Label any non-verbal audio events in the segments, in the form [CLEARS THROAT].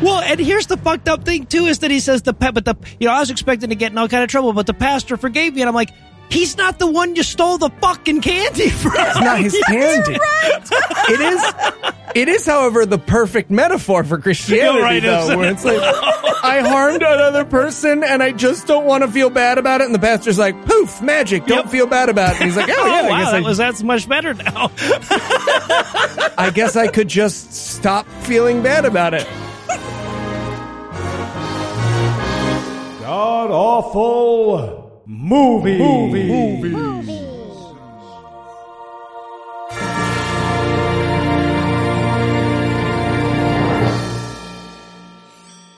Well, and here's the fucked up thing too is that he says the pa- but the you know I was expecting to get in all kind of trouble, but the pastor forgave me, and I'm like, he's not the one you stole the fucking candy from. It's not his [LAUGHS] candy. It is. It is, however, the perfect metaphor for Christianity, right, though, isn't where it's like, [LAUGHS] I harmed another person and I just don't want to feel bad about it. And the pastor's like, poof, magic, don't Yep. feel bad about it. And he's like, oh, [LAUGHS] oh yeah, wow, I, guess that I, was that's much better now. I guess I could just stop feeling bad about it. God awful movie. Movie movie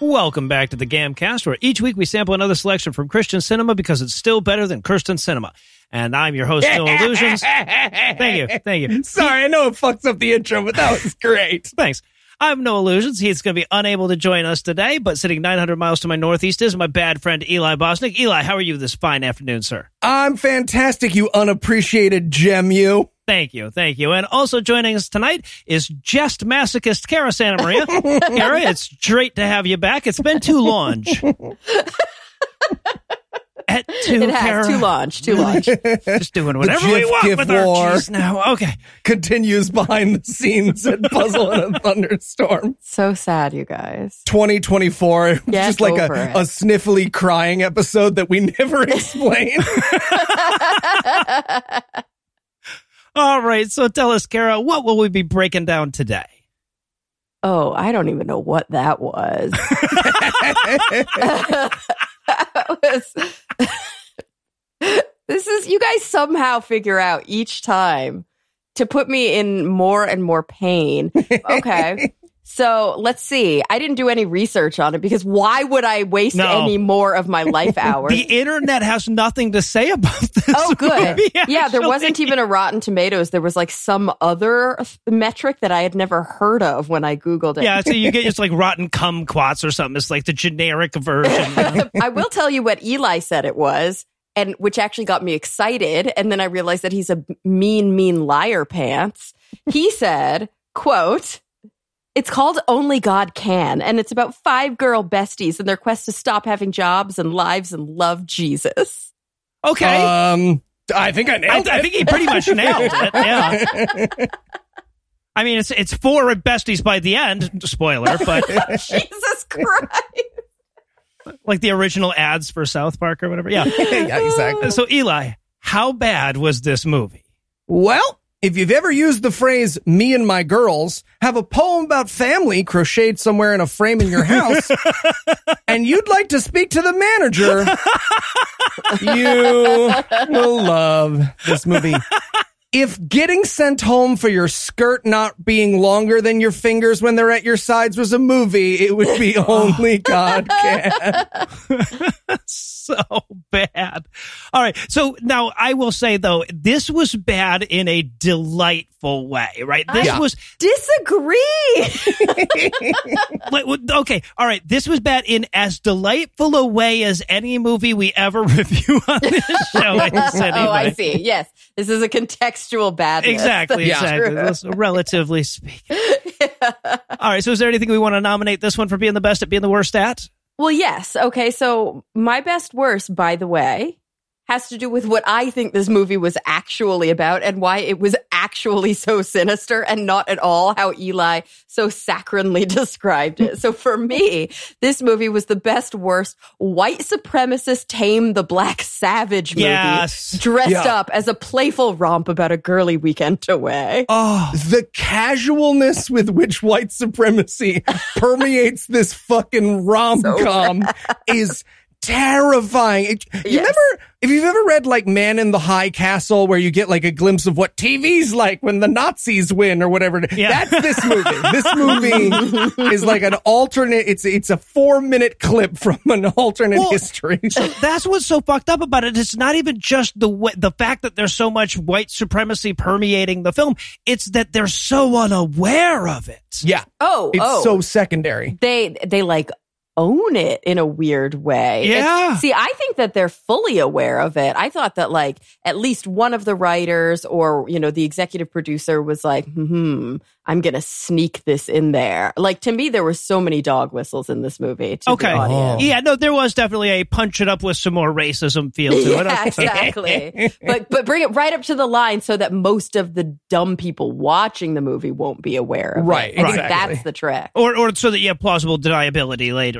Welcome back to the Gamcast, where each week we sample another selection from Christian cinema because it's still better than Kirsten cinema. And I'm your host, Noah Lugeons. [LAUGHS] Thank you, thank you. Sorry, I know it fucks up the intro, but that was great. Thanks. I'm Noah Lugeons. He's going to be unable to join us today, but sitting 900 miles to my northeast is my bad friend Eli Bosnick. Eli, how are you this fine afternoon, sir? I'm fantastic, you unappreciated gem, you. Thank you, thank you. And also joining us tonight is jest masochist Cara Santa Maria. [LAUGHS] Cara, it's great to have you back. It's been too long. [LAUGHS] At [LAUGHS] two, It has Cara. too launch, too launch. Just doing whatever we GIF want GIF with our war. cheese now. Okay. Continues behind the scenes at [LAUGHS] Puzzle in a Thunderstorm. so sad, you guys. 2024. [LAUGHS] Get just like a, a sniffly crying episode that we never explain. All right. So tell us, Cara, what will we be breaking down today? Oh, I don't even know what that was. That was- [LAUGHS] this is you guys somehow figure out each time to put me in more and more pain. Okay. [LAUGHS] So let's see. I didn't do any research on it because why would I waste No. any more of my life [LAUGHS] hours? The internet has nothing to say about this. Oh, good. movie, yeah, there wasn't even a Rotten Tomatoes. There was like some other metric that I had never heard of when I Googled it. Yeah, so you get [LAUGHS] just like rotten kumquats or something. It's like the generic version. [LAUGHS] I will tell you what Eli said it was, and which actually got me excited. And then I realized that he's a mean, mean liar pants. He said, quote, it's called Only God Can, and it's about five girl besties and their quest to stop having jobs and lives and love Jesus. Okay. um, I think I I, nailed I it. think he pretty much [LAUGHS] nailed it. Yeah. [LAUGHS] I mean, it's it's four besties by the end. Spoiler, but [LAUGHS] Jesus Christ. like the original ads for South Park or whatever. Yeah. yeah, exactly. So Eli, how bad was this movie? Well, if you've ever used the phrase me and my girls, have a poem about family crocheted somewhere in a frame in your house, [LAUGHS] and you'd like to speak to the manager, [LAUGHS] you will love this movie. If getting sent home for your skirt not being longer than your fingers when they're at your sides was a movie, it would be [LAUGHS] only God can. [LAUGHS] so bad. All right. So now I will say though, this was bad in a delightful way, right? This Yeah. was Disagree. [LAUGHS] Wait, wait, okay. All right. This was bad in as delightful a way as any movie we ever review on this show. has oh, I see. Yes. This is a contextual badness. Exactly. Exactly. Relatively speaking. [LAUGHS] All right. So, is there anything we want to nominate this one for being the best at being the worst at? Well, yes. Okay. So, my best worst, by the way, has to do with what I think this movie was actually about and why it was actually [LAUGHS] so sinister and not at all how Eli so saccharinely [LAUGHS] described it. So, for me, this movie was the best worst white supremacist tame the black savage movie Yes. dressed Yeah. up as a playful romp about a girly weekend away. Oh, the casualness with which white supremacy [LAUGHS] permeates this fucking rom com is terrifying. It- You Yes. remember if you've ever read like Man in the High Castle, where you get like a glimpse of what TV's like when the Nazis win or whatever. Yeah. That's this movie. this movie [LAUGHS] is like an alternate. It's it's a four minute clip from an alternate Well, history. [LAUGHS] so that's what's so fucked up about it. It's not even just the the fact that there's so much white supremacy permeating the film. It's that they're so unaware of it. yeah, Oh, it's oh. so secondary. they they like own it in a weird way. And- Yeah. see, I think that they're fully aware of it. I thought that like at least one of the writers or, you know, the executive producer was like, hmm, I'm going to sneak this in there. Like to me, there were so many dog whistles in this movie. To Okay. The audience. Yeah, no, there was definitely a punch it up with some more racism feel to it. [LAUGHS] Yeah, exactly. [LAUGHS] but but bring it right up to the line so that most of the dumb people watching the movie won't be aware of Right, it. I think exactly. that's the trick. Or, or so that you have plausible deniability later.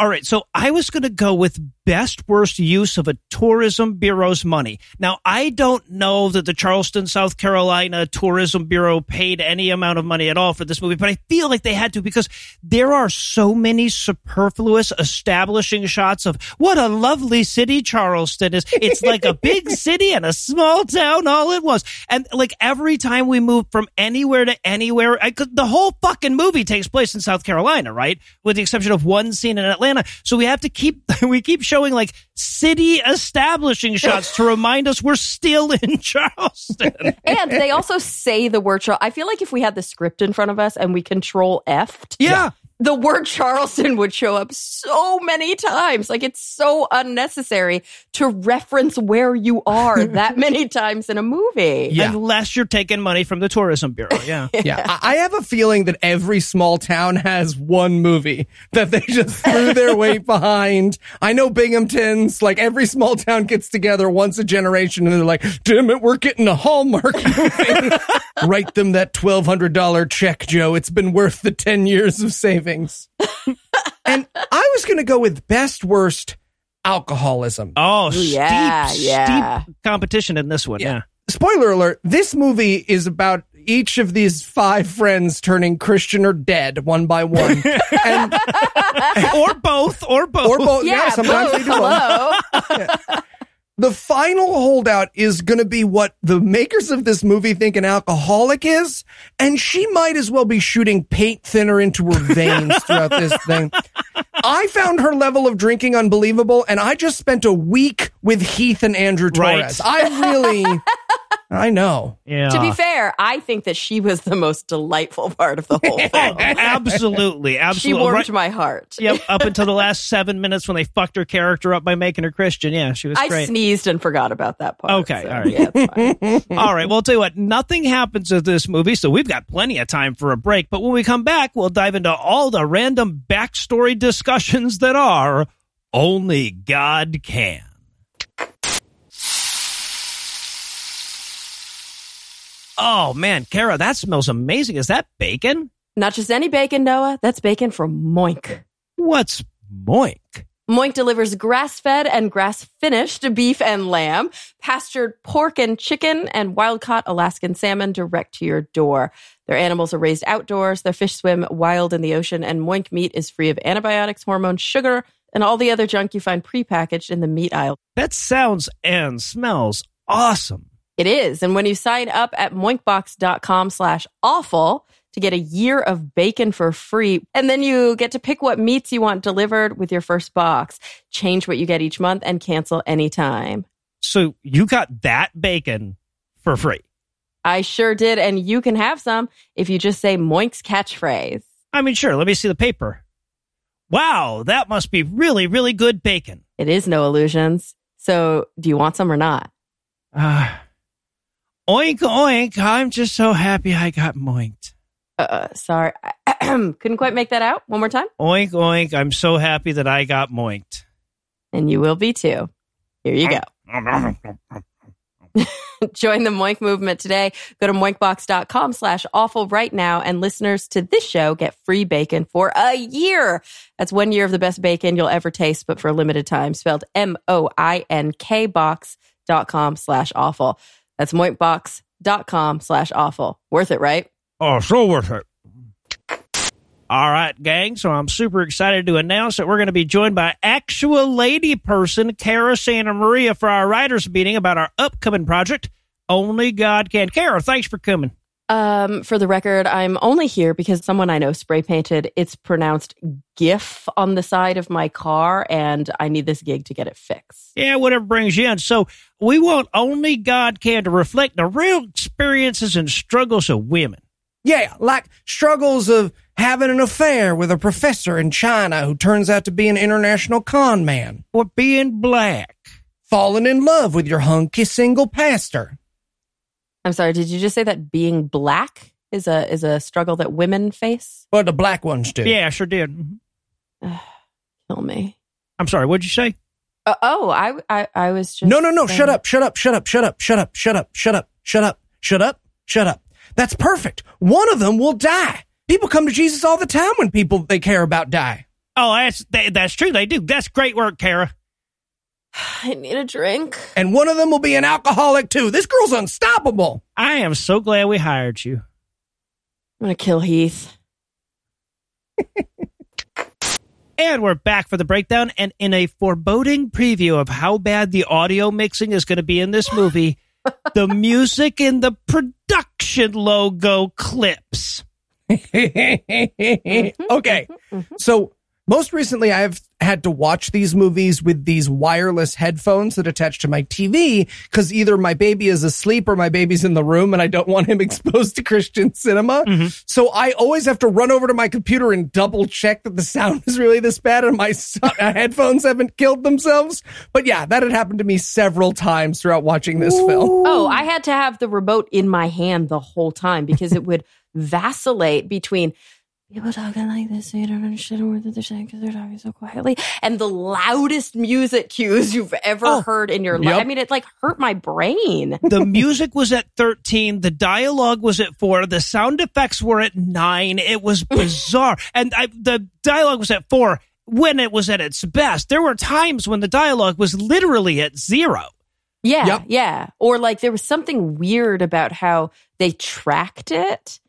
All right, so I was going to go with best worst use of a tourism bureau's money. Now, I don't know that the Charleston, South Carolina Tourism Bureau paid any amount of money at all for this movie, but I feel like they had to because there are so many superfluous establishing shots of what a lovely city Charleston is. It's like a big [LAUGHS] city and a small town all at once. And like every time we move from anywhere to anywhere, I could, the whole fucking movie takes place in South Carolina, right? With the exception of one scene in Atlanta. So we have to keep, [LAUGHS] we keep showing like city establishing shots to remind us we're still in [LAUGHS] Charleston. And they also say the word Charl. I feel like if we had the script in front of us and we control F, Yeah. The word Charleston would show up so many times. Like it's so unnecessary to reference where you are [LAUGHS] that many times in a movie. Yeah. Unless you're taking money from the tourism bureau. Yeah. [LAUGHS] Yeah, I I have a feeling that every small town has one movie that they just threw their [LAUGHS] weight behind. I know Binghamton's like every small town gets together once a generation and they're like, damn it, we're getting a Hallmark movie. Write them that $1,200 check, Joe. It's been worth the 10 years of savings. and I was going to go with best worst alcoholism. Oh, yeah, steep, yeah. steep competition in this one. Yeah. spoiler alert this movie is about each of these five friends turning christian or dead one by one [LAUGHS] and or both, or both. or both yeah, Yeah, sometimes both. they do both. Hello. [LAUGHS] the final holdout is going to be what the makers of this movie think an alcoholic is and she might as well be shooting paint thinner into her veins throughout this [LAUGHS] thing i found her level of drinking unbelievable and i just spent a week with heath and andrew Right. Torrez i really [LAUGHS] i know Yeah. to be fair, I think that she was the most delightful part of the whole [LAUGHS] film. absolutely, she warmed Right- my heart. Yep, up until the last seven minutes when they fucked her character up by making her Christian. Yeah, she was I great. sneezed and forgot about that part. Okay, so, all right. Yeah, fine. [LAUGHS] all right. Well, I'll tell you what, nothing happens in this movie, so we've got plenty of time for a break. But when we come back, we'll dive into all the random backstory discussions that are only God can. Oh, man, Cara, that smells amazing. Is that bacon? Not just any bacon, Noah. That's bacon from Moink. What's moink? Moink delivers grass fed and grass finished beef and lamb, pastured pork and chicken, and wild caught Alaskan salmon direct to your door. Their animals are raised outdoors, their fish swim wild in the ocean, and Moink meat is free of antibiotics, hormones, sugar, and all the other junk you find prepackaged in the meat aisle. That sounds and smells awesome. It is. And when you sign up at moinkbox.com slash awful to get a year of bacon for free, and then you get to pick what meats you want delivered with your first box, change what you get each month and cancel anytime. So you got that bacon for free. I sure did. And you can have some if you just say Moink's catchphrase. I mean, sure, let me see the paper. Wow, that must be really, really good bacon. It is Noah Lugeons. So do you want some or not? Uh, oink, oink. I'm just so happy I got moinked. Uh, sorry. [CLEARS THROAT] Couldn't quite make that out. One more time. Oink, oink. I'm so happy that I got moinked. And you will be too. Here you go. [LAUGHS] Join the Moink movement today. Go to moinkbox.com slash awful right now. And listeners to this show get free bacon for a year. That's one year of the best bacon you'll ever taste, but for a limited time. Spelled M-O-I-N-K box.com slash awful. That's moinkbox.com slash awful. Worth it, right? Oh, so worth it. All right, gang. So I'm super excited to announce that we're going to be joined by actual lady person, Cara Santa Maria, for our writers' meeting about our upcoming project, Only God Can. Cara, thanks for coming. Um, for the record, I'm only here because someone I know spray painted it's pronounced GIF on the side of my car, and I need this gig to get it fixed. Yeah, whatever brings you in. So we want Only God Can to reflect the real experiences and struggles of women. Yeah, like struggles of having an affair with a professor in China who turns out to be an international con man, Or being black. falling in love with your hunky single pastor. I'm sorry. Did you just say that being black is a is a struggle that women face? What the black ones do. Yeah, I sure did. Kill me. I'm sorry, what'd you say? Uh, oh, I, I I was just No, no, no. saying- Shut up, shut up, shut up, shut up, shut up, shut up, shut up, shut up, shut up, shut up. That's perfect. One of them will die. People come to Jesus all the time when people they care about die. Oh, that's that, that's true. They do. That's great work, Cara. [SIGHS] I need a drink. And one of them will be an alcoholic too. This girl's unstoppable. I am so glad we hired you. I'm gonna kill Heath. [LAUGHS] And we're back for the breakdown. And in a foreboding preview of how bad the audio mixing is going to be in this movie, [LAUGHS] the music in the production logo clips. [LAUGHS] okay. Mm-hmm. So most recently I've had to watch these movies with these wireless headphones that attach to my TV because either my baby is asleep or my baby's in the room and I don't want him [LAUGHS] exposed to Christian cinema. So I always have to run over to my computer and double check that the sound is really this bad and my uh, headphones haven't killed themselves. But yeah, that had happened to me several times throughout watching this film. Oh, I had to have the remote in my hand the whole time because it would vacillate between people talking like this, so you don't understand a word that they're saying because they're talking so quietly, and the loudest music cues you've ever Oh. heard in your life. Yep. I mean, it like hurt my brain. [LAUGHS] The music was at 13. The dialogue was at four. The sound effects were at nine. It was [LAUGHS] bizarre. and I, the dialogue was at four when it was at its best. There were times when the dialogue was literally at zero. Yeah, Yep. yeah. Or like there was something weird about how they tracked it.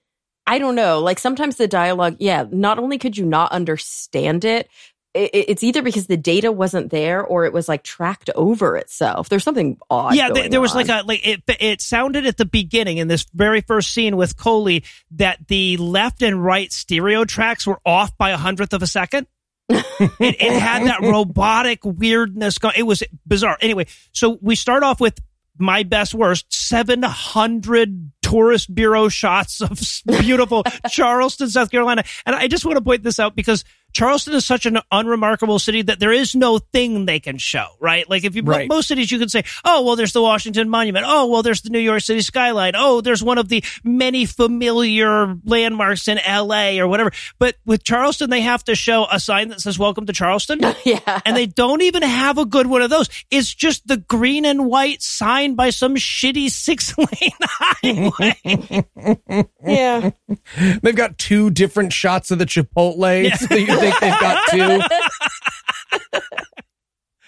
I don't know. Like sometimes the dialogue, yeah, not only could you not understand it, it's either because the data wasn't there or it was like tracked over itself. There's something odd. yeah, th- there was on. like a like it. It sounded at the beginning in this very first scene with Coley that the left and right stereo tracks were off by a hundredth of a second. it, it had that [LAUGHS] robotic weirdness going. It was bizarre. Anyway, so we start off with my best worst 700 tourist bureau shots of beautiful [LAUGHS] Charleston, South Carolina. And I just want to point this out because Charleston is such an unremarkable city that there is no thing they can show, right? Like if you Right. most cities you can say, "Oh, well there's the Washington Monument. Oh, well there's the New York City skyline. Oh, there's one of the many familiar landmarks in LA or whatever." But with Charleston they have to show a sign that says "Welcome to Charleston." [LAUGHS] yeah. and they don't even have a good one of those. It's just the green and white sign by some shitty six lane [LAUGHS] highway. yeah. [LAUGHS] They've got two different shots of the Chipotle. So you think they've got two?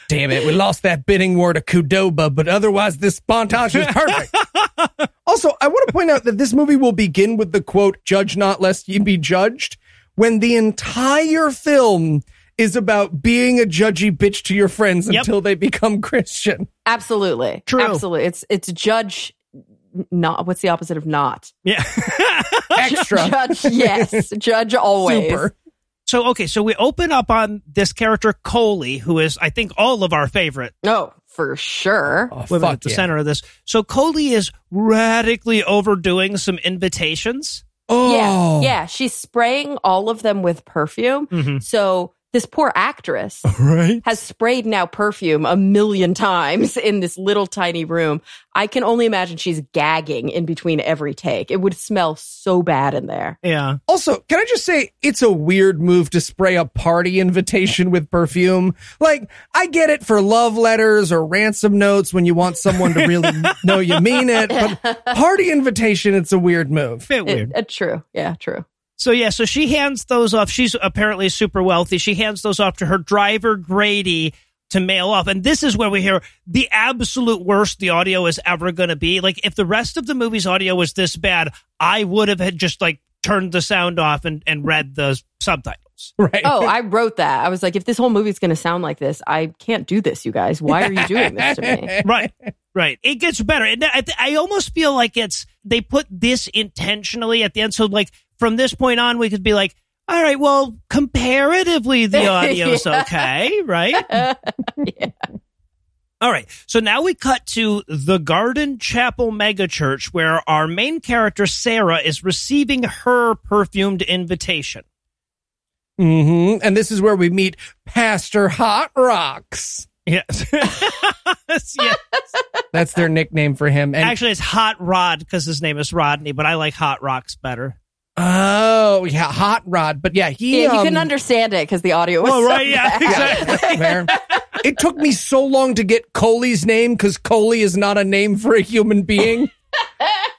Damn it, we lost that bidding war to Qdoba, but otherwise this montage is perfect. [LAUGHS] also, I want to point out that this movie will begin with the quote, judge not lest ye be judged, when the entire film is about being a judgy bitch to your friends Yep. until they become Christian. Absolutely. True. Absolutely. It's it's judge not what's the opposite of not? yeah. [LAUGHS] Extra. Judge yes. Judge always. Super. So okay, so we open up on this character Coley, who is I think all of our favorite Oh, for sure. Oh, women fuck at the yeah. center of this. So Coley is radically overdoing some invitations. Oh. Yeah, yeah. She's spraying all of them with perfume. Mhm. So this poor actress [LAUGHS] Right. has sprayed now perfume a million times in this little tiny room. I can only imagine she's gagging in between every take. It would smell so bad in there. Yeah. Also, can I just say it's a weird move to spray a party invitation with perfume? Like, I get it for love letters or ransom notes when you want someone to really [LAUGHS] know you mean it, but [LAUGHS] party invitation, it's a weird move. Bit It- weird. uh, true. Yeah, true. So yeah, so she hands those off. She's apparently super wealthy. She hands those off to her driver Grady to mail off. And this is where we hear the absolute worst the audio is ever going to be. Like if the rest of the movie's audio was this bad, I would have had just like turned the sound off and, and read the subtitles. [LAUGHS] Right. Oh, I wrote that. I was like, if this whole movie's going to sound like this, I can't do this, you guys. Why are you doing this to me? [LAUGHS] Right. Right. It gets better. And I, th- I almost feel like it's, they put this intentionally at the end. So like from this point on, we could be like, all right, well, comparatively, the [LAUGHS] audio's Yeah. okay, right? [LAUGHS] yeah. All right. So now we cut to the Garden Chapel megachurch where our main character, Sarah, is receiving her perfumed invitation. hmm And this is where we meet Pastor Hot Rocks. Yes. [LAUGHS] yes. That's their nickname for him. And Actually, it's Hot Rod because his name is Rodney, but I like Hot Rocks better. Oh yeah, Hot Rod. But yeah, he. Yeah, you um, couldn't understand it because the audio was Oh, so right. Yeah. bad. Exactly. [LAUGHS] Fair. It took me so long to get Coley's name because Coley is not a name for a human being.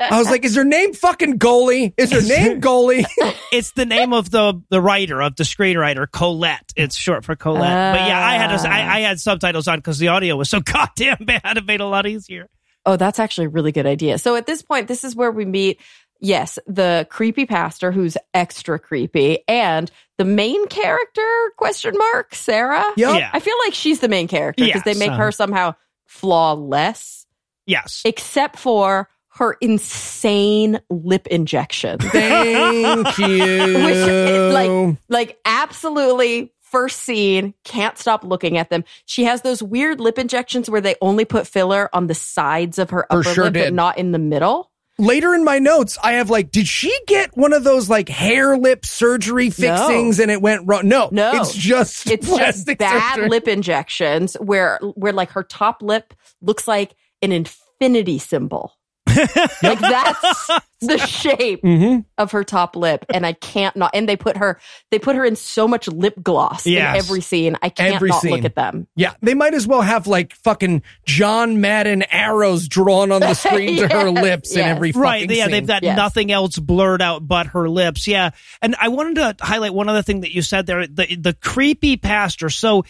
I was like, is her name fucking Goalie? Is her name Goalie? [LAUGHS] it's the name of the the writer of the screenwriter Colette. It's short for Colette. but yeah, I had a, I, I had subtitles on because the audio was so [LAUGHS] goddamn bad. It made it a lot easier. Oh, that's actually a really good idea. So at this point, this is where we meet, yes, the creepy pastor who's extra creepy and the main character, question mark, Sarah. Yup. Yeah. I feel like she's the main character because they make uh-huh. her somehow flawless, Yes. except for her insane lip injection. [LAUGHS] Thank you. Which, like, like absolutely first scene, can't stop looking at them. She has those weird lip injections where they only put filler on the sides of her For upper sure lip, did. but not in the middle. Later in my notes, I have like, did she get one of those like hair lip surgery fixings and it went wrong? No, No. it's just It's just bad surgery. lip injections where where like her top lip looks like an infinity symbol. [LAUGHS] like that's the shape Mhm. of her top lip and I can't not and they put her they put her in so much lip gloss Yes. in every scene. I can't Every not scene. look at them. Yeah, they might as well have like fucking John Madden arrows drawn on the [LAUGHS] screen to her Yes, lips in yes. every Right. Yeah. scene. They've got Yes. nothing else blurred out but her lips. Yeah. And I wanted to highlight one other thing that you said there the, the creepy pastor. So,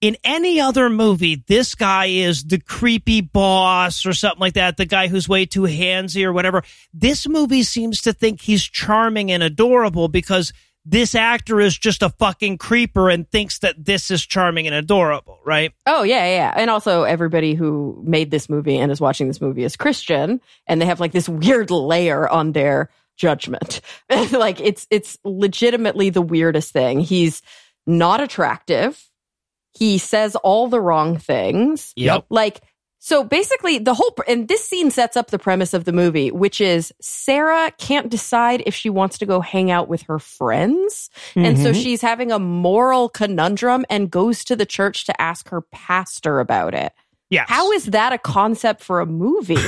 in any other movie, this guy is the creepy boss or something like that, the guy who's way too handsy or whatever. This movie seems to think he's charming and adorable because this actor is just a fucking creeper and thinks that this is charming and adorable, right? Oh yeah, yeah. And also everybody who made this movie and is watching this movie is Christian and they have like this weird layer on their judgment. [LAUGHS] like it's it's legitimately the weirdest thing. He's not attractive. He says all the wrong things. Yep. Like so basically the whole and this scene sets up the premise of the movie which is Sarah can't decide if she wants to go hang out with her friends and so Mhm. she's having a moral conundrum and goes to the church to ask her pastor about it. Yes. How is that a concept for a movie? [LAUGHS] [LAUGHS]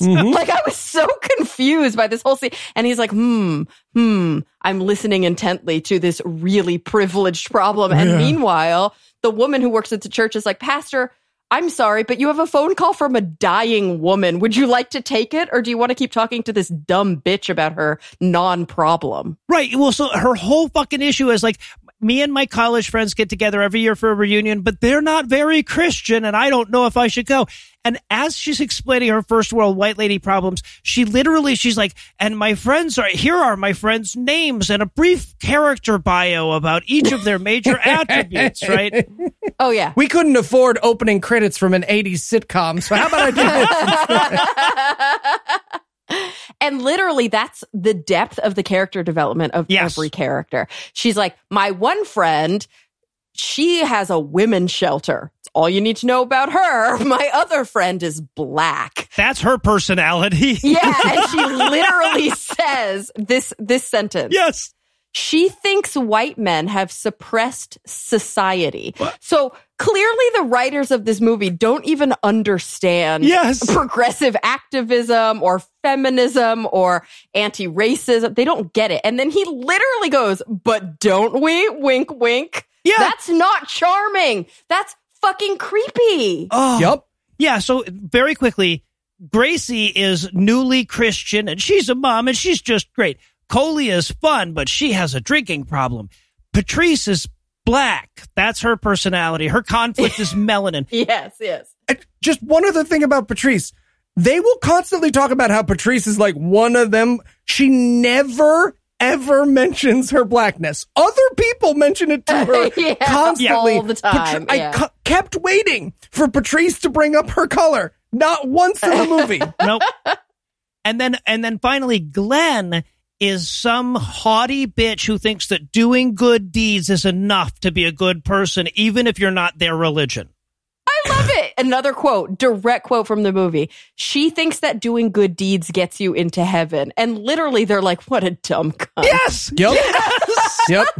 Mhm. like I was so confused by this whole scene. And he's like, hmm, hmm, I'm listening intently to this really privileged problem. And Yeah. meanwhile, the woman who works at the church is like, Pastor, I'm sorry, but you have a phone call from a dying woman. Would you like to take it? Or do you want to keep talking to this dumb bitch about her non problem? Right. Well, so her whole fucking issue is like, me and my college friends get together every year for a reunion, but they're not very Christian, and I don't know if I should go. And as she's explaining her first world white lady problems, she literally, she's like, and my friends are, here are my friends' names and a brief character bio about each of their major [LAUGHS] attributes, right? Oh, yeah. we couldn't afford opening credits from an 80s sitcom, so how about I do this? [LAUGHS] and literally that's the depth of the character development of Yes. every character. She's like, my one friend, she has a women's shelter. It's all you need to know about her. [LAUGHS] My other friend is black. That's her personality. [LAUGHS] Yeah, and she literally says this this sentence. yes. She thinks white men have suppressed society. So clearly the writers of this movie don't even understand Yes. [LAUGHS] progressive activism or feminism or anti-racism. They don't get it. And then he literally goes, "But don't we? Wink wink." Yeah. That's not charming. That's fucking creepy. Oh. Yup. Yeah, so very quickly, Gracie is newly Christian and she's a mom and she's just great. Coley is fun, but she has a drinking problem. Patrice is black. That's her personality. Her conflict is [LAUGHS] melanin. Yes, yes. And Just one other thing about Patrice. They will constantly talk about how Patrice is like one of them. She never ever mentions her blackness. Other people mention it to [LAUGHS] her Yeah, constantly. all the time, I yeah. cu- kept waiting for Patrice to bring up her color. Not once in the movie. [LAUGHS] Nope. And then and then finally Glenn is some haughty bitch who thinks that doing good deeds is enough to be a good person even if you're not their religion. I love it. Another quote, direct quote from the movie. She thinks that doing good deeds gets you into heaven. And literally, they're like, what a dumb cunt. Yes. Yep. Yep. [LAUGHS]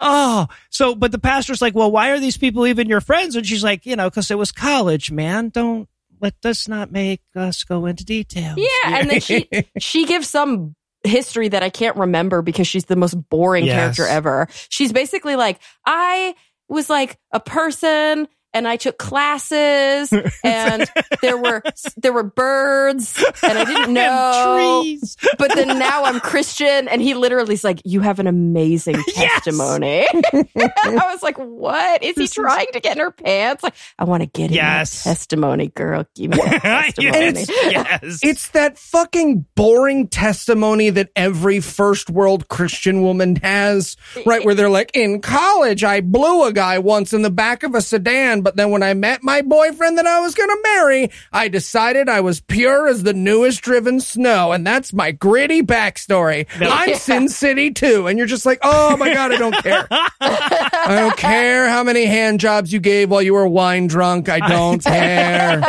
Oh, so but the pastor's like, well, why are these people even your friends? And she's like, you know, because it was college, man. Don't let does not make us go into detail. Yeah, and then she [LAUGHS] she gives some history that I can't remember because she's the most boring Yes. character ever. She's basically like, I was like a person and I took classes [LAUGHS] and there were there were birds and I didn't [LAUGHS] know. Trees. But then now I'm Christian and he literally is like, You have an amazing [LAUGHS] Yes. testimony. I was like, What? Is he This is- trying to get in her pants? Like, I want to get in Yes. that testimony, girl. Give me that testimony. yes. yes. It's that fucking boring testimony that every first world Christian woman has, right? Where they're like, in college, I blew a guy once in the back of a sedan, but then when I met my boyfriend that I was going to marry, I decided I was pure as the newest driven snow. And that's my gritty backstory. I'm Sin City too. And you're just like, oh my God, I don't care. I don't care how many hand jobs you gave while you were wine drunk. I don't [LAUGHS] care.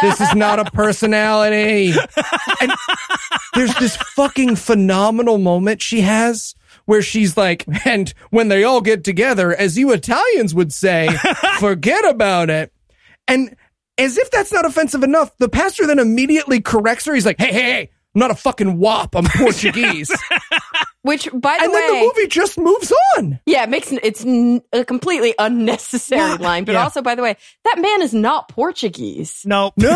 This is not a personality. And there's this fucking phenomenal moment she has where she's like, and when they all get together, as you Italians would say, [LAUGHS] forget about it. And as if that's not offensive enough, the pastor then immediately corrects her. He's like, hey, hey, hey, I'm not a fucking wop. I'm Portuguese. [LAUGHS] Which, by the and way, then the movie just moves on. Yeah, it makes it's a completely unnecessary line. But Yeah. also, by the way, that man is not Portuguese. nope. No,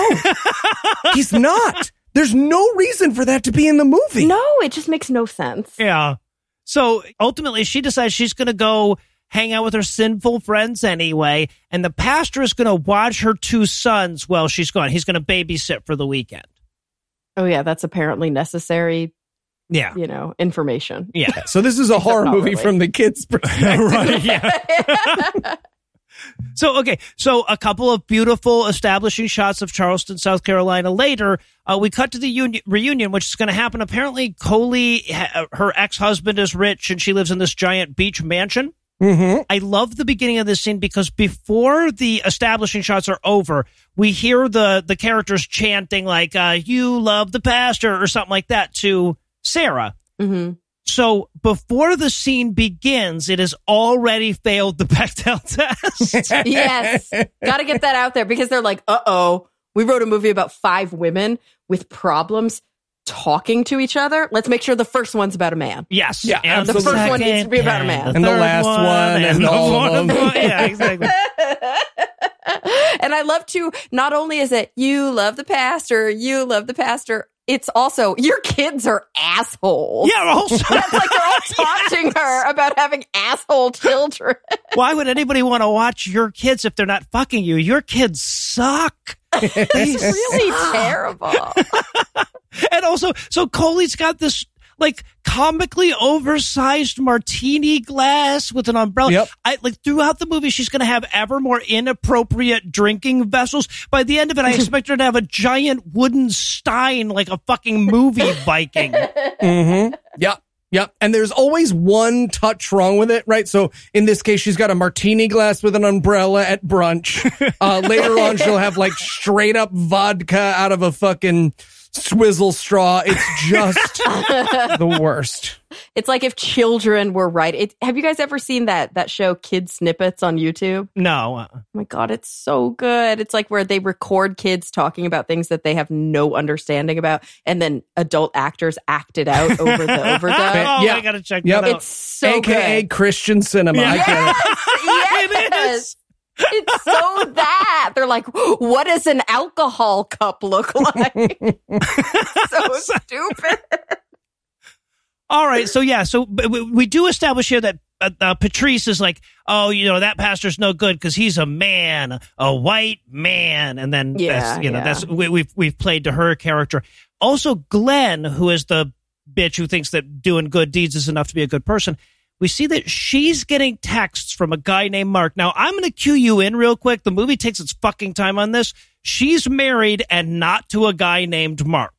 [LAUGHS] he's not. There's no reason for that to be in the movie. No, it just makes no sense. Yeah. So ultimately, she decides she's going to go hang out with her sinful friends anyway, and the pastor is going to watch her two sons while she's gone. He's going to babysit for the weekend. Oh yeah, that's apparently necessary. Yeah. You know, information. Yeah. So this is a horror movie really. from the kids' [LAUGHS] perspective. right. Yeah. [LAUGHS] So okay, so a couple of beautiful establishing shots of Charleston, South Carolina. Later, uh, we cut to the union, reunion, which is going to happen. Apparently, Coley, ha- her ex husband, is rich, and she lives in this giant beach mansion. Mm-hmm. I love the beginning of this scene because before the establishing shots are over, we hear the the characters chanting like uh, "You love the pastor" or something like that to Sarah. hmm So before the scene begins, it has already failed the [LAUGHS] Bechdel test. [LAUGHS] Yes, got to get that out there because they're like, uh oh, we wrote a movie about five women with problems talking to each other. Let's make sure the first one's about a man. yes, Yeah, and The first one needs to be about a and man. And the last one, and the all of fourth them. one. Yeah, exactly. [LAUGHS] and I love to not only is it you love the pastor, you love the pastor, it's also your kids are assholes. Yeah. Also, [LAUGHS] It's like they're all [LAUGHS] taunting her about having asshole children. [LAUGHS] why would anybody want to watch your kids if they're not fucking you? Your kids suck. It's really terrible. And also, so Coley's got this like comically oversized martini glass with an umbrella. Yep. I like throughout the movie, she's going to have ever more inappropriate drinking vessels. By the end of it, I [LAUGHS] expect her to have a giant wooden stein like a fucking movie [LAUGHS] Viking. Mm-hmm. Yep. Yep. And there's always one touch wrong with it, right? So in this case, she's got a martini glass with an umbrella at brunch. Uh, later on, she'll have like straight up vodka out of a fucking swizzle straw. It's just [LAUGHS] the worst. It's like if children were right. It, have you guys ever seen that that show Kid Snippets on YouTube? No. Oh my god, it's so good. It's like where they record kids talking about things that they have no understanding about, and then adult actors act it out over the [LAUGHS] Oh, overdub. Yeah. I gotta check Yep. that out. It's so AKA good. Christian cinema. I get it. [LAUGHS] It yes, is. It's so that they're like, what does an alcohol cup look like? [LAUGHS] [LAUGHS] so stupid. All right, so yeah, so we, we do establish here that uh, uh, Patrice is like, oh, you know, that pastor's no good because he's a man, a white man, and then Yeah, that's, you know yeah. that's we, we've we've played to her character. Also, Glenn, who is the bitch who thinks that doing good deeds is enough to be a good person. We see that she's getting texts from a guy named Mark. Now, I'm going to cue you in real quick. The movie takes its fucking time on this. She's married and not to a guy named Mark.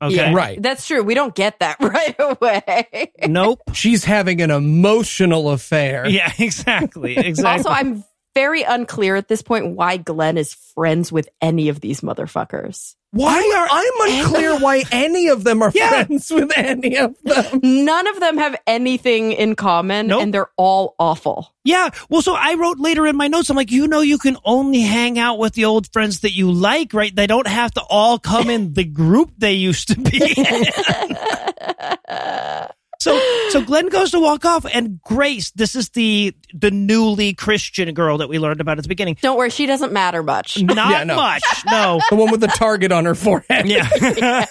Okay. Yeah, Right. That's true. We don't get that [LAUGHS] right away. Nope. She's having an emotional affair. Yeah, [LAUGHS] exactly. Exactly. Also, I'm very unclear at this point why Glenn is friends with any of these motherfuckers. Why are I'm unclear why any of them are Yeah. friends with any of them. None of them have anything in common, Nope. and they're all awful. Yeah. Well, so I wrote later in my notes, I'm like, you know, you can only hang out with the old friends that you like, right? They don't have to all come in the group they used to be. [LAUGHS] [LAUGHS] so, so Glenn goes to walk off and Grace, this is the, the newly Christian girl that we learned about at the beginning. Don't worry, she doesn't matter much. Not [LAUGHS] Yeah, no. much. No. The one with the target on her forehead. Yeah. [LAUGHS]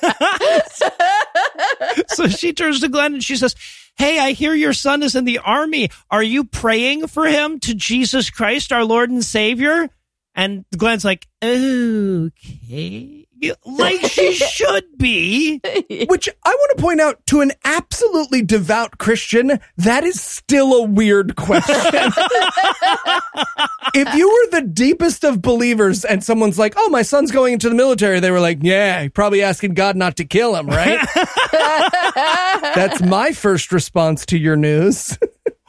[LAUGHS] so she turns to Glenn and she says, Hey, I hear your son is in the army. Are you praying for him to Jesus Christ, our Lord and Savior? And Glenn's like, Okay. Like she [LAUGHS] should be. Which I want to point out to an absolutely devout Christian, that is still a weird question. [LAUGHS] if you were the deepest of believers and someone's like, oh, my son's going into the military, they were like, yeah, probably asking God not to kill him, right? [LAUGHS] That's my first response to your news.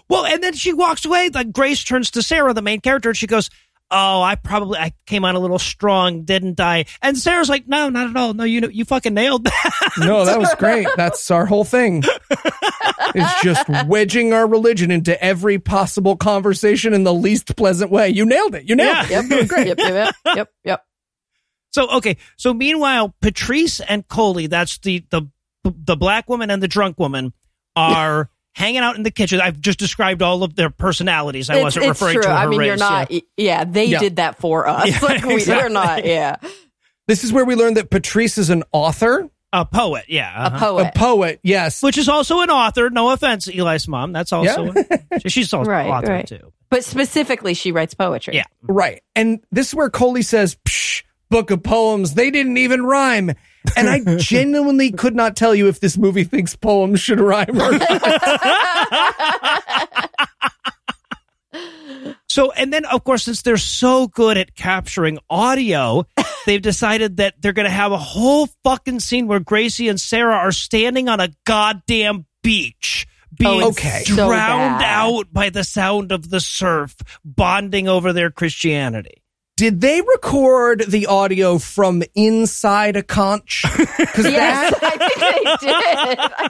Well, and then she walks away. Like Grace turns to Sarah, the main character, and she goes, Oh, I probably I came on a little strong, didn't I? And Sarah's like, No, not at all. No, you know, you fucking nailed that. No, that was great. [LAUGHS] That's our whole thing. It's just wedging our religion into every possible conversation in the least pleasant way. You nailed it. You nailed Yeah. it. You're doing great. [LAUGHS] yep, yep, yep, yep, yep. So okay, so meanwhile, Patrice and Coley, that's the the the black woman and the drunk woman, are hanging out in the kitchen. I've just described all of their personalities. I It's- wasn't it's referring true. to her I mean, race. you're not. yeah. Yeah, they Yeah. did that for us. [LAUGHS] Yeah, like we, exactly. we're not. Yeah, This is where we learned that Patrice is an author, a poet. Yeah, a uh-huh. poet. a poet. Yes. which is also an author. No offense, Eli's mom. That's also she's also Right, an author right. too. but specifically, she writes poetry. Yeah. Right. And this is where Coley says, Psh, book of poems, they didn't even rhyme. And I [LAUGHS] genuinely could not tell you if this movie thinks poems should rhyme or not. [LAUGHS] So, and then of course, since they're so good at capturing audio, [LAUGHS] they've decided that they're going to have a whole fucking scene where Gracie and Sarah are standing on a goddamn beach. Being Oh, Okay. drowned bad. out by the sound of the surf, bonding over their Christianity. Did they record the audio from inside a conch? [LAUGHS] Because Yes, that, I think they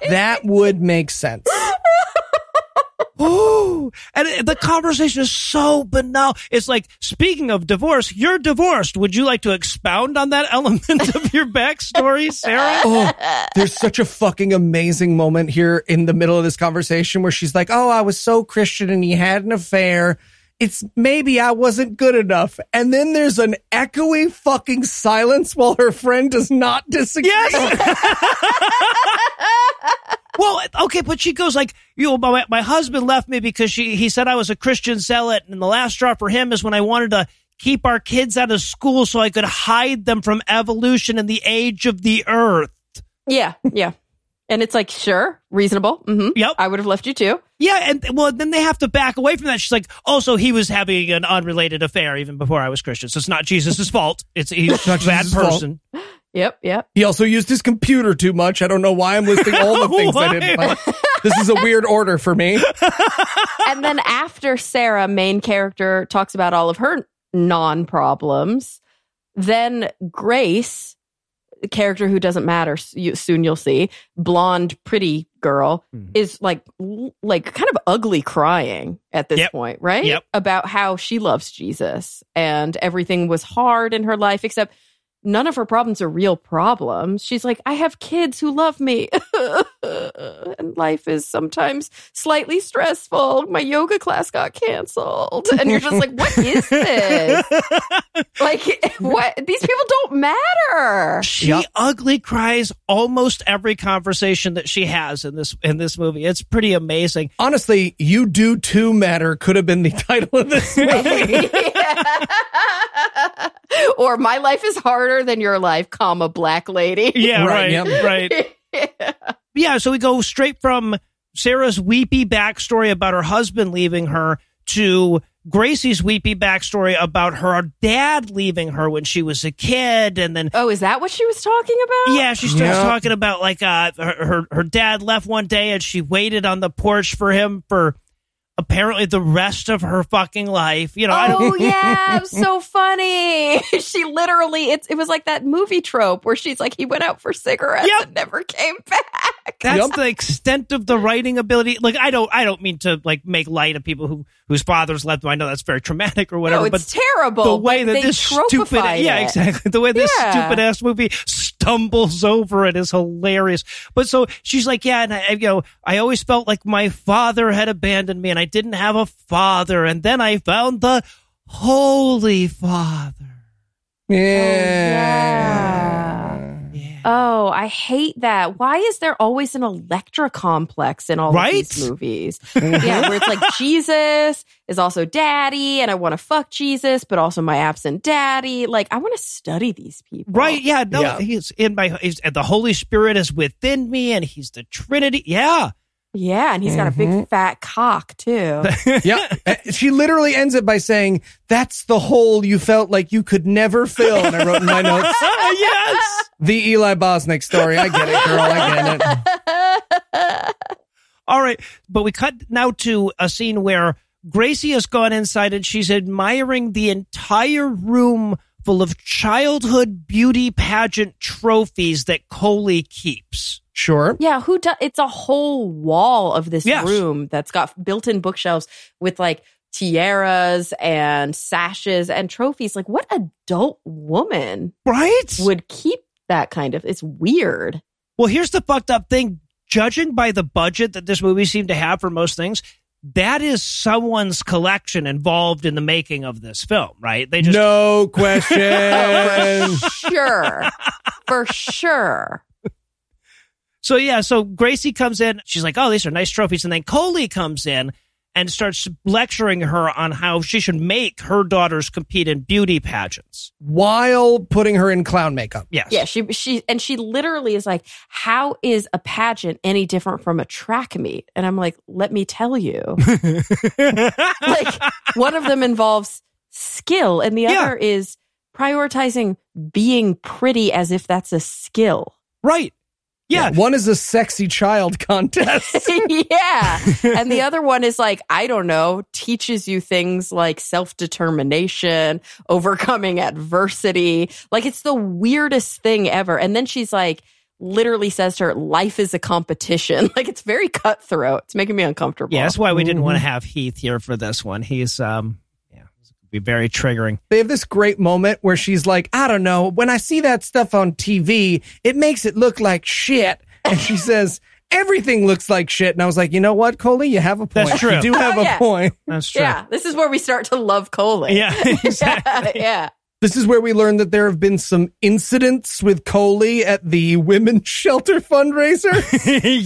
did. [LAUGHS] that would make sense. [LAUGHS] Ooh, and it- the conversation is so banal. It's like, speaking of divorce, you're divorced. Would you like to expound on that element of your backstory, Sarah? Oh, there's such a fucking amazing moment here in the middle of this conversation where she's like, Oh, I was so Christian and he had an affair. It's maybe I wasn't good enough. And then there's an echoey fucking silence while her friend does not disagree. Yes. [LAUGHS] [LAUGHS] well, okay, but she goes like, you know, my, my husband left me because she he said I was a Christian zealot, and the last straw for him is when I wanted to keep our kids out of school so I could hide them from evolution and the age of the earth. Yeah, yeah. And it's like, sure, reasonable. hmm Yep. I would have left you too. Yeah, and well, then they have to back away from that. She's like, oh, also, he was having an unrelated affair even before I was Christian, so it's not Jesus' fault. It's he's a bad Jesus' fault. person. Yep, yep. He also used his computer too much. I don't know why I'm listing all the [LAUGHS] things I didn't like. This is a weird order for me. [LAUGHS] and then after Sarah, main character, talks about all of her non problems, then Grace, the character who doesn't matter, you, soon you'll see, blonde, pretty girl, Mhm. is like, like kind of ugly crying at this Yep. point, right? Yep. About how she loves Jesus and everything was hard in her life, except none of her problems are real problems. She's like, I have kids who love me. [LAUGHS] and life is sometimes slightly stressful. My yoga class got canceled. And you're just like, what is this? [LAUGHS] like, what? These people don't matter. She Yep. ugly cries almost every conversation that she has in this in this movie. It's pretty amazing. Honestly, You Do Too Matter could have been the [LAUGHS] title of this movie. or my life is harder than your life, comma, black lady. [LAUGHS] Yeah, Right, right, yep. right. [LAUGHS] Yeah, so we go straight from Sarah's weepy backstory about her husband leaving her to Gracie's weepy backstory about her dad leaving her when she was a kid, and then Oh, is that what she was talking about? yeah, she starts Yeah. talking about like uh her, her her dad left one day and she waited on the porch for him for apparently the rest of her fucking life. You know, Oh [LAUGHS] yeah, so funny. [LAUGHS] she literally it's it was like that movie trope where she's like he went out for cigarettes Yep. and never came back. That's Yep. the extent of the writing ability. Like I don't I don't mean to like make light of people who whose fathers left them. I know that's very traumatic or whatever, no, but it's terrible. the way that this stupid tropified yeah exactly the way this Yeah. stupid ass movie stumbles over it is hilarious but so she's like yeah and I, you know i always felt like my father had abandoned me and i didn't have a father and then i found the holy father Yeah. yeah Oh, I hate that. Why is there always an Electra complex in all Right? of these movies? yeah, where it's like [LAUGHS] Jesus is also daddy, and I want to fuck Jesus, but also my absent daddy. Like, I want to study these people. right yeah no Yeah. he's in my he's, and the holy spirit is within me and he's the trinity yeah Yeah, and he's got a Mm-hmm. big fat cock too. [LAUGHS] yeah. [LAUGHS] She literally ends it by saying, That's the hole you felt like you could never fill. And I wrote in my [LAUGHS] notes, yes The Eli Bosnick story. I get it, girl. I get it. All right, but we cut now to a scene where Gracie has gone inside and she's admiring the entire room full of childhood beauty pageant trophies that Coley keeps. Sure. Yeah, who does? It's a whole wall of this Yes. room that's got built-in bookshelves with like tiaras and sashes and trophies. Like, what adult woman Right? would keep that kind of? It's weird. Well, here's the fucked up thing. Judging by the budget that this movie seemed to have for most things, that is someone's collection involved in the making of this film, right? They just no [LAUGHS] question. For sure, for sure. So yeah, so Gracie comes in. She's like, "Oh, these are nice trophies," and then Coley comes in and starts lecturing her on how she should make her daughters compete in beauty pageants. While putting her in clown makeup. Yes. Yeah, she she and she literally is like, "How is a pageant any different from a track meet?" And I'm like, "Let me tell you." [LAUGHS] like one of them involves skill and the Yeah. other is prioritizing being pretty as if that's a skill. right. Yeah. One is a sexy child contest. [LAUGHS] yeah. And the other one is like, I don't know, teaches you things like self determination, overcoming adversity. Like it's the weirdest thing ever. And then she's like, literally says to her, life is a competition. [LAUGHS] Like it's very cutthroat. It's making me uncomfortable. Yeah, that's why we didn't want to Mm-hmm. have Heath here for this one. He's um yeah, it's gonna be very triggering. they have this great moment where she's like, I don't know, when I see that stuff on TV, it makes it look like shit. And she [LAUGHS] says, everything looks like shit. And I was like, you know what, Coley, you have a point. That's true. You do oh, have Oh, a point. That's true. Yeah. This is where we start to love Coley. Yeah, [LAUGHS] [LAUGHS] exactly. yeah. This is where we learn that there have been some incidents with Coley at the women's shelter fundraiser.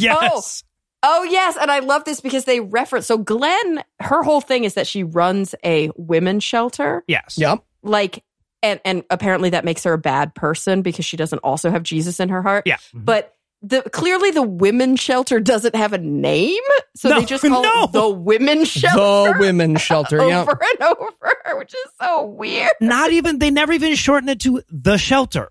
yes. Oh, Oh, yes. And I love this because they reference. So, Glenn, her whole thing is that she runs a women's shelter. Yes. yep. Like, and, and apparently that makes her a bad person because she doesn't also have Jesus in her heart. Yeah. Mm-hmm. But the clearly the women's shelter doesn't have a name. So No, they just call [LAUGHS] no. it the women's shelter. The [LAUGHS] women's shelter. over Yep. and over, which is so weird. Not even they never even shorten it to the shelter.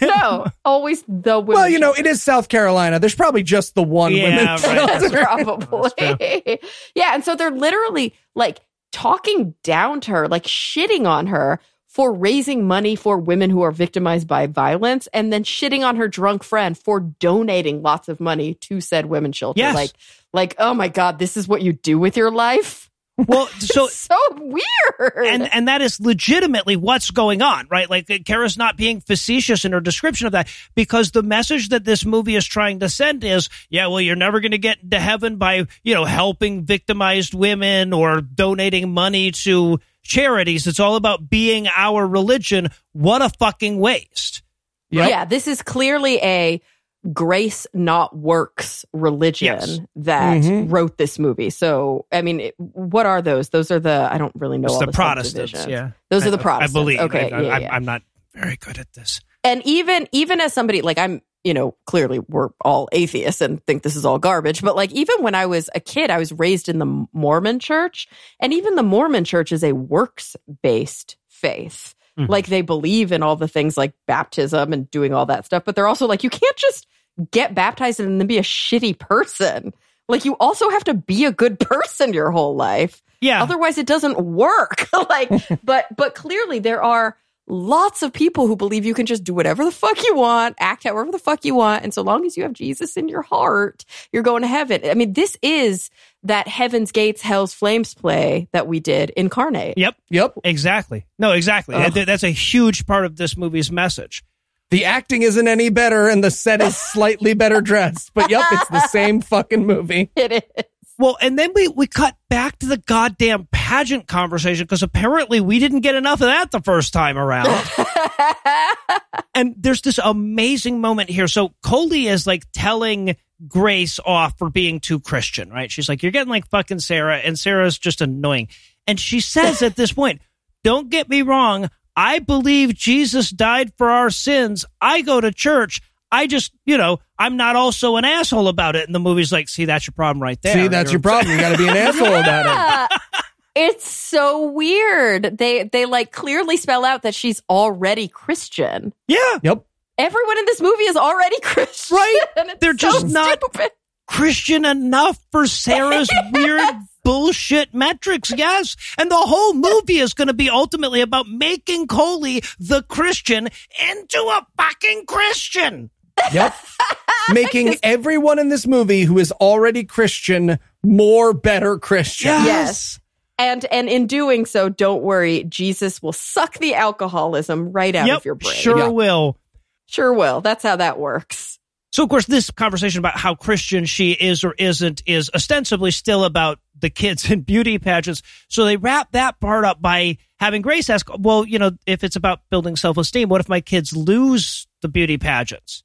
No, always the women's Well, you know, it is South Carolina. There's probably just the one Yeah, women's right. shelter. [LAUGHS] probably. yeah, and so they're literally like talking down to her, like shitting on her for raising money for women who are victimized by violence, and then shitting on her drunk friend for donating lots of money to said women's shelter. Yes. Like, like, oh my god, this is what you do with your life. Well, [LAUGHS] so It's so weird. and and that is legitimately what's going on, right? Like Cara's not being facetious in her description of that because the message that this movie is trying to send is, yeah, well, you're never going to get to heaven by you know helping victimized women or donating money to charities. It's all about being our religion. What a fucking waste. Yep. Yeah, this is clearly a grace not works religion Yes. that Mhm. wrote this movie. So, I mean, it- what are those? Those are the I don't really know all the, the Protestants. Yeah, Those are the I- Protestants. I believe. Okay, I, yeah, I'm, yeah. I'm not very good at this. And even even as somebody like I'm, you know, clearly we're all atheists and think this is all garbage. But like even when I was a kid, I was raised in the Mormon church, and even the Mormon church is a works based faith. Mhm. Like they believe in all the things like baptism and doing all that stuff, but they're also like you can't just get baptized and then be a shitty person. Like you also have to be a good [LAUGHS] person your whole life. Yeah. Otherwise it doesn't work. [LAUGHS] like [LAUGHS] but but clearly there are lots of people who believe you can just do whatever the fuck you want, act however the fuck you want, and so long as you have Jesus in your heart, you're going to heaven. I mean, this is that Heaven's Gates Hell's Flames play that we did incarnate. Yep. Yep. Exactly. No, exactly. Ugh. That's a huge part of this movie's message. The acting isn't any better and the set is slightly better dressed. But yep, it's the [LAUGHS] same fucking movie. It is. Well, and then we, we cut back to the goddamn pageant conversation because apparently we didn't get enough of that the first time around. [LAUGHS] and there's this amazing moment here. So Coley is like telling Grace off for being too Christian, right? She's like, You're getting like fucking Sarah, and Sarah's just annoying. And she says at this point, Don't get me wrong. I believe Jesus died for our sins. I go to church. I just, you know, I'm not also an asshole about it. And the movie's like, see, that's your problem right there. See, that's You're- your problem. You got to be an [LAUGHS] asshole about it. [LAUGHS] It's so weird. They they like clearly spell out that she's already Christian. Yeah. Yep. Everyone in this movie is already Christian. Right. [LAUGHS] They're so just not- stupid. Christian enough for Sarah's weird bullshit metrics. Yes. And the whole movie is going to be ultimately about making Coley the Christian into a fucking Christian. Yep. [LAUGHS] Making everyone in this movie who is already Christian more better Christian. Yes. Yes. And and in doing so, don't worry, Jesus will suck the alcoholism right out yep. of your brain. Sure Yeah. will. Sure will. That's how that works. So, of course, this conversation about how Christian she is or isn't is ostensibly still about the kids [LAUGHS] in beauty pageants. So they wrap that part up by having Grace ask, well, you know, if it's about building self esteem, what if my kids lose the beauty pageants?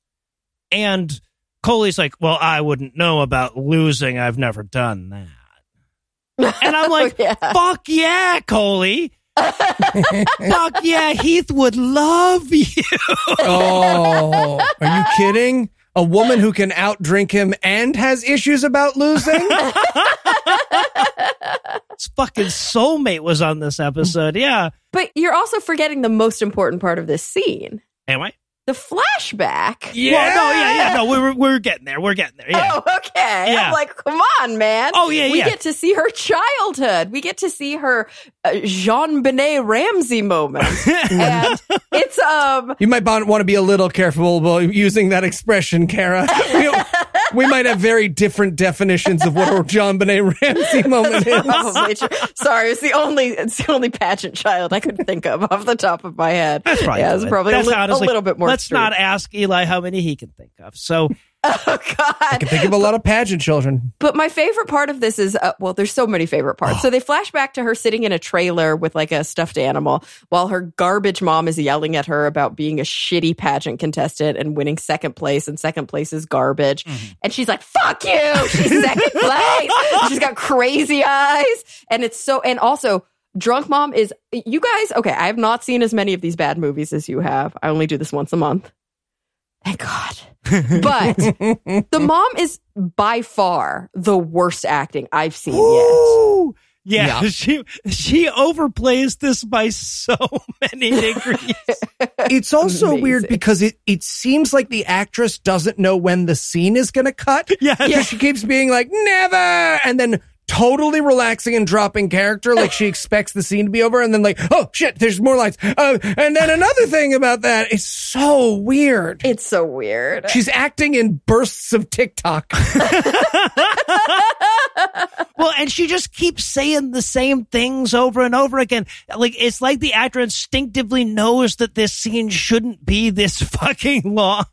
And Coley's like, well, I wouldn't know about losing. I've never done that. [LAUGHS] And I'm like, oh, Yeah. fuck yeah, Coley. [LAUGHS] fuck yeah, Heath would love you. [LAUGHS] Oh, are you kidding? A woman who can outdrink him and has issues about losing? His fucking soulmate was on this episode. Yeah. But you're also forgetting the most important part of this scene. Am I? The flashback. Well, no, yeah, yeah, no, we're we're getting there. We're getting there. Yeah. Oh, okay. Yeah. I'm like, come on, man. Oh, yeah, We yeah. get to see her childhood. We get to see her uh, JonBenét Ramsey moment, [LAUGHS] and it's um. You might want to be a little careful about using that expression, Cara. [LAUGHS] We, we might have very different definitions of what a JonBenét Ramsey moment is. Sorry, it's the only it's the only pageant child I could think of off the top of my head. That's probably yeah, it's probably That's a, li- honestly- a little bit more. Let's extreme. not ask Eli how many he can think of. So [LAUGHS] Oh God! I can think of a lot of pageant children. But my favorite part of this is, uh, well, there's so many favorite parts. So they flash back to her sitting in a trailer with like a stuffed animal while her garbage mom is yelling at her about being a shitty pageant contestant and winning second place, and second place is garbage. And she's like, fuck you. She's second [LAUGHS] place. she's got crazy eyes. And it's so, and also, Drunk Mom is, you guys, okay, I have not seen as many of these bad movies as you have. I only do this once a month. Thank God. But [LAUGHS] the mom is by far the worst acting I've seen yet. Ooh. Yeah, Yeah. [LAUGHS] she she overplays this by so [LAUGHS] many degrees. It's also Amazing. weird because it, it seems like the actress doesn't know when the scene is going to cut. Yes. Yeah. She keeps being like, never. And then totally relaxing and dropping character. Like she [LAUGHS] expects the scene to be over. And then like, oh shit, there's more lines. Uh, and then another thing about that is so weird. It's so weird. She's acting in bursts of TikTok. [LAUGHS] Well, and she just keeps saying the same things over and over again. Like it's like the actor instinctively knows that this scene shouldn't be this [LAUGHS] fucking long.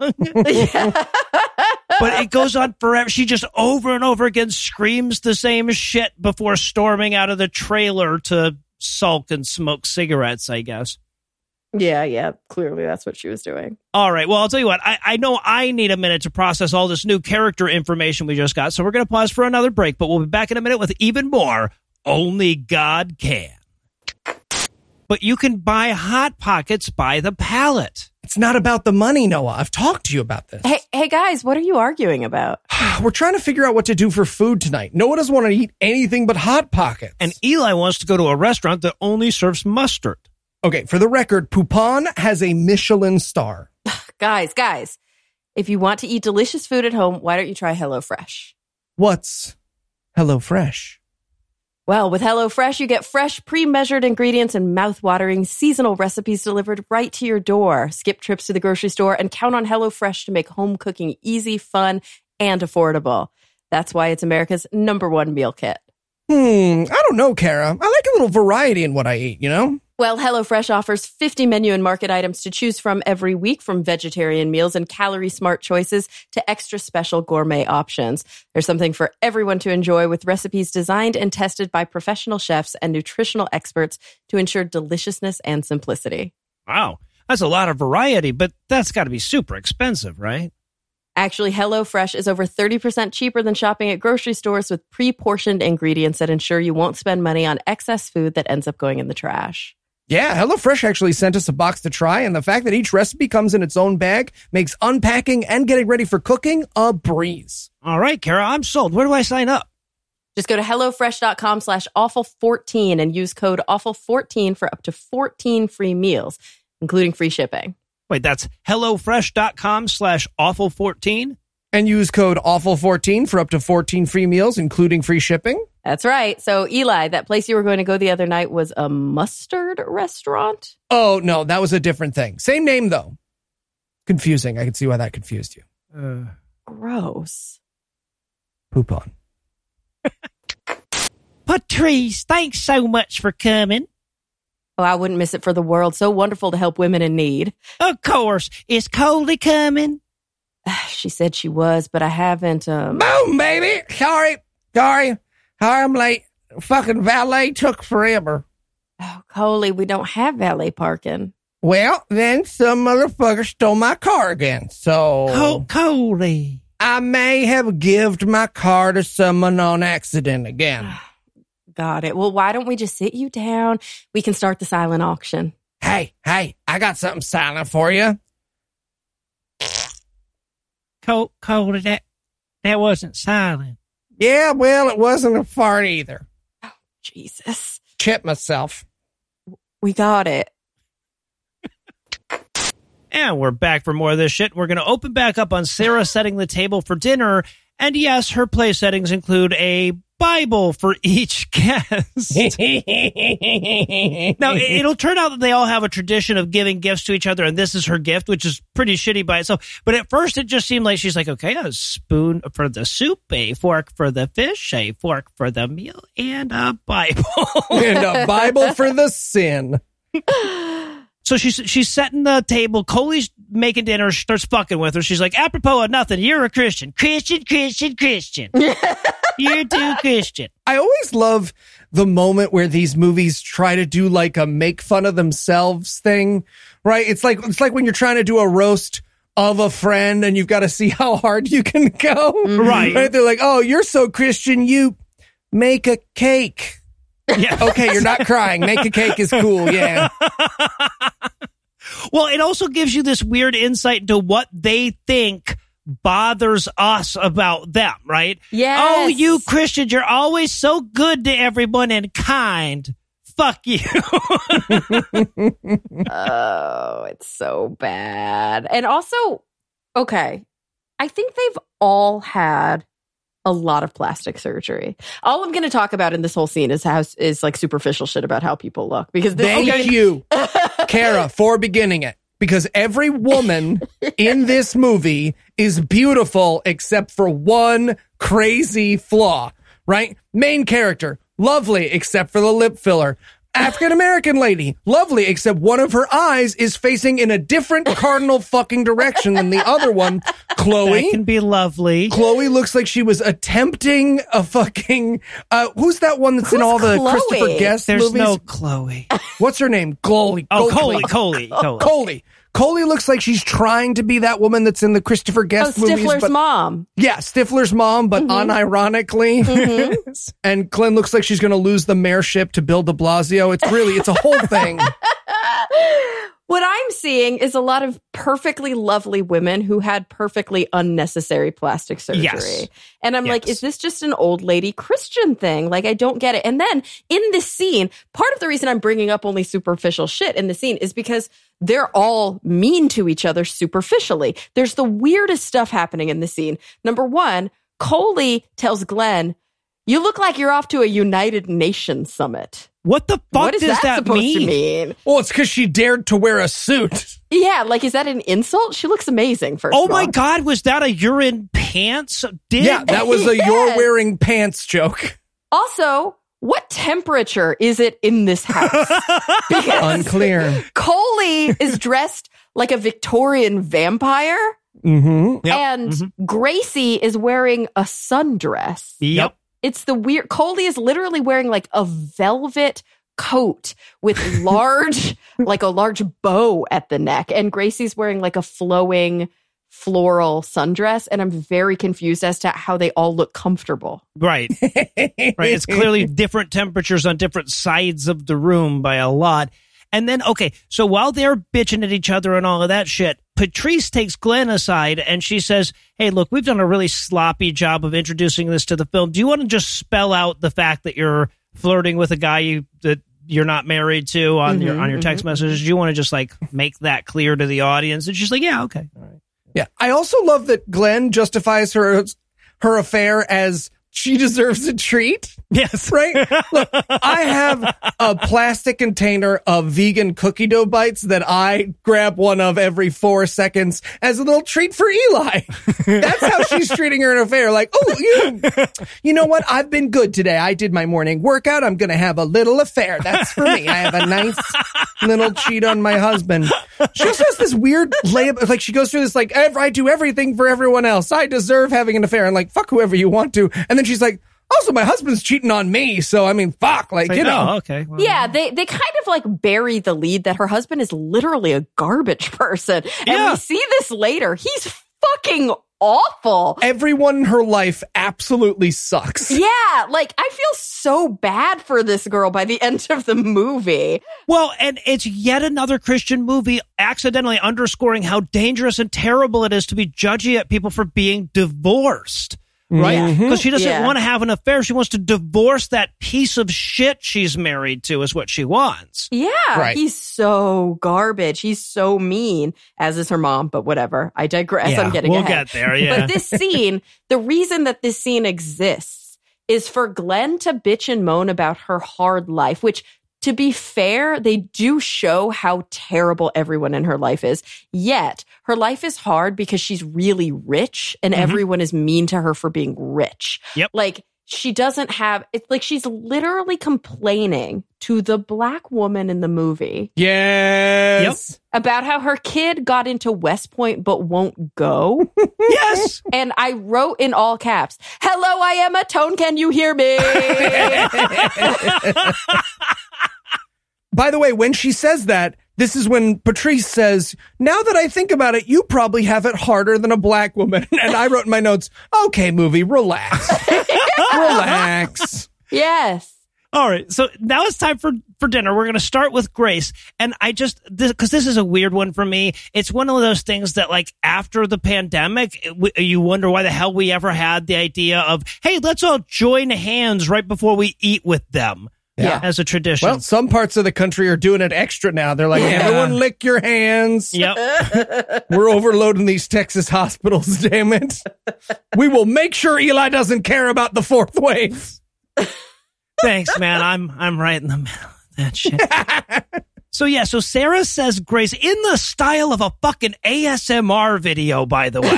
But it goes on forever. She just over and over again screams the same shit before storming out of the trailer to sulk and smoke cigarettes, I guess. yeah, yeah. Clearly, that's what she was doing. All right. Well, I'll tell you what. I, I know I need a minute to process all this new character information we just got. So we're going to pause for another break, but we'll be back in a minute with even more. Only God can. But you can buy Hot Pockets by the pallet. It's not about the money, Noah. I've talked to you about this. Hey, hey, guys, what are you arguing about? [SIGHS] We're trying to figure out what to do for food tonight. Noah doesn't want to eat anything but Hot Pockets. And Eli wants to go to a restaurant that only serves mustard. okay, for the record, Poupon has a Michelin star. [SIGHS] Guys, guys, if you want to eat delicious food at home, why don't you try HelloFresh? What's HelloFresh. Well, with HelloFresh, you get fresh, pre measured ingredients and mouth-watering seasonal recipes delivered right to your door. Skip trips to the grocery store and count on HelloFresh to make home cooking easy, fun, and affordable. That's why it's America's number one meal kit. Hmm, I don't know, Cara. I like a little variety in what I eat, you know? Well, HelloFresh offers 50 menu and market items to choose from every week, from vegetarian meals and calorie smart choices to extra special gourmet options. There's something for everyone to enjoy with recipes designed and tested by professional chefs and nutritional experts to ensure deliciousness and simplicity. Wow. That's a lot of variety, but that's got to be super expensive, right? Actually, HelloFresh is over 30% cheaper than shopping at grocery stores with pre portioned ingredients that ensure you won't spend money on excess food that ends up going in the trash. Yeah, HelloFresh actually sent us a box to try, and the fact that each recipe comes in its own bag makes unpacking and getting ready for cooking a breeze. All right, Cara, I'm sold. Where do I sign up? Just go to HelloFresh.com slash awful14 and use code awful14 for up to 14 free meals, including free shipping. Wait, that's HelloFresh.com slash awful14? And use code awful14 for up to 14 free meals, including free shipping. That's right. So, Eli, that place you were going to go the other night was a mustard restaurant? Oh, no, that was a different thing. Same name, though. Confusing. I can see why that confused you. Uh, Gross. Poop on. [LAUGHS] Patrice, thanks so much for coming. Oh, I wouldn't miss it for the world. So wonderful to help women in need. Of course. Is Coley coming? [SIGHS] She said she was, but I haven't. Um, Boom, baby. Sorry. Sorry. Sorry, I'm late. Fucking valet took forever. oh, Coley, we don't have valet parking. Well, then some motherfucker stole my car again. So Co- Coley. I may have gived my car to someone on accident again. [SIGHS] Got it. Well, why don't we just sit you down? We can start the silent auction. Hey, hey, I got something silent for you. Co- Coley, that, that wasn't silent. Yeah, well, it wasn't a fart either. Oh, Jesus. Chip myself. We got it. And we're back for more of this shit. We're going to open back up on Sarah setting the table for dinner. And yes, her play settings include a Bible for each [LAUGHS] guest. Now, it- it'll turn out that they all have a tradition of giving gifts to each other, and this is her gift, which is pretty shitty by itself. But at first, it just seemed like she's like, okay, a spoon for the soup, a fork for the fish, a fork for the meal, and a Bible. and a Bible for the [LAUGHS] sin. [LAUGHS] so she's she's setting the table. Coley's making dinner. She starts fucking with her. She's like, apropos of nothing, you're a Christian, Christian, Christian, Christian. [LAUGHS] you're too Christian. I always love the moment where these movies try to do like a make fun of themselves thing, right? It's like it's like when you're trying to do a roast of a friend and you've got to see how hard you can go. Right. They're like, "Oh, you're so Christian, you make a cake." Yeah. [LAUGHS] Okay, you're not crying. Make a cake is cool. Yeah. [LAUGHS] Well, it also gives you this weird insight into what they think bothers us about them, right? Yes. Oh, you Christians, you're always so good to everyone and kind. Fuck you. [LAUGHS] Oh, it's so bad. And also, okay, I think they've all had a lot of plastic surgery. All I'm going to talk about in this whole scene is how is like superficial shit about how people look because this Thank okay, you, [LAUGHS] Cara, for beginning it. Because every woman in this movie is beautiful except for one crazy flaw, right? Main character, lovely except for the lip filler. African American lady, lovely except one of her eyes is facing in a different cardinal fucking direction than the other one. Chloe. that can be lovely. Chloe looks like she was attempting a fucking. Uh, who's that one that's in all the Chloe? Christopher Guest There's movies? no Chloe. What's her name? Chloe. Oh, Chloe. Coley, Coley, Coley. Coley. Looks like she's trying to be that woman that's in the Christopher oh, Guest movies. Stifler's But mom. yeah, Stifler's mom, but mm-hmm. unironically. Mm-hmm. [LAUGHS] and Glenn looks like she's going to lose the mayorship to Bill de Blasio. It's really, it's a whole thing. [LAUGHS] What I'm seeing is a lot of perfectly lovely women who had perfectly unnecessary plastic surgery. Yes. And I'm like, is this just an old lady Christian thing? Like, I don't get it. And then in this scene, part of the reason I'm bringing up only superficial shit in the scene is because they're all mean to each other superficially. There's the weirdest stuff happening in the scene. Number one, Coley tells Glenn, You look like you're off to a United Nations summit. What the fuck what is does that, that, supposed mean? to mean? Well, it's because she dared to wear a suit. Yeah, like is that an insult? She looks amazing. First, Oh of my god, was that a you're in pants? Did Yeah, that was a [LAUGHS] Yes. you're wearing pants joke. Also, what temperature is it in this house? [LAUGHS] because Unclear. Coley is dressed like a Victorian vampire, Mm-hmm. Yep. and Gracie is wearing a sundress. Yep. It's the weird. Coley is literally wearing like a velvet coat with [LAUGHS] large, like a large bow at the neck, and Gracie's wearing like a flowing floral sundress. And I'm very confused as to how they all look comfortable. Right. Right. It's clearly different temperatures on different sides of the room by a lot. And then, okay, so while they're bitching at each other and all of that shit, Patrice takes Glenn aside and she says, Hey, look, we've done a really sloppy job of introducing this to the film. Do you want to just spell out the fact that you're flirting with a guy you, that you're not married to on your mm-hmm, on your text mm-hmm, messages? Mm-hmm. Do you want to just like make that clear to the audience? And she's like, Yeah, okay. All right. Yeah. I also love that Glenn justifies her her affair as she deserves a treat. Yes. Right? Look, I have a plastic container of vegan cookie dough bites that I grab one of every four seconds as a little treat for Eli. That's how she's treating her in affair. Like, oh, you, you know what? I've been good today. I did my morning workout. I'm going to have a little affair. That's for me. I have a nice little cheat on my husband. She also has this weird layup. Like she goes through this, like, I do everything for everyone else. I deserve having an affair. And like, fuck whoever you want to. And then she's like, also my husband's cheating on me. So I mean, fuck, like, It's you know. oh, okay. Well, Yeah, they they kind of like bury the lead that her husband is literally a garbage [LAUGHS] person. And Yeah. we see this later. He's fucking awful. Everyone in her life absolutely sucks. [LAUGHS] Yeah, like I feel so bad for this girl by the [LAUGHS] end of the movie. Well, and it's yet another Christian movie accidentally underscoring how dangerous and terrible it is to be judgy at people for being divorced. Right? Mm-hmm. Yeah. Because she doesn't Yeah. want to have an affair. She wants to divorce that piece of shit she's married to, is what she wants. Yeah, Right. he's so garbage. He's so mean, as is her mom, but whatever. I digress. I'm getting we'll ahead. get there. Yeah. But this scene, [LAUGHS] the reason that this scene exists is for Glenn to bitch and moan about her hard life, which to be fair, they do show how terrible everyone in her life is. Yet her life is hard because she's really rich and mm-hmm. everyone is mean to her for being rich. Yep. Like she doesn't have, it's like she's literally complaining to the black woman in the movie Yes. about how her kid got into West Point but won't go. [LAUGHS] yes. And I wrote in all caps, Hello, I am a tone. Can you hear me? [LAUGHS] By the way, when she says that, this is when Patrice says, Now that I think about it, you probably have it harder than a black woman. [LAUGHS] And I wrote in my notes, Okay, movie, relax. [LAUGHS] relax. yes. All right, so now it's time for for dinner. We're going to start with Grace, and I just because this, is a weird one for me. It's one of those things that, like, after the pandemic, it- w- you wonder why the hell we ever had the idea of, hey, let's all join hands right before we eat with them, Yeah. as a tradition. Well, some parts of the country are doing it extra now. They're like, Yeah. everyone lick your hands. yep. [LAUGHS] We're overloading these Texas hospitals, [LAUGHS] damn it. We will make sure Eli doesn't care about the fourth wave. [LAUGHS] Thanks, man. I'm I'm right in the middle of that shit. So yeah, so Sarah says Grace in the style of a fucking ASMR video, by the way.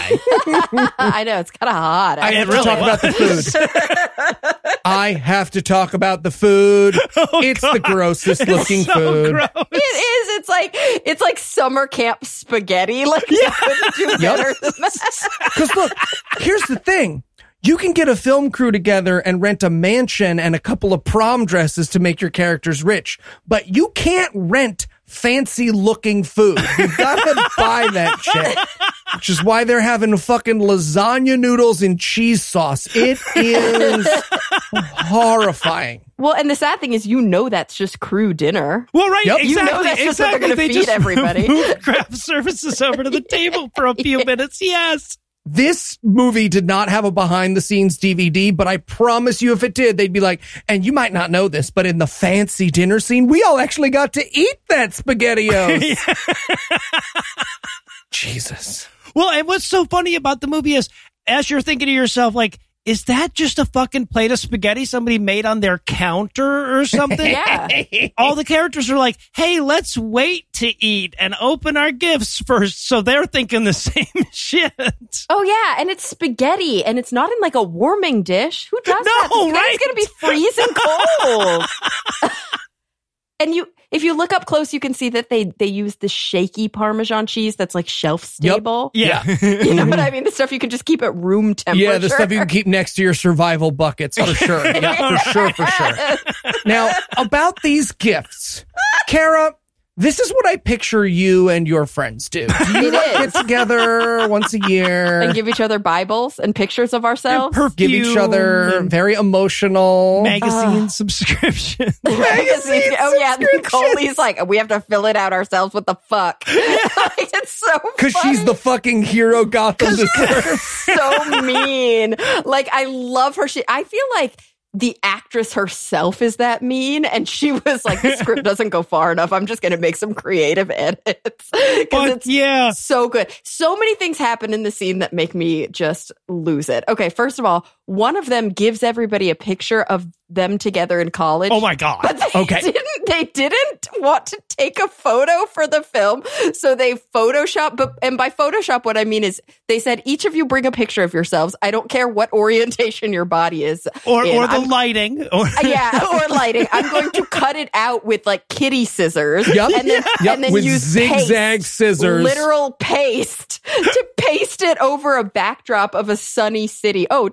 I know. It's kind of hot. I It have really to talk about the food. I have to talk about the food. [LAUGHS] Oh, it's the grossest looking so food. gross. it is. It's like it's like summer camp spaghetti. [LAUGHS] Like you couldn't better. [LAUGHS] Because look, here's the thing. You can get a film crew together and rent a mansion and a couple of prom dresses to make your characters rich, but you can't rent fancy looking food. You gotta [LAUGHS] buy that shit. Which is why they're having fucking lasagna noodles and cheese sauce. It is [LAUGHS] horrifying. Well, and the sad thing is, you know, that's just crew dinner. Well, right, Yep. You know exactly. that's just what they're exactly. gonna They feed just everybody. moved [LAUGHS] craft services over to the table for a few minutes. Yes. This movie did not have a behind the scenes DVD, but I promise you if it did, they'd be like, and you might not know this, but in the fancy dinner scene, we all actually got to eat that SpaghettiOs. [LAUGHS] Jesus. Well, and what's so funny about the movie is, as you're thinking to yourself, like, is that just a fucking plate of spaghetti somebody made on their counter or something? [LAUGHS] Yeah. All the characters are like, hey, let's wait to eat and open our gifts first. So they're thinking the [LAUGHS] same shit. Oh yeah, and it's spaghetti, and it's not in like a warming dish. Who does [LAUGHS] that? No, right? spaghetti's gonna be freezing cold. And you, if you look up close, you can see that they they use the shaky Parmesan cheese that's like shelf stable. Yeah. [LAUGHS] You know what I mean? The stuff you can just keep at room temperature. Yeah, the stuff you can keep next to your survival buckets for sure. [LAUGHS] Yeah, for sure, for sure. Now, about these gifts, Cara, this is what I picture you and your friends do. Do you [LAUGHS] It like, is. get together once a year, and give each other Bibles and pictures of ourselves. give each other very emotional. magazine subscription. [LAUGHS] Magazine. Oh yeah, subscriptions. Coley's like we have to fill it out ourselves. What the fuck? [LAUGHS] it's so Because she's the fucking hero Gotham deserves. so mean. Like I love her. She I feel like the actress herself is that mean, and she was like, "The script [LAUGHS] doesn't go far enough. I'm just going to make some creative edits [LAUGHS] because it's yeah. so good. So many things happen in the scene that make me just lose it. Okay, first of all, one of them gives everybody a picture of them together in college. Oh my God. But they Okay. didn't they didn't want to take a photo for the film, so they Photoshop. But and by Photoshop, what I mean is they said each of you bring a picture of yourselves. I don't care what orientation your body is, Or, in. or the I'm- lighting. Or [LAUGHS] yeah, or lighting. I'm going to cut it out with like kitty scissors, Yep. and then Yep, and then with use zigzag paste, scissors. literal paste [LAUGHS] to paste it over a backdrop of a sunny city. Oh,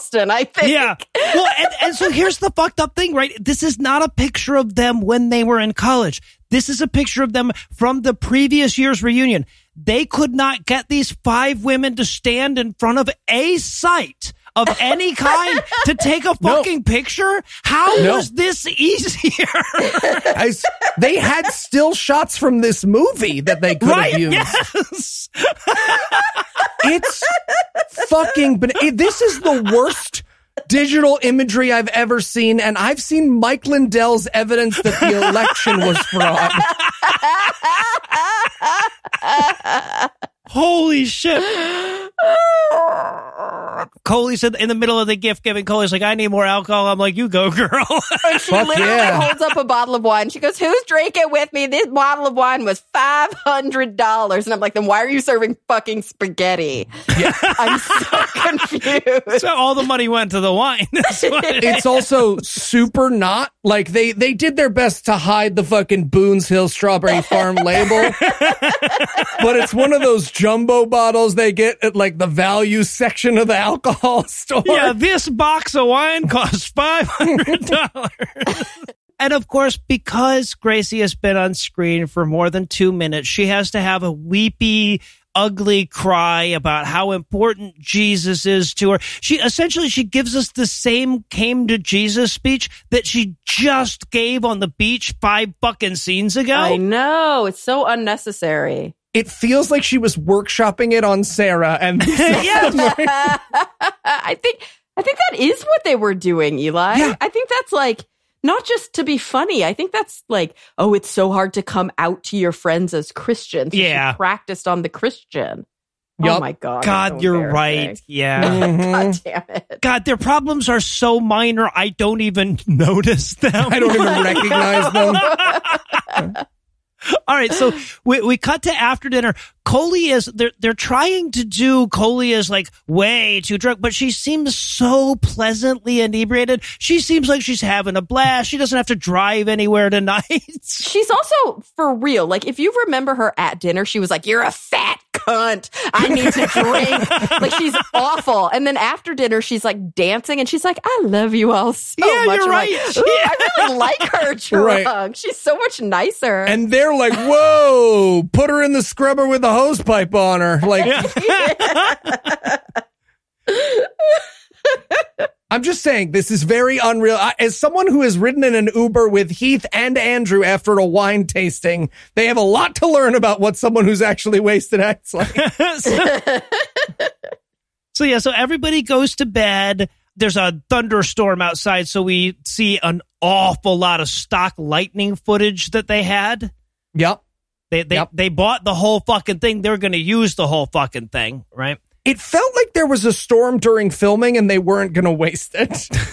Charleston, I think. Yeah. Well, and, and so here's the fucked up thing, right? This is not a picture of them when they were in college. This is a picture of them from the previous year's reunion. They could not get these five women to stand in front of a site of any kind to take a [LAUGHS] No. fucking picture. How No. was this easier? I they had still shots from this movie that they could right? have used. Yes. [LAUGHS] It's fucking. But this is the worst digital imagery I've ever seen, and I've seen Mike Lindell's evidence that the election was [LAUGHS] fraud. Holy shit. [GASPS] Coley's in, in the middle of the gift giving. Coley's like, I need more alcohol. I'm like, you go, girl. [LAUGHS] And she Fuck literally yeah. holds up a bottle of wine. She goes, Who's drinking with me? This bottle of wine was $500. And I'm like, Then why are you serving fucking spaghetti? I'm so [LAUGHS] confused. so all the money went to the wine. [LAUGHS] That's what it is. It's also super not like they they did their best to hide the fucking Boone's Hill Strawberry Farm label, but it's one of those jumbo bottles they get at like the value section of the alcohol [LAUGHS] store. yeah, this box of wine costs five hundred dollars. and of course, because Gracie has been on screen for more than two minutes, she has to have a weepy, ugly cry about how important Jesus is to her. She essentially she gives us the same came to Jesus speech that she just gave on the beach five fucking scenes ago. I know. It's so unnecessary. It feels like she was workshopping it on Sarah, and [LAUGHS] yeah, [LAUGHS] I think I think that is what they were doing, Eli. Yeah. I think that's like not just to be funny. I think that's like, oh, it's so hard to come out to your friends as Christians. So she Yeah. practiced on the Christian. Oh my god. God, so you're right. embarrassing. Yeah. Mhm. [LAUGHS] God damn it. God, their problems are so minor, I don't even notice them. I don't even recognize them. All right, so we, we cut to after dinner. Coley is they're they're trying to do Coley is like way too drunk, but she seems so pleasantly inebriated. She seems like she's having a blast. She doesn't have to drive anywhere tonight. [LAUGHS] She's also for real. Like, if you remember her at dinner, she was like, You're a fat cunt. I need to drink. [LAUGHS] like, she's awful. And then after dinner, she's like dancing and she's like, I love you all so Yeah, much. you're I'm like, right. I really like her [LAUGHS] drunk. Right. She's so much nicer. And they're like, "Whoa, put her in the scrubber with the hose pipe on her." Like, [LAUGHS] I'm just saying, this is very unreal. I- As someone who has ridden in an Uber with Heath and Andrew after a wine tasting, they have a lot to learn about what someone who's actually wasted acts like. [LAUGHS] so, so yeah, so everybody goes to bed. There's a thunderstorm outside, so we see an awful lot of stock lightning footage that they had. Yep. They they Yep. they bought the whole fucking thing. They're going to use the whole fucking thing, right? It felt like there was a storm during filming and they weren't going to waste it. [LAUGHS]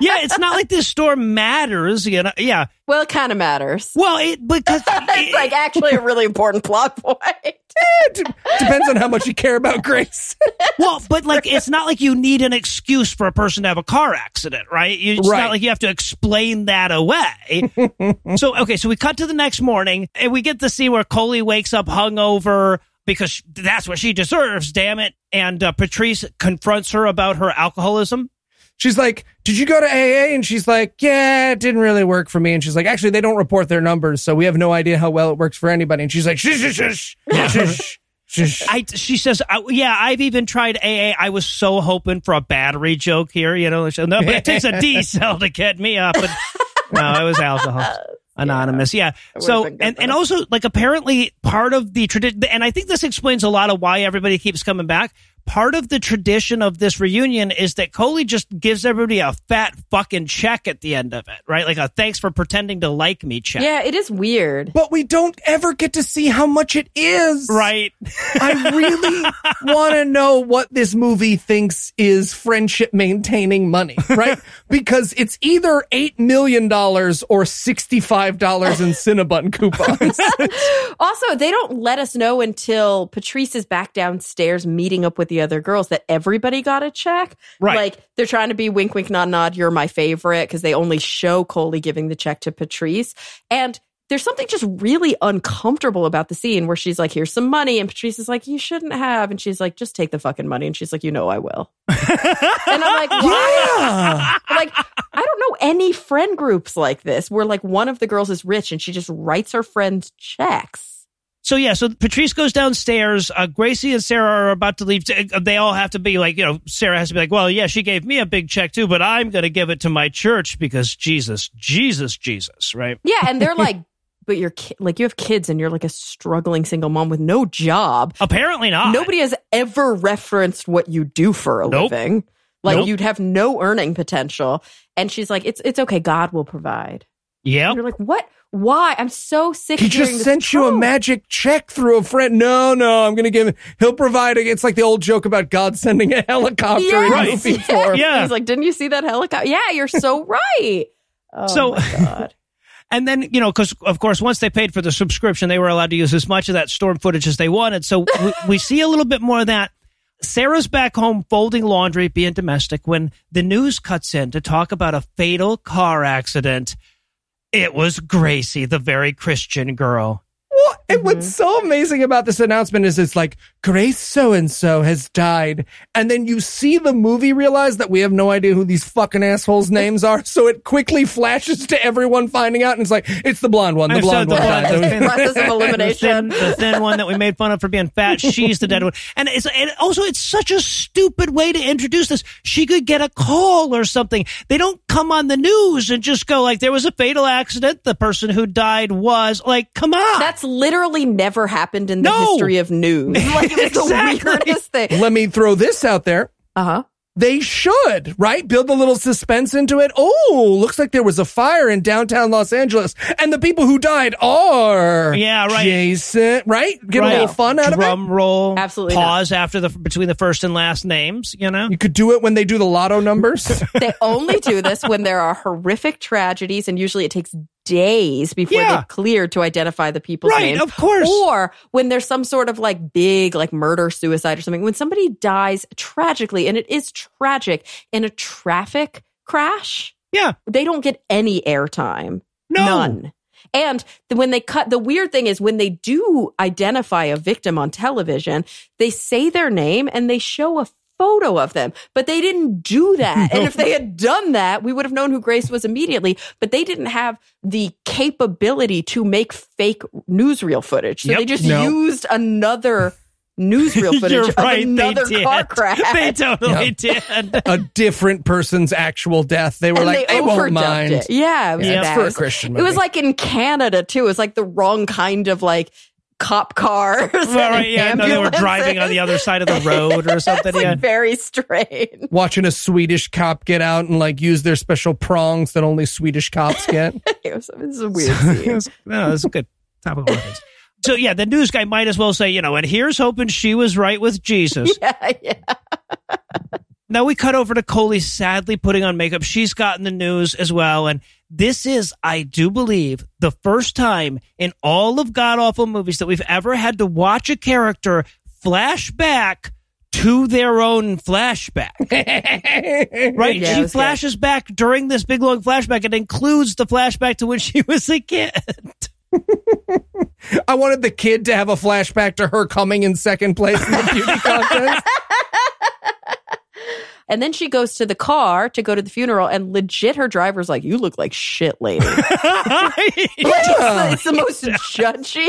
yeah, it's not like this storm matters. You know, yeah. Well, it kind of matters. Well, it because [LAUGHS] it's like actually a really important plot point. [LAUGHS] it depends on how much you care about Grace. well, but like it's not like you need an excuse for a person to have a car accident, right? You- It's Right. not like you have to explain that away. so okay, so we cut to the next morning and we get the scene where Coley wakes up hungover because that's what she deserves. Damn it! And uh, Patrice confronts her about her alcoholism. She's like, Did you go to AA? And she's like, Yeah, it didn't really work for me. And she's like, Actually, they don't report their numbers, so we have no idea how well it works for anybody. And she's like, Shush, shush, shush, shush, [LAUGHS] shush. I, she says, "Yeah, I've even tried AA. I was so hoping for a battery joke here, you know. No, but it takes a D cell to get me up." But [LAUGHS] no, it was alcohol. [LAUGHS] Anonymous, yeah. So, and, and also, like, apparently, part of the tradition, and I think this explains a lot of why everybody keeps coming back. Part of the tradition of this reunion is that Coley just gives everybody a fat fucking check at the end of it, right? Like a thanks for pretending to like me check. Yeah, it is weird. But we don't ever get to see how much it is. Right. [LAUGHS] I really want to know what this movie thinks is friendship maintaining money, right? [LAUGHS] because it's either $8 million or $65 in Cinnabon [LAUGHS] coupons. Also, they don't let us know until Patrice is back downstairs meeting up with the other girls that everybody got a check. Right. Like they're trying to be wink, wink, nod, nod. You're my favorite because they only show Coley giving the check to Patrice. And there's something just really uncomfortable about the scene where she's like, here's some money. And Patrice is like, you shouldn't have. And she's like, just take the fucking money. And she's like, you know, I will. [LAUGHS] and I'm like, why? yeah. like I don't know any friend groups like this where like one of the girls is rich and she just writes her friends checks. So yeah, so Patrice goes downstairs. Uh, Gracie and Sarah are about to leave. Uh, They all have to be like, you know, Sarah has to be like, well, yeah, she gave me a big check too, but I'm going to give it to my church because Jesus, Jesus, Jesus, right? Yeah, and they're [LAUGHS] like, but you're ki- like you have kids and you're like a struggling single mom with no job. Apparently not. Nobody has ever referenced what you do for a Nope. living. Like Nope. you'd have no earning potential. And she's like, it's it's okay. God will provide. Yeah. You're like, what? Why? I'm so sick. He of hearing just this sent you a magic check through a friend. No, no, I'm going to give him. He'll provide. It's like the old joke about God sending a helicopter in Yes, movie [LAUGHS] yes. form. Yeah. He's like, didn't you see that helicopter? Yeah, you're so [LAUGHS] right. Oh So- my god. [LAUGHS] And then, you know, because of course, once they paid for the subscription, they were allowed to use as much of that storm footage as they wanted. So we, we see a little bit more of that. Sarah's back home folding laundry, being domestic, when the news cuts in to talk about a fatal car accident. It was Gracie, the very Christian girl. Well, and what's mm-hmm. so amazing about this announcement is it's like Grace so and so has died, and then you see the movie realize that we have no idea who these fucking assholes' names are. So it quickly flashes to everyone finding out, and it's like it's the blonde one, the I've blonde said one. the died. blonde. So- Process of the thin, the thin one that we made fun of for being fat. She's the dead one. And it's and also it's such a stupid way to introduce this. She could get a call or something. They don't come on the news and just go like there was a fatal accident. The person who died was like, come on. That's literally never happened in the No. history of news. [LAUGHS] Like it was Exactly. the weirdest thing. Let me throw this out there. Uh huh. They should, right? Build a little suspense into it. Oh, looks like there was a fire in downtown Los Angeles, and the people who died are Yeah, right. Jason, right? Get Right. a little fun out of it. Drum roll. Absolutely not. Pause after the between the first and last names. You know. You could do it when they do the lotto numbers. [LAUGHS] They only do this when there are horrific tragedies, and usually it takes days before Yeah. they've cleared to identify the people's Right, names. of course. Or when there's some sort of like big like murder, suicide, or something. When somebody dies tragically, and it is tragic in a traffic crash, Yeah. they don't get any airtime. No. None. And when they cut, the weird thing is when they do identify a victim on television, they say their name and they show a photo of them, but they didn't do [LAUGHS] that. And if they had done that, we would have known who Grace was immediately, but they didn't have the capability to make fake newsreel footage. So Yep. they just No. used another newsreel [LAUGHS] footage You're of right. another they did. car crash. They totally [LAUGHS] Yeah. did. a different person's actual death. They were and like, they I won't overdubbed mind. it. Yeah, it was Yeah, bad. for a was- Christian It was like in Canada too. It was like the wrong kind of like cop cars. Well, right, yeah, no, they were driving on the other side of the [LAUGHS] road or something. Like yeah. very strange. Watching a Swedish cop get out and like use their special prongs that only Swedish cops get. [LAUGHS] It was, it was a weird [LAUGHS] scene. no, it's a good topical reference. So yeah, the news guy might as well say, you know, and here's hoping she was right with Jesus. yeah, yeah. Now we cut over to Coley sadly putting on makeup. She's gotten the news as well. And this is, I do believe, the first time in all of God awful movies that we've ever had to watch a character flash back to their own flashback. [LAUGHS] right? Yeah, she was good. flashes back during this big long flashback. It includes the flashback to when she [LAUGHS] was a kid. [LAUGHS] I wanted the kid to have a flashback to her coming in second place in the beauty contest. And then she goes to the car to go to the funeral, and legit, her driver's like, "You look like shit, lady." [LAUGHS] Like, it's, it's the most judgy.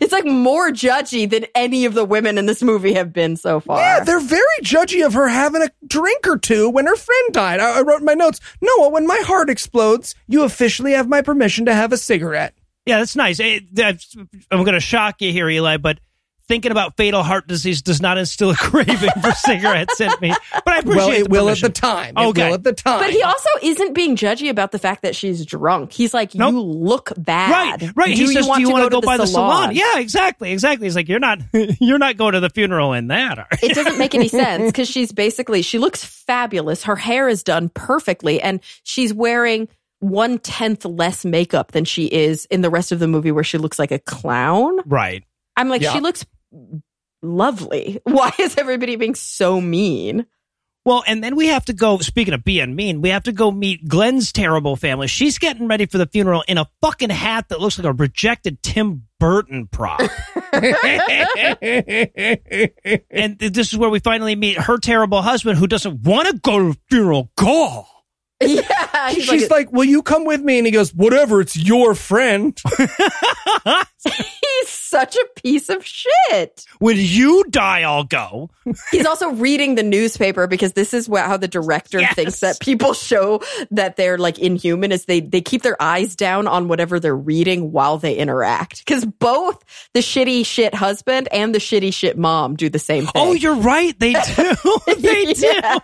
It's like more judgy than any of the women in this movie have been so far. Yeah, they're very judgy of her having a drink or two when her friend died. I, I wrote in my notes, Noah, when my heart explodes, you officially have my permission to have a cigarette. Yeah, that's nice. It- that's- I'm going to shock you here, Eli, but thinking about fatal heart disease does not instill a [LAUGHS] craving for cigarettes in me. But I appreciate Well, it the will at the time. It Okay. will at the time. But he also isn't being judgy about the fact that she's drunk. He's like, Nope. "You look bad." Right, right. Do he you says, want "Do you to want go to go to by the salon?" salon? Yeah, exactly, exactly. He's like, "You're not, [LAUGHS] you're not going to the funeral in that." It doesn't make any [LAUGHS] sense because she's basically she looks fabulous. Her hair is done perfectly, and she's wearing one tenth less makeup than she is in the rest of the movie, where she looks like a clown. right. I'm like, Yeah. she looks lovely. [LAUGHS] Why is everybody being so mean? Well, and then we have to go. Speaking of being mean, we have to go meet Glenn's terrible family. She's getting ready for the funeral in a fucking hat that looks like a rejected Tim Burton prop. [LAUGHS] [LAUGHS] and this is where we finally meet her terrible husband, who doesn't want to go to the funeral. Go. Yeah, he's She's like, Will you come with me? And he goes, Whatever, it's your friend. [LAUGHS] he's such a piece of shit. When you die, I'll go. [LAUGHS] He's also reading the newspaper because this is how the director Yes. thinks that people [LAUGHS] show that they're like inhuman is they they keep their eyes down on whatever they're reading while they interact. Because both the shitty shit husband and the shitty shit mom do the same oh, thing. Oh, you're right. They do. they do. Yeah.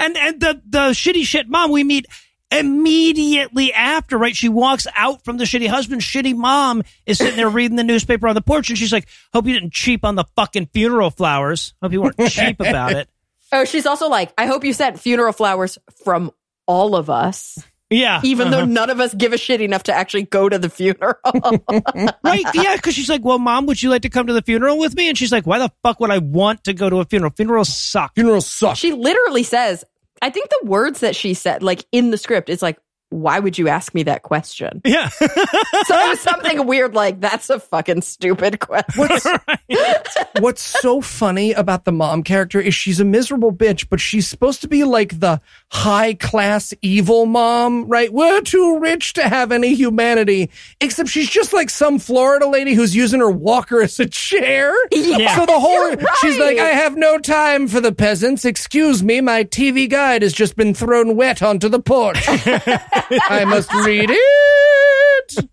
And and the the shitty shit mom we meet immediately after, right? She walks out from the shitty husband. Shitty mom is sitting there reading the newspaper on the porch, and she's like, "Hope you didn't cheap on the fucking funeral flowers. Hope you weren't cheap about it." [LAUGHS] Oh, she's also like, I hope you sent funeral flowers from all of us, Yeah, even uh-huh. though none of us give a shit enough to actually go to the funeral. [LAUGHS] right? Yeah, because she's like, "Well, mom, would you like to come to the funeral with me?" And she's like, "Why the fuck would I want to go to a funeral? Funerals suck." Funerals suck. she literally says, I think the words that she said, like in the script, is like, why would you ask me that question? Yeah, [LAUGHS] So it was something weird like, that's a fucking stupid question. [LAUGHS] What's so funny about the mom character is she's a miserable bitch, but she's supposed to be like the high class evil mom, right? We're too rich to have any humanity, except she's just like some Florida lady who's using her walker as a chair. Yeah. So the whole, You're she's like. I have no time for the peasants. Excuse me, my TV guide has just been thrown wet onto the porch. [LAUGHS] I must [LAUGHS] read it.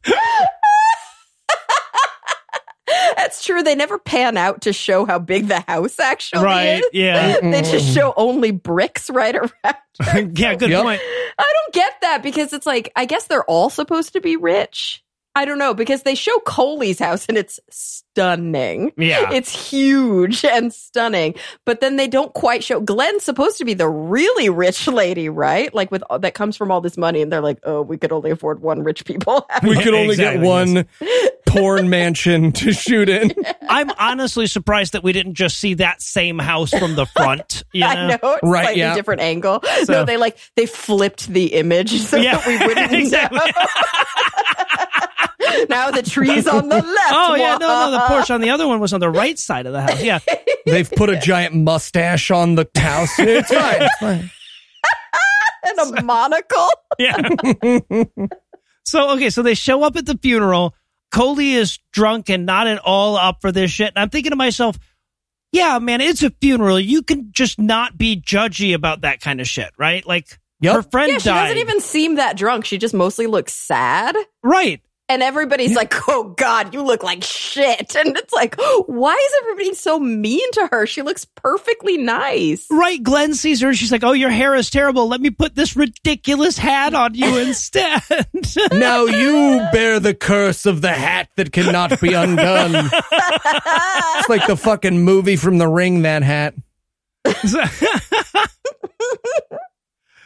That's true. They never pan out to show how big the house actually right. is. Yeah, They just show only bricks right around. [LAUGHS] yeah. Good Yep. point. I don't get that because it's like, I guess they're all supposed to be rich. I don't know because they show Coley's house and it's stunning. Yeah. It's huge and stunning, but then they don't quite show Glenn's supposed to be the really rich lady, right? Like with that comes from all this money and they're like, "Oh, we could only afford one rich people." [LAUGHS] We could only Exactly, get one [LAUGHS] porn mansion to shoot in. I'm honestly surprised that we didn't just see that same house from the front. You know? [LAUGHS] I know, it's Right, slightly yeah. different angle. So- no, they like they flipped the image so Yeah, that we wouldn't [LAUGHS] exactly. know. [LAUGHS] now the tree's on the left. Oh yeah, no, no. The porch on the other one was on the right side of the house. Yeah, They've put a giant mustache on the house. It's fine. It's fine. and a monocle. yeah. so okay, so they show up at the funeral. Coley is drunk and not at all up for this shit. And I'm thinking to myself, yeah, man, it's a funeral. You can just not be judgy about that kind of shit, right? Like Yep. her friend Yeah, she died, doesn't even seem that drunk. She just mostly looks sad. right? And everybody's like, "Oh God, you look like shit," [LAUGHS] and it's like, why is everybody so mean to her? She looks perfectly nice. Right, Glenn sees her and she's like, "Oh, your hair is terrible. Let me put this ridiculous hat on you instead." [LAUGHS] now you bear the curse of the hat that cannot be undone. it's like the fucking movie from The Ring. That hat. [LAUGHS]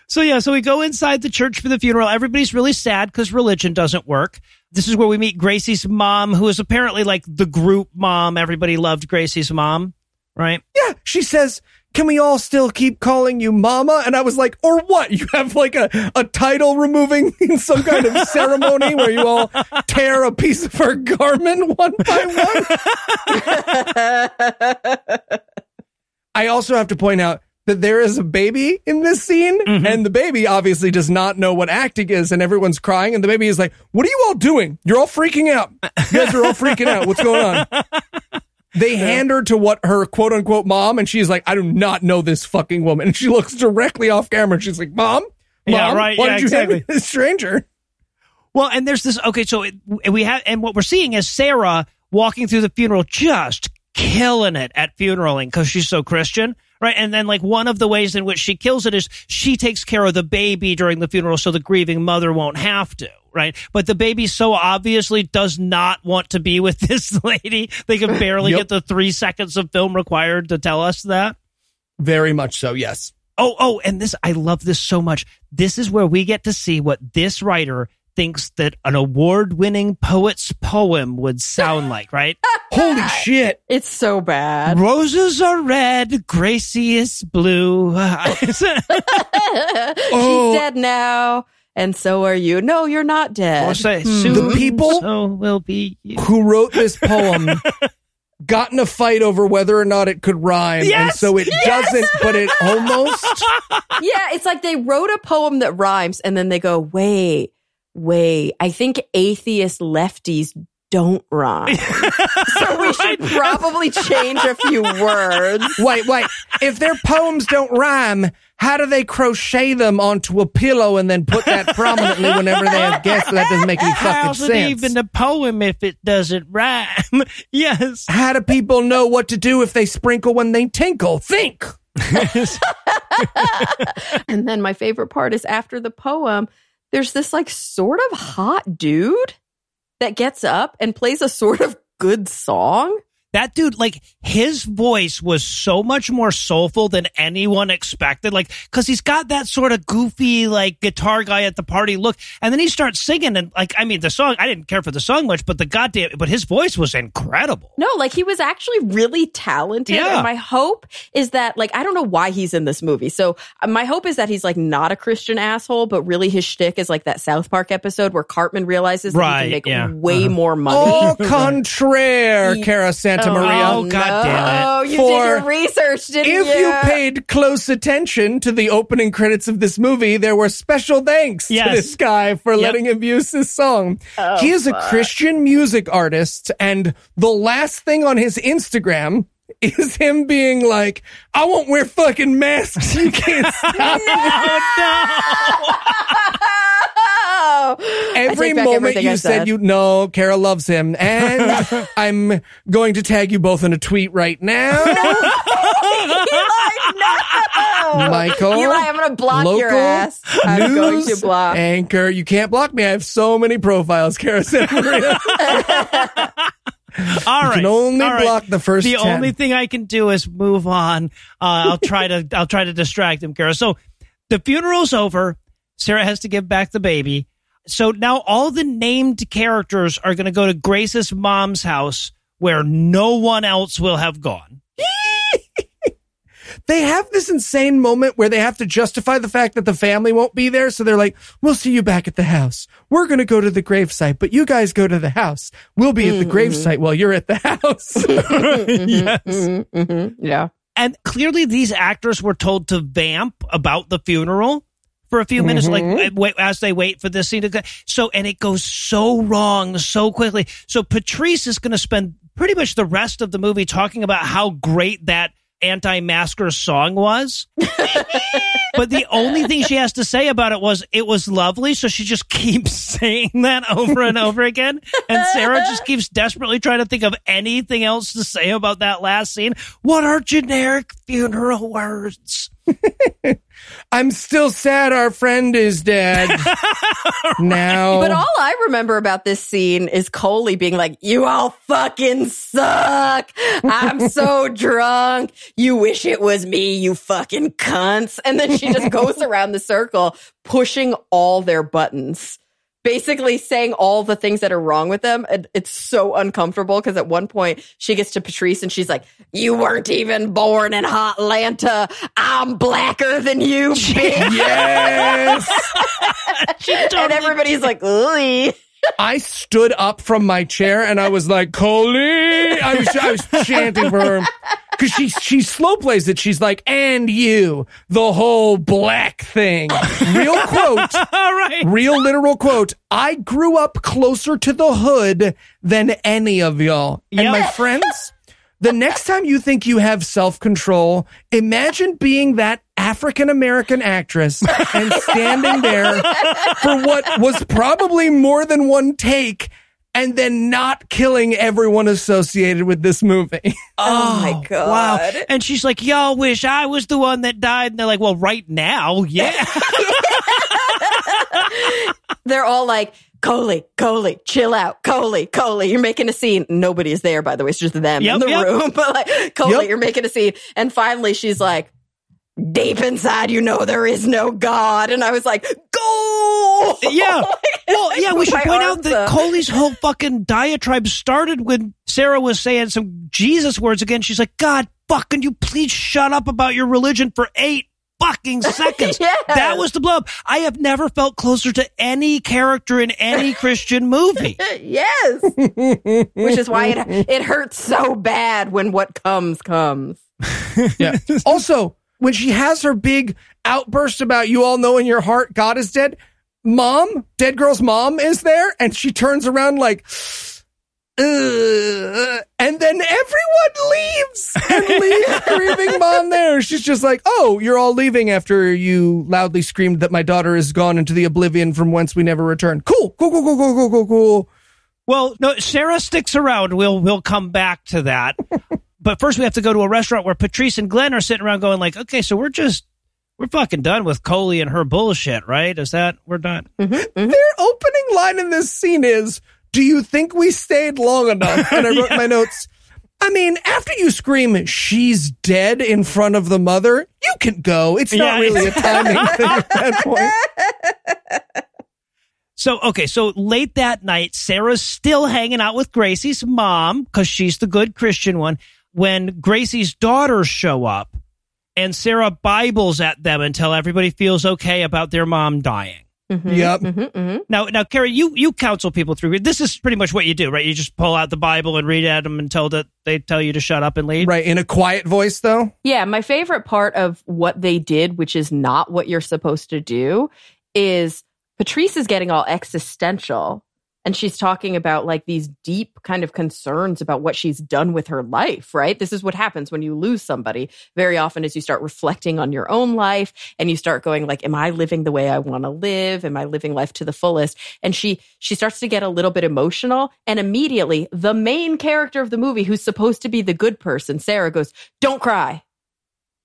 So yeah, so we go inside the church for the funeral. Everybody's really sad because religion doesn't work. This is where we meet Gracie's mom, who is apparently like the group mom. Everybody loved Gracie's mom, right? Yeah, she says, "Can we all still keep calling you Mama?" And I was like, "Or what? You have like a a title removing [LAUGHS] in some kind of ceremony where you all tear a piece of her garment one by one." [LAUGHS] I also have to point out that there is a baby in this scene, Mhm. and the baby obviously does not know what acting is, and everyone's crying, and the baby is like, "What are you all doing? You're all freaking out. You guys are all freaking out. What's going on?" [LAUGHS] They hand her to what her quote unquote mom, and she's like, "I do not know this fucking woman." And [LAUGHS] she looks directly off camera, and she's like, "Mom, mom, Yeah, right, Why yeah, did you hand me this stranger?" Well, and there's this. Okay, so it, we have, and what we're seeing is Sarah walking through the funeral, just killing it at funeraling because she's so Christian, right? And then, like, one of the ways in which she kills it is she takes care of the baby during the funeral, so the grieving mother won't have to, right? But the baby so obviously does not want to be with [LAUGHS] this lady; they can barely Yep. get the three seconds of film required to tell us that. Very much so. Yes. Oh, oh, and this, I love this so much. This is where we get to see what this writer thinks that an award winning poet's poem would sound like, right? Holy [LAUGHS] shit! It's so bad. Roses are red, Gracie is blue. [LAUGHS] Oh. She's dead now, and so are you. No, you're not dead. or say, Hmm. soon The people- so will be you. Who wrote this poem? [LAUGHS] Got in a fight over whether or not it could rhyme, and so it doesn't, but it almost. yeah, it's like they wrote a poem that rhymes, and then they go, "Wait, wait. I think atheist lefties don't rhyme, [LAUGHS] so we should probably change a few words." [LAUGHS] Wait, wait. If their poems don't rhyme, how do they crochet them onto a pillow and then put that prominently whenever they have guests? That doesn't make any fucking How's it sense. even a poem if it doesn't rhyme? [LAUGHS] yes. how do people know what to do if they sprinkle when they tinkle? Think. And then my favorite part is after the poem, there's this like sort of hot dude that gets up and plays a sort of good song. That dude like his voice was so much more soulful than anyone expected like because he's got that sort of goofy like guitar guy at the party look and then he starts singing and like i mean the song i didn't care for the song much but the goddamn but his voice was incredible No, like he was actually really talented. Yeah. And my hope is that, like, I don't know why he's in this movie. So uh, my hope is that he's like not a Christian asshole, but really his shtick is like that South Park episode where Cartman realizes that he Right, can make yeah. way Uh-huh. more money. Au contraire, Ye- Cara Santa Oh, Maria. Oh, God damn it. Oh, you For- did your research, didn't If you? If you paid close attention to the opening credits of this movie, there were special thanks Yes. to this guy for Yep. letting him use this song. Oh, he is a fuck. Christian music artist, and the last thing on his Instagram is him being like, I won't wear fucking masks. You can't [LAUGHS] stop me. Oh, [LAUGHS] I Every moment you I said you know, Cara loves him, and [LAUGHS] I'm going to tag you both in a tweet right now. Eli, no! [LAUGHS] Michael, Eli, I'm going to block your ass. I'm going to block. anchor. You can't block me. I have so many profiles, Cara Santa Maria. [LAUGHS] all right can only all right. block the first the 10. only thing i can do is move on uh, i'll try to i'll try to distract him cara so the funeral's over sarah has to give back the baby so now all the named characters are going to go to grace's mom's house where no one else will have gone [LAUGHS] they have this insane moment where they have to justify the fact that the family won't be there. So they're like, we'll see you back at the house. We're going to go to the gravesite, but you guys go to the house. We'll be at the gravesite while you're at the house. [LAUGHS] [LAUGHS] yes Mhm, mhm, yeah. and clearly these actors were told to vamp about the funeral for a few minutes like Mhm. uh, wait, as they wait for this scene to go so and it goes so wrong so quickly so patrice is going to spend pretty much the rest of the movie talking about how great that anti-masker song was. [LAUGHS] but the only thing she has to say about it was it was lovely. So she just [LAUGHS] keeps saying that over and over again. And Sarah just keeps desperately trying to think of anything else to say about that last scene. What are generic funeral words? [LAUGHS] I'm still sad our friend is dead. [LAUGHS] now. But all I remember about this scene is Coley being like, You all fucking suck. I'm so [LAUGHS] drunk. You wish it was me, you fucking cunts. And then she just [LAUGHS] goes around the circle pushing all their buttons basically saying all the things that are wrong with them. And it's so uncomfortable because at one point she gets to Patrice and she's like, You weren't even born in Hotlanta. I'm blacker than you, [LAUGHS] bitch. yes. [LAUGHS] and everybody's like, Ooh. I stood up from my chair and I was like, Coley. I was, I was chanting for her because she she slow plays it. She's like, and you, the whole black thing. Real quote. [LAUGHS] All right. Real literal quote. I grew up closer to the hood than any of y'all. And my friends, the next time you think you have self control, imagine being that African American actress and standing there for what was probably more than one take and then not killing everyone associated with this movie. [LAUGHS] Oh, my oh, God. Wow. And she's like, Y'all wish I was the one that died. And they're like, Well, right now, yeah. [LAUGHS] They're all like, Coley, Coley, chill out. Coley, Coley, you're making a scene. Nobody's there, by the way. It's just them Yep, in the yep. room. [LAUGHS] But like, Coley, Yep. you're making a scene. And finally she's like, deep inside, you know, there is no God. And I was like, go. [LAUGHS] Yeah. Well, yeah, we [LAUGHS] should point out that. Coley's whole fucking diatribe started when Sarah was saying some Jesus words again. She's like, God fucking you please shut up about your religion for eight fucking [LAUGHS] seconds. Yes. That was the blow up. I have never felt closer to any character in any [LAUGHS] Christian movie. yes. Which is why it, it hurts so bad when what comes, comes. [LAUGHS] Yeah. also, when she has her big outburst about you all know in your heart God is dead, mom, dead girl's mom is there, and she turns around like, Ugh. and then everyone leaves and leaves [LAUGHS] grieving mom there. She's just like, oh, you're all leaving after you loudly screamed that my daughter is gone into the oblivion from whence we never return. Cool, cool, cool, cool, cool, cool, cool, cool. Well, no, Sarah sticks around. We'll we'll come back to that. [LAUGHS] but first, we have to go to a restaurant where Patrice and Glenn are sitting around going like, "Okay, so we're just we're fucking done with Coley and her bullshit, right? Is that we're done?" Mm-hmm, mm-hmm. Their opening line in this scene is, Do you think we stayed long enough? [LAUGHS] And I wrote in my notes, I mean, after you scream, she's dead in front of the mother, you can go. It's not Yeah. really a timing [LAUGHS] thing at that point. So okay, so late that night, Sarah's still hanging out with Gracie's mom because she's the good Christian one. When Gracie's daughters show up, and Sarah Bibles at them until everybody feels okay about their mom dying. Yep. Mm-hmm, Now, now, Carrie, you you counsel people through. This is pretty much what you do, right? You just pull out the Bible and read at them until that they tell you to shut up and leave. Right. In a quiet voice, though. Yeah, my favorite part of what they did, which is not what you're supposed to do, is Patrice is getting all existential and she's talking about like these deep kind of concerns about what she's done with her life, right? This is what happens when you lose somebody. Very often as you start reflecting on your own life and you start going like am I living the way I want to live? Am I living life to the fullest? And she she starts to get a little bit emotional and immediately the main character of the movie who's supposed to be the good person, Sarah goes, "Don't cry."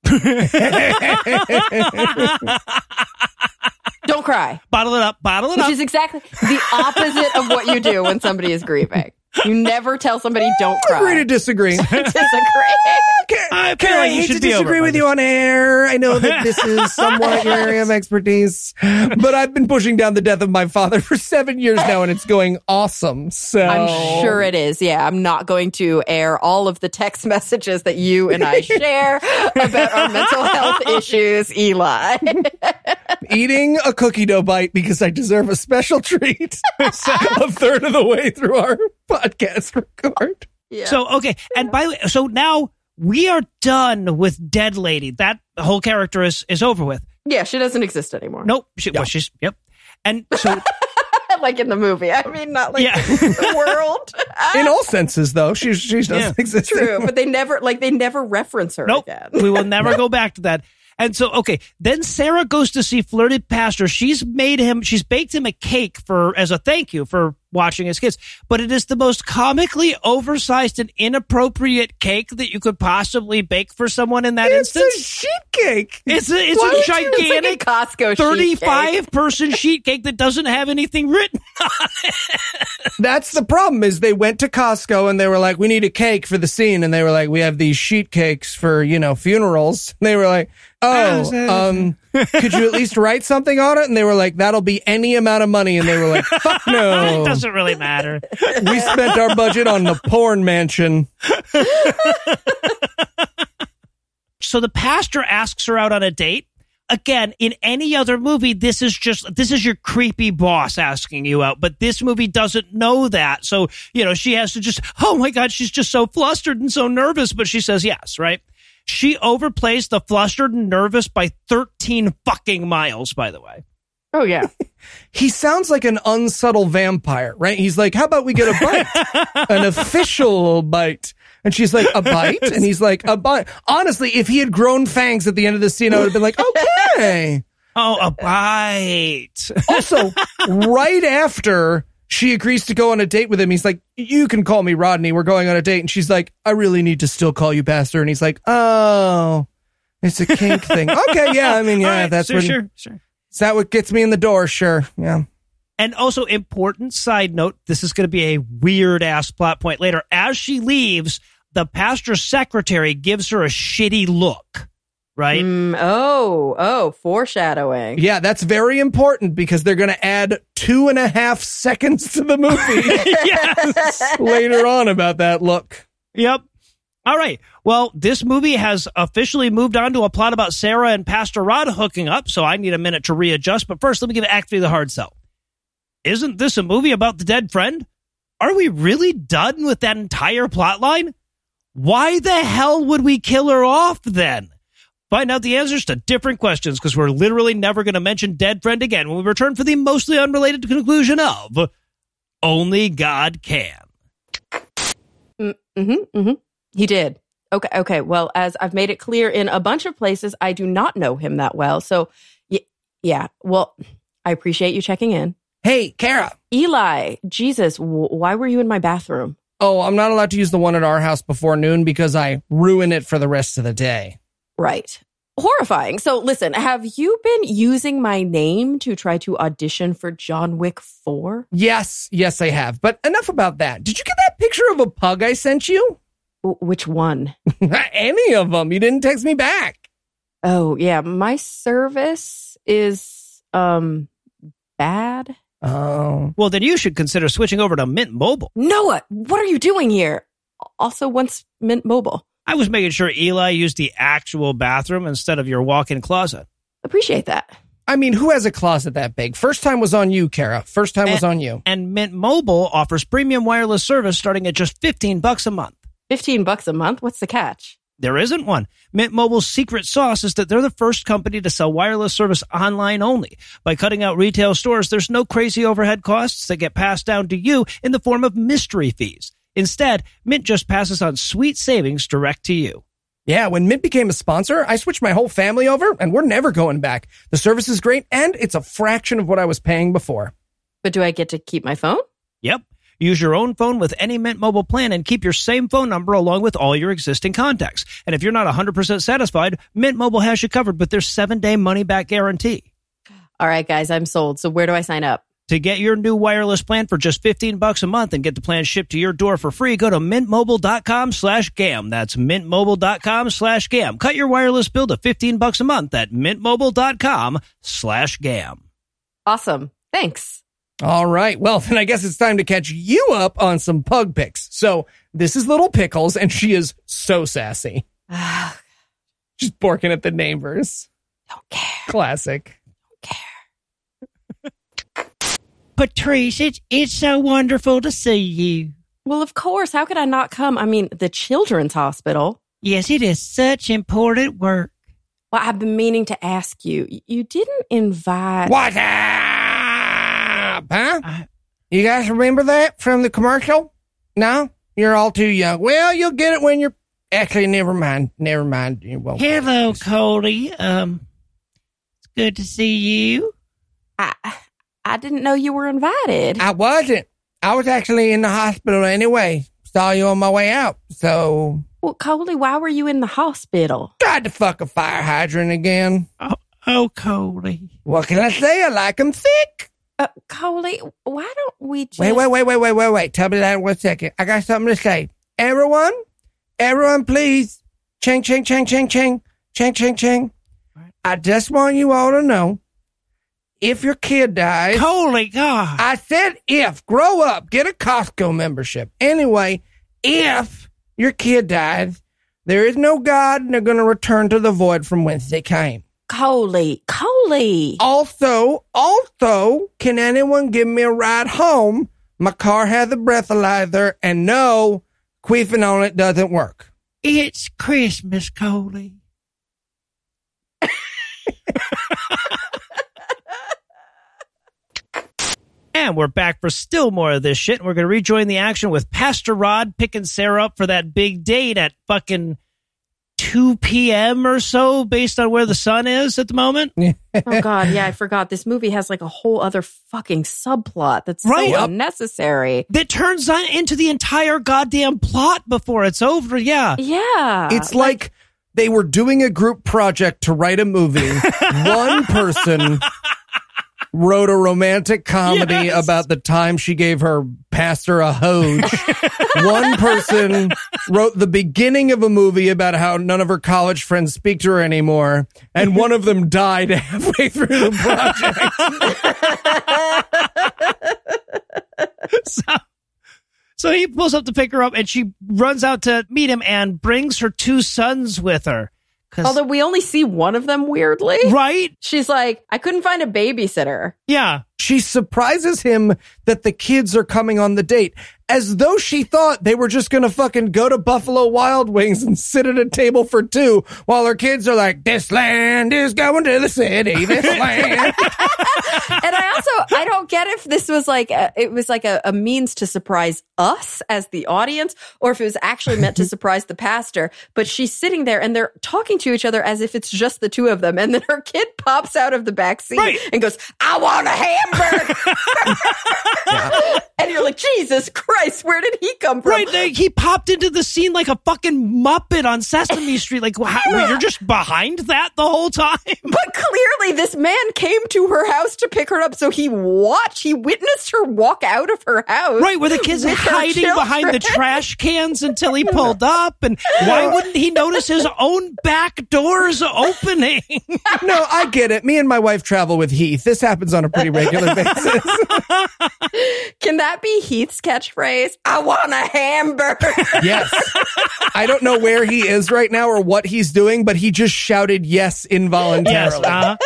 [LAUGHS] [LAUGHS] [LAUGHS] Don't cry. Bottle it up, bottle it Which up. is exactly the opposite of what you do when somebody is grieving. You never tell somebody [LAUGHS] don't cry. Agree to cry. disagree. [LAUGHS] Disagree. I feel Carrie, I you hate should to be over disagree by with you on air. I know that this is [LAUGHS] somewhat your area of expertise, but I've been pushing down the death of my father for seven years now, and it's going awesome. So I'm sure it is. Yeah, I'm not going to air all of the text messages that you and I share about our mental health issues, Eli. eating a cookie dough bite because I deserve a special treat. a third of the way through our podcast record. Yeah. So okay, and by the way, so now we are done with Dead Lady. That whole character is is over with. yeah, she doesn't exist anymore. Nope. She, well, she's yep. And so [LAUGHS] like in the movie. I mean, not like Yeah. in the world. [LAUGHS] In all senses, though, she she doesn't Yeah. exist. True, but they never like they never reference her Nope. again. we will never [LAUGHS] go back to that. And so, okay, then Sarah goes to see Flirted Pastor. She's made him, she's baked him a cake for, as a thank you for watching his kids. But it is the most comically oversized and inappropriate cake that you could possibly bake for someone in that instance. It's a sheet cake. It's a, it's Why a It's gigantic like a Costco sheet 35 cake. person sheet cake that doesn't have anything written. On it. That's the problem is they went to Costco and they were like, we need a cake for the scene. And they were like, we have these sheet cakes for, you know, funerals. And they were like, oh, um, could you at least write something on it? And they were like, that'll be any amount of money. And they were like, fuck [LAUGHS] no. Doesn't really matter. We spent our budget on the porn mansion. So the pastor asks her out on a date. Again, in any other movie, this is just this is your creepy boss asking you out, but this movie doesn't know that. So, you know, she has to just, oh my God, she's just so flustered and so nervous, but she says yes, right? She overplays the flustered and nervous by 13 fucking miles, by the way. Oh yeah. [LAUGHS] He sounds like an unsubtle vampire, right? He's like, how about we get a bite? [LAUGHS] an official bite. And she's like, a bite? And he's like, a bite. Honestly, if he had grown fangs at the end of the scene, I would have been like, okay. [LAUGHS] Oh, a bite. Also, right after she agrees to go on a date with him, he's like, you can call me Rodney. We're going on a date. And she's like, I really need to still call you Pastor. And he's like, oh, it's a kink thing. Okay. Yeah. I mean, yeah, right, that's sure, what, sure, sure. Is that what gets me in the door? Sure. Yeah. And also, important side note this is going to be a weird ass plot point later. As she leaves, the pastor's secretary gives her a shitty look, right? Mm, oh, oh, foreshadowing. Yeah, that's very important because they're going to add two and a half seconds to the movie [LAUGHS] yes. [LAUGHS] later on about that look. Yep. All right. Well, this movie has officially moved on to a plot about Sarah and Pastor Rod hooking up, so I need a minute to readjust. But first, let me give Act 3 the hard sell. Isn't this a movie about the dead friend? Are we really done with that entire plot line? Why the hell would we kill her off then? Find out the answers to different questions because we're literally never going to mention dead friend again when we return for the mostly unrelated conclusion of Only God Can. Mm-hmm, mm-hmm. He did. Okay, okay. Well, as I've made it clear in a bunch of places, I do not know him that well. So, y- yeah. Well, I appreciate you checking in. Hey, Cara. Eli, Jesus, w- why were you in my bathroom? Oh, I'm not allowed to use the one at our house before noon because I ruin it for the rest of the day. Right. Horrifying. So, listen, have you been using my name to try to audition for John Wick 4? Yes, yes, I have. But enough about that. Did you get that picture of a pug I sent you? Which one? [LAUGHS] Any of them. You didn't text me back. Oh, yeah. My service is um bad. Oh. Well, then you should consider switching over to Mint Mobile. Noah, what are you doing here? Also, once Mint Mobile. I was making sure Eli used the actual bathroom instead of your walk in closet. Appreciate that. I mean, who has a closet that big? First time was on you, Cara. First time was Eh. on you. And Mint Mobile offers premium wireless service starting at just 15 bucks a month. 15 bucks a month. What's the catch? There isn't one. Mint Mobile's secret sauce is that they're the first company to sell wireless service online only. By cutting out retail stores, there's no crazy overhead costs that get passed down to you in the form of mystery fees. Instead, Mint just passes on sweet savings direct to you. Yeah, when Mint became a sponsor, I switched my whole family over and we're never going back. The service is great and it's a fraction of what I was paying before. But do I get to keep my phone? Yep. Use your own phone with any Mint Mobile plan and keep your same phone number along with all your existing contacts. And if you're not 100% satisfied, Mint Mobile has you covered with their 7-day money-back guarantee. All right, guys, I'm sold. So where do I sign up? To get your new wireless plan for just 15 bucks a month and get the plan shipped to your door for free, go to mintmobile.com slash gam. That's mintmobile.com slash gam. Cut your wireless bill to 15 bucks a month at mintmobile.com slash gam. Awesome. Thanks. All right. Well, then I guess it's time to catch you up on some pug pics. So this is Little Pickles and she is so sassy. Don't She's barking at the neighbors. Don't care. Classic. Don't care. [LAUGHS] Patrice, it's, it's so wonderful to see you. Well, of course. How could I not come? I mean, the children's hospital. Yes, it is such important work. Well, I've been meaning to ask you. You didn't invite. What up? Huh? I, You guys remember that from the commercial? No? You're all too young. Well, you'll get it when you're. Actually, never mind. Never mind. You won't. Hello, Cody. Um, it's good to see you. I, I didn't know you were invited. I wasn't. I was actually in the hospital anyway. Saw you on my way out. So, Well, Coley, why were you in the hospital? tried to fuck a fire hydrant again. Oh, oh, Cody. What can I say? I like like 'em thick. Uh, Coley, why don't we just. Wait, wait, wait, wait, wait, wait, wait. Tell me that in one second. I got something to say. Everyone, everyone, please. Ching, ching, ching, ching, ching, ching, ching, ching. I just want you all to know if your kid dies. Holy God. I said if. Grow up. Get a Costco membership. Anyway, if your kid dies, there is no God and they're going to return to the void from whence they came. Coley, Coley. Also, also, can anyone give me a ride home? My car has a breathalyzer and no, queefing on it doesn't work. It's Christmas, Coley. and we're back for still more of this shit. And we're going to rejoin the action with Pastor Rod picking Sarah up for that big date at fucking 2 p.m. or so, based on where the sun is at the moment. Oh God, [LAUGHS] yeah, I forgot. This movie has like a whole other fucking subplot that's Right. so unnecessary. That turns on into the entire goddamn plot before it's over. Yeah. Yeah, It's like they were doing a group project to write a movie. [LAUGHS] One person wrote a romantic comedy Yes. about the time she gave her pastor a hose. [LAUGHS] One person wrote the beginning of a movie about how none of her college friends speak to her anymore. And one of them died [LAUGHS] halfway through the project. [LAUGHS] so, so he pulls up to pick her up and she runs out to meet him and brings her two sons with her. Although we only see one of them weirdly. right? She's like, I couldn't find a babysitter. Yeah. She surprises him that the kids are coming on the date as though she thought they were just going to fucking go to Buffalo Wild Wings and sit at a table for two while her kids are like, this land is going to the city, this [LAUGHS] land. and I also I don't get if this was like a, it was like a, a means to surprise us as the audience, or if it was actually meant to [LAUGHS] surprise the pastor. But she's sitting there and they're talking to each other as if it's just the two of them, and then her kid pops out of the back seat Right. and goes, "I want a hamburger," [LAUGHS] [LAUGHS] and you're like, "Jesus Christ, where did he come from?" Right. They, he popped into the scene like a fucking Muppet on Sesame Street. Like, wow, you're just behind that the whole time. But clearly, this man came to her house to pick her up, so he watched, he witnessed her walk out of her house. Right, where the kids with her hiding behind the trash cans until he pulled up. And why wouldn't he notice his own back doors opening? [LAUGHS] no, I get it. Me and my wife travel with Heath. This happens on a pretty regular [LAUGHS] basis. Can that be Heath's catchphrase? I want a hamburger. [LAUGHS] yes. I don't know where he is right now or what he's doing, but he just shouted yes involuntarily. Yes. Uh,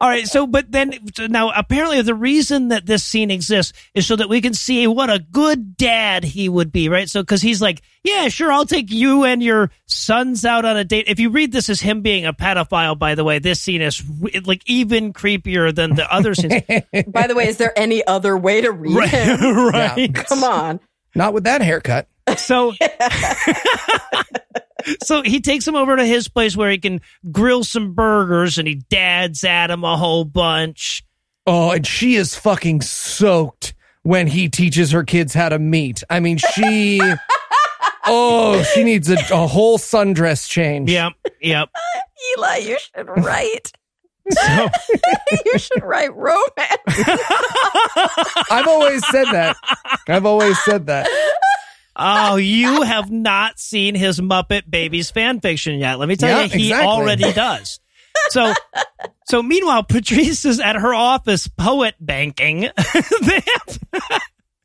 all right. So, but then now apparently the reason that this scene exists is so that we can see what a good dad he would be, right? So, cause he's like, yeah, sure, I'll take you and your sons out on a date. If you read this as him being a pedophile, by the way, this scene is like even creepier than the other scenes. [LAUGHS] By the way, is there any other way to read him? [LAUGHS] right. Come on. Not with that haircut. So, [LAUGHS] so he takes him over to his place where he can grill some burgers and he dads at him a whole bunch. Oh, and she is fucking soaked when he teaches her kids how to meet. I mean, she. [LAUGHS] oh, she needs a, a whole sundress change. Yep. Yep. [LAUGHS] Eli, you should write. So, [LAUGHS] you should write romance. I've always said that. I've always said that. Oh, you have not seen his Muppet Babies fan fiction yet. Let me tell Yeah, you, he exactly. already does. So, so meanwhile, Patrice is at her office poet banking. [LAUGHS] they have,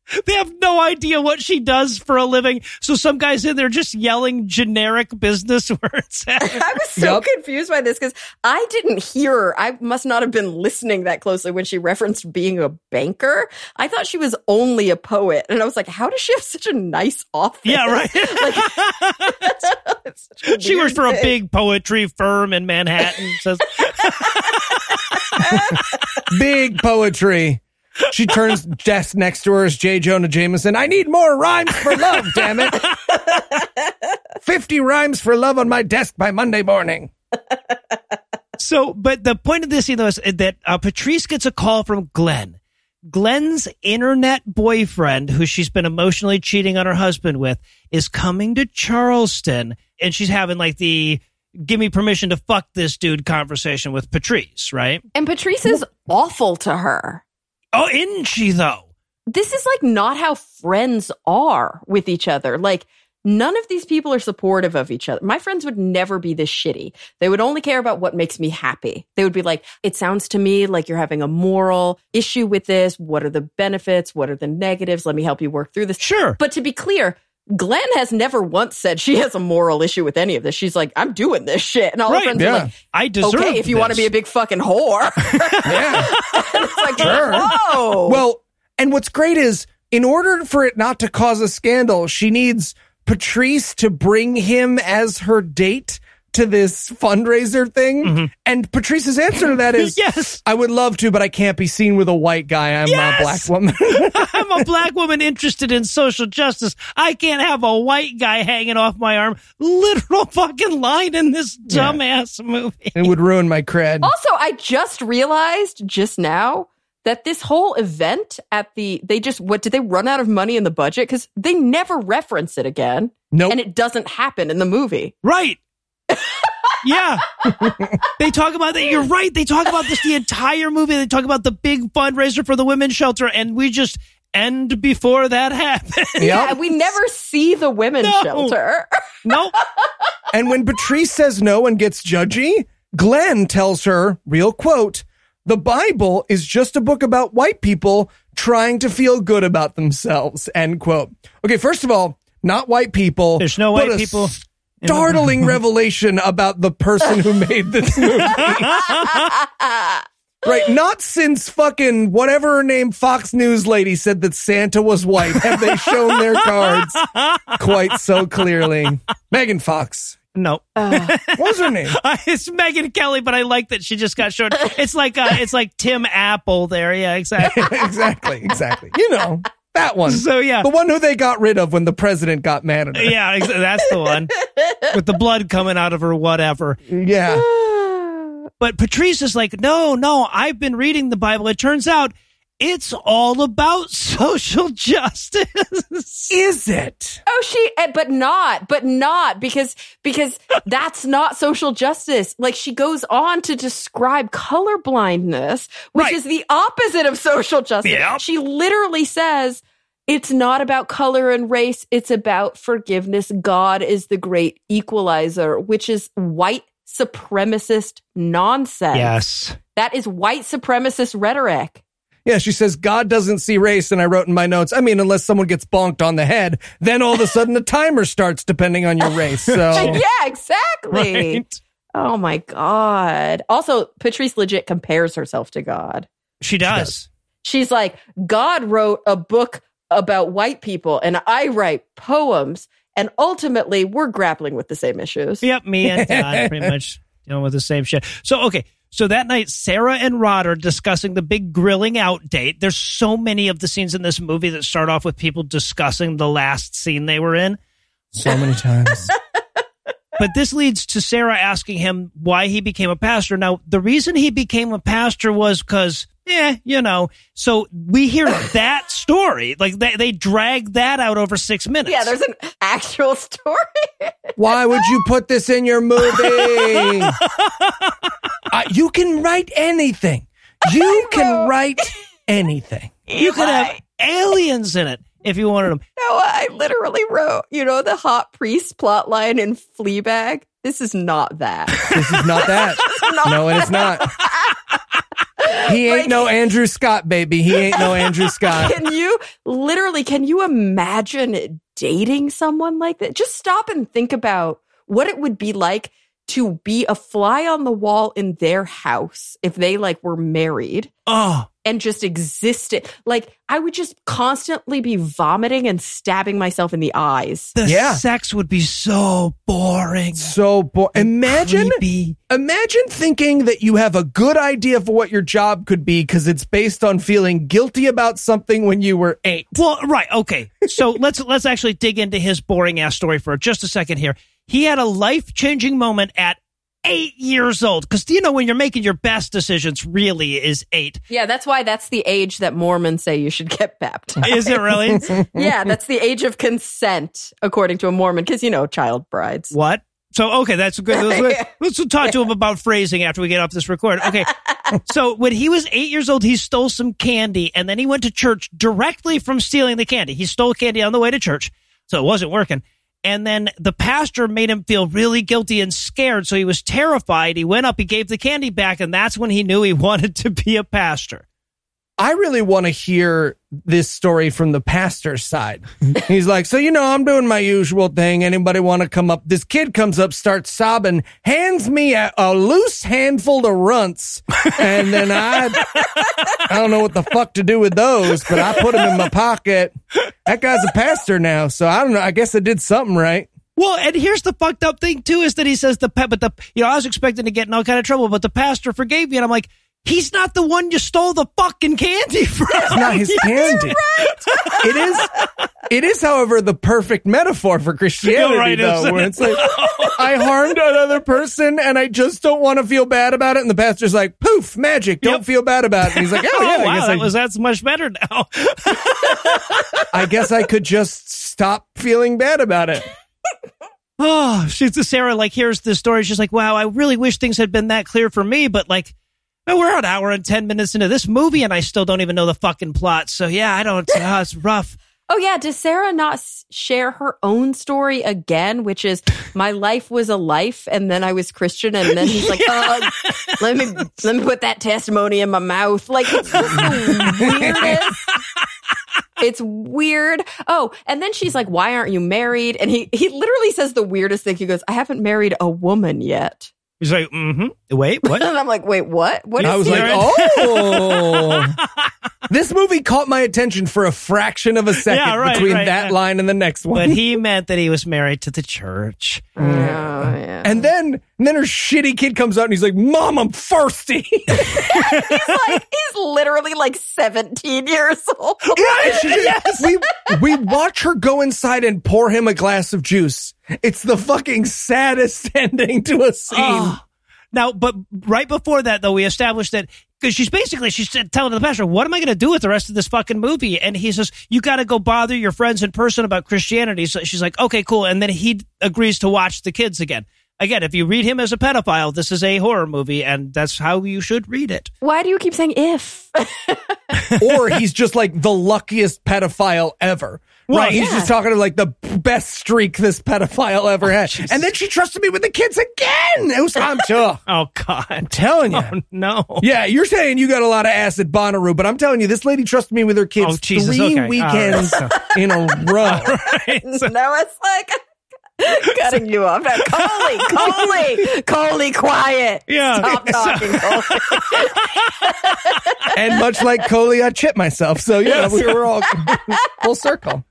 [LAUGHS] they have no idea what she does for a living. So some guy's in there just yelling generic business [LAUGHS] words at her. I was so Yep. confused by this because I didn't hear her. I must not have been listening that closely when she referenced being a banker. I thought she was only a poet. And I was like, how does she have such a nice office? Yeah, right. [LAUGHS] It's such a she works weird for a big poetry firm in Manhattan. Says, Big poetry. She turns desk next to her is J. Jonah Jameson. I need more rhymes for love, damn it. 50 rhymes for love on my desk by Monday morning. So, but the point of this scene though is that uh, Patrice gets a call from Glenn. Glenn's internet boyfriend, who she's been emotionally cheating on her husband with, is coming to Charleston and she's having like the give me permission to fuck this dude conversation with Patrice, right? And Patrice is awful to her. Oh, isn't she though? This is like not how friends are with each other. Like, none of these people are supportive of each other. My friends would never be this shitty. They would only care about what makes me happy. They would be like, it sounds to me like you're having a moral issue with this. What are the benefits? What are the negatives? Let me help you work through this. Sure. But to be clear, Glenn has never once said she has a moral issue with any of this. She's like, I'm doing this shit. And all Right, her friends yeah. are like, I deserve okay, if you want to be a big fucking whore. [LAUGHS] [LAUGHS] Yeah. it's like, Sure. whoa. Well, and what's great is in order for it not to cause a scandal, she needs Patrice to bring him as her date to this fundraiser thing. Mm-hmm. And Patrice's answer to that [LAUGHS] is Yes. I would love to, but I can't be seen with a white guy. I'm Yes! a black woman. [LAUGHS] I'm a black woman interested in social justice. I can't have a white guy hanging off my arm. Literal fucking line in this dumbass movie. it would ruin my cred. Also, I just realized just now that this whole event at the they just what did they run out of money in the budget because they never reference it again Nope. and it doesn't happen in the movie. Right. Yeah. they talk about that. You're right. They talk about this the entire movie. They talk about the big fundraiser for the women's shelter, and we just end before that happens. Yeah, we never see the women's No. shelter. nope. And when Patrice says no and gets judgy, Glenn tells her, real quote, the Bible is just a book about white people trying to feel good about themselves, end quote. Okay, first of all, not white people. There's no white a people. Startling [LAUGHS] revelation about the person who made this [LAUGHS] movie. Right, not since fucking whatever her name Fox News lady said that Santa was white have they shown their cards quite so clearly. Megan Fox. No. [LAUGHS] What was her name? it's Megyn Kelly, but I like that she just got short. It's like uh, it's like Tim Apple there. Yeah, exactly. exactly, exactly. You know, that one. So yeah. The one who they got rid of when the president got mad at her. Yeah, that's the one [LAUGHS] with the blood coming out of her, whatever. Yeah. [SIGHS] But Patrice is like, no, no, I've been reading the Bible. It turns out it's all about [LAUGHS] social justice. Is it? Oh, she, eh, but not, but not because because that's not social justice. Like she goes on to describe color blindness, which Right. is the opposite of social justice. Yep. She literally says it's not about color and race; it's about forgiveness. God is the great equalizer, which is white supremacist nonsense. yes. that is white supremacist rhetoric. Yeah, she says God doesn't see race, and I wrote in my notes. I mean, unless someone gets bonked on the head, then all of a sudden the timer starts depending on your race. So [LAUGHS] yeah, exactly. Right. Oh my God. Also, Patrice legit compares herself to God. She does. She's like, God wrote a book about white people, and I write poems. And ultimately, we're grappling with the same issues. Yep, me and Todd pretty [LAUGHS] much dealing with the same shit. So okay, so that night, Sarah and Rod are discussing the big grilling out date. There's so many of the scenes in this movie that start off with people discussing the last scene they were in. so many times. [LAUGHS] But this leads to Sarah asking him why he became a pastor. Now, the reason he became a pastor was because, eh, you know. So we hear that [LAUGHS] story. Like they, they drag that out over six minutes. Yeah, there's an actual story. Why would you put this in your movie? [LAUGHS] Uh, you can write anything. You can write anything. you could have aliens in it if you wanted them. No, I literally wrote, you know, the hot priest plot line in Fleabag. This is not that. This is not that. [LAUGHS] No, it is not. He ain't Like- no Andrew Scott, baby. He ain't no Andrew [LAUGHS] Scott. can you literally can you imagine dating someone like that just stop and think about what it would be like to be a fly on the wall in their house if they like were married Oh, and just existed. Like I would just constantly be vomiting and stabbing myself in the eyes. the Yeah. sex would be so boring. So boring. imagine Creepy. imagine thinking that you have a good idea for what your job could be because it's based on feeling guilty about something when you were eight. Well, right, okay. So [LAUGHS] let's let's actually dig into his boring ass story for just a second here. He had a life changing moment at eight years old because you know when you're making your best decisions, really is eight. Yeah, that's why that's the age that Mormons say you should get baptized. Is it really? [LAUGHS] yeah, that's the age of consent, according to a Mormon, because you know, child brides. what? So okay, that's good. Let's, [LAUGHS] let's talk to him about phrasing after we get off this record. Okay. So when he was eight years old, he stole some candy and then he went to church directly from stealing the candy. He stole candy on the way to church, so it wasn't working. And then the pastor made him feel really guilty and scared, so he was terrified. He went up, he gave the candy back, and that's when he knew he [LAUGHS] wanted to be a pastor. I really want to hear this story from the pastor's side. [LAUGHS] He's like, so you know, I'm doing my usual thing. Anybody want to come up? This kid comes up, starts sobbing, hands me a, a loose handful of runts, and then I, I don't know what the fuck to do with those, but I put them in my pocket. That guy's a pastor now, so I don't know. I guess I did something right. Well, and here's the fucked up thing too is that he says the pa- but the you know I was expecting to get in all kind of trouble, but the pastor forgave me, and I'm like, he's not the one you stole the fucking candy [LAUGHS] from. It's not his [LAUGHS] candy. Right. It is. It is, however, the perfect metaphor for Christianity, right, though, where it? it's like I harmed another person and I just don't want to feel bad about it. And the pastor's like, "Poof, magic! Don't Yep. feel bad about it." And he's like, "Oh, yeah, [LAUGHS] oh, wow, I guess that I, was that's much better now. I guess I could just stop feeling bad about it." [SIGHS] oh, she's to Sarah. Like, here's the story. She's like, wow, I really wish things had been that clear for me, but like. We're an hour and 10 minutes into this movie, and I still don't even know the fucking plot. So, yeah, I don't. Uh, it's [LAUGHS] rough. Oh yeah, does Sarah not share her own story again, which is my life was a life, and then I was Christian, and then he's like, [LAUGHS] oh, let me let me put that testimony in my mouth. Like it's just the weirdest. [LAUGHS] It's weird. Oh, and then she's like, "Why aren't you married?" And he he literally says the weirdest thing. He goes, "I haven't married a woman yet." He's like, mm hmm. Wait, what? And [LAUGHS] I'm like, "Wait, what? What is I was he- like, "Oh." [LAUGHS] This movie caught my attention for a fraction of a second Yeah, right, between right, that yeah. line and the next one. but he meant that he was married to the church. Oh, yeah. And then, and then her shitty kid comes out and he's like, "Mom, I'm thirsty." [LAUGHS] [LAUGHS] he's like, he's literally like 17 years old. Yeah, she just- we we watch her go inside and pour him a glass of juice. It's the fucking saddest [LAUGHS] ending to a scene. Oh. Now, but right before that, though, we established that because she's basically she's telling the pastor, "What am I going to do with the rest of this fucking movie?" And he says, "You got to go bother your friends in person about Christianity." So she's like, "Okay, cool." And then he agrees to watch the kids again. Again, if you read him as a pedophile, this is a horror movie, and that's how you should read it. Why do you keep saying if? [LAUGHS] or he's just like the luckiest pedophile ever. Well, right? He's yeah. just talking to like the best streak this pedophile ever oh, had. And then she trusted me with the kids again. It was I'm sure. [LAUGHS] Oh God, I'm telling you. oh, no. Yeah, you're saying you got a lot of acid Bonnaroo, but I'm telling you, this lady trusted me with her kids Oh, Jesus, three okay. All weekends [LAUGHS] in a row. no, it's like [LAUGHS] cutting you off. Now, Coley, [LAUGHS] Coley, Coley, quiet. Yeah. Stop [LAUGHS] talking, Coley. and much like Coley, I chipped myself. So yeah, we were all full circle.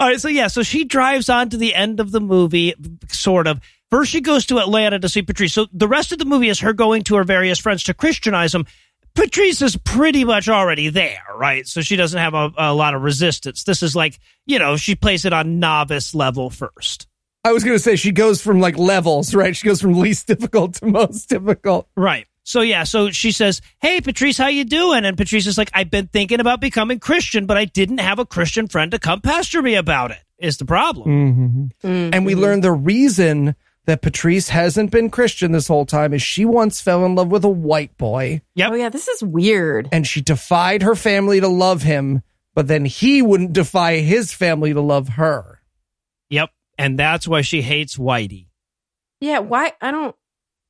All right, so yeah, so she drives on to the end of the movie, sort of. First, she goes to Atlanta to see Patrice. So the rest of the movie is her going to her various friends to Christianize them. Patrice is pretty much already there, right? So she doesn't have a, a lot of resistance. This is like, you know, she plays it on novice level first. I was going to say she goes from like levels, right? She goes from least [LAUGHS] difficult to most difficult. Right. So yeah, so she says, "Hey Patrice, how you doing?" And Patrice is like, "I've been thinking about becoming Christian, but I didn't have a Christian friend to come pastor me about it." Is the problem? Mm-hmm. And we mm-hmm. learn the reason that Patrice hasn't been Christian this whole time is she once fell in love with a white boy Yep. Oh yeah, this is weird. and she defied her family to love him, but then he wouldn't defy his family to love her. Yep. And that's why she hates Whitey. Yeah, why? I don't.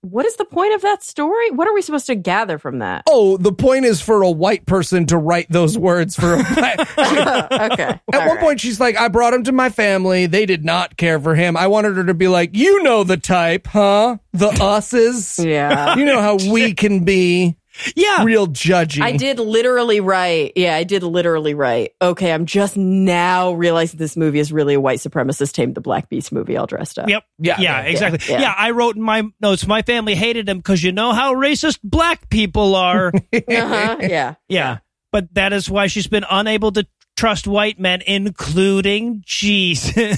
what is the point of that story? What are we supposed to gather from that? Oh, the point is for a white person to write those words for a [LAUGHS] black. [LAUGHS] okay. At one point, she's like, I brought him to my family. They did not care for him. I wanted her to be like, you know the type, huh? The us's. Yeah. You know how we can be Yeah. real judgy. I did literally write. Yeah, I did literally write. Okay, I'm just now realizing this movie is really a white supremacist Tame the Black Beast movie all dressed up. Yep. Yeah, Yeah. yeah, exactly. yeah. Yeah. I wrote in my notes. My family hated him because you know how racist black people are. [LAUGHS] Uh-huh, yeah. yeah. But that is why she's been unable to trust white men, including Jesus. [LAUGHS]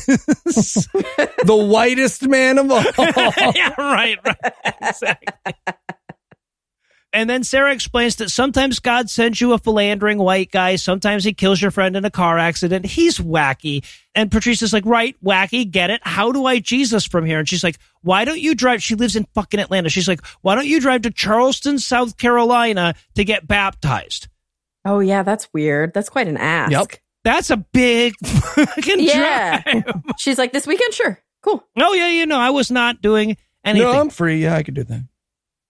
the whitest man of all. [LAUGHS] yeah. Right. Right. Exactly. And then Sarah explains that sometimes God sends you a philandering white guy. Sometimes he kills your friend in a car accident. He's wacky. And Patrice is like, right, wacky, get it. How do I Jesus from here? And she's like, why don't you drive? She lives in fucking Atlanta. She's like, why don't you drive to Charleston, South Carolina to get baptized? Oh yeah, that's weird. That's quite an ask. Yep. That's a big [LAUGHS] fucking Yeah. drive. [LAUGHS] She's like, this weekend, sure, cool. Oh, yeah, you know, I was not doing anything. no, I'm free. Yeah, I could do that.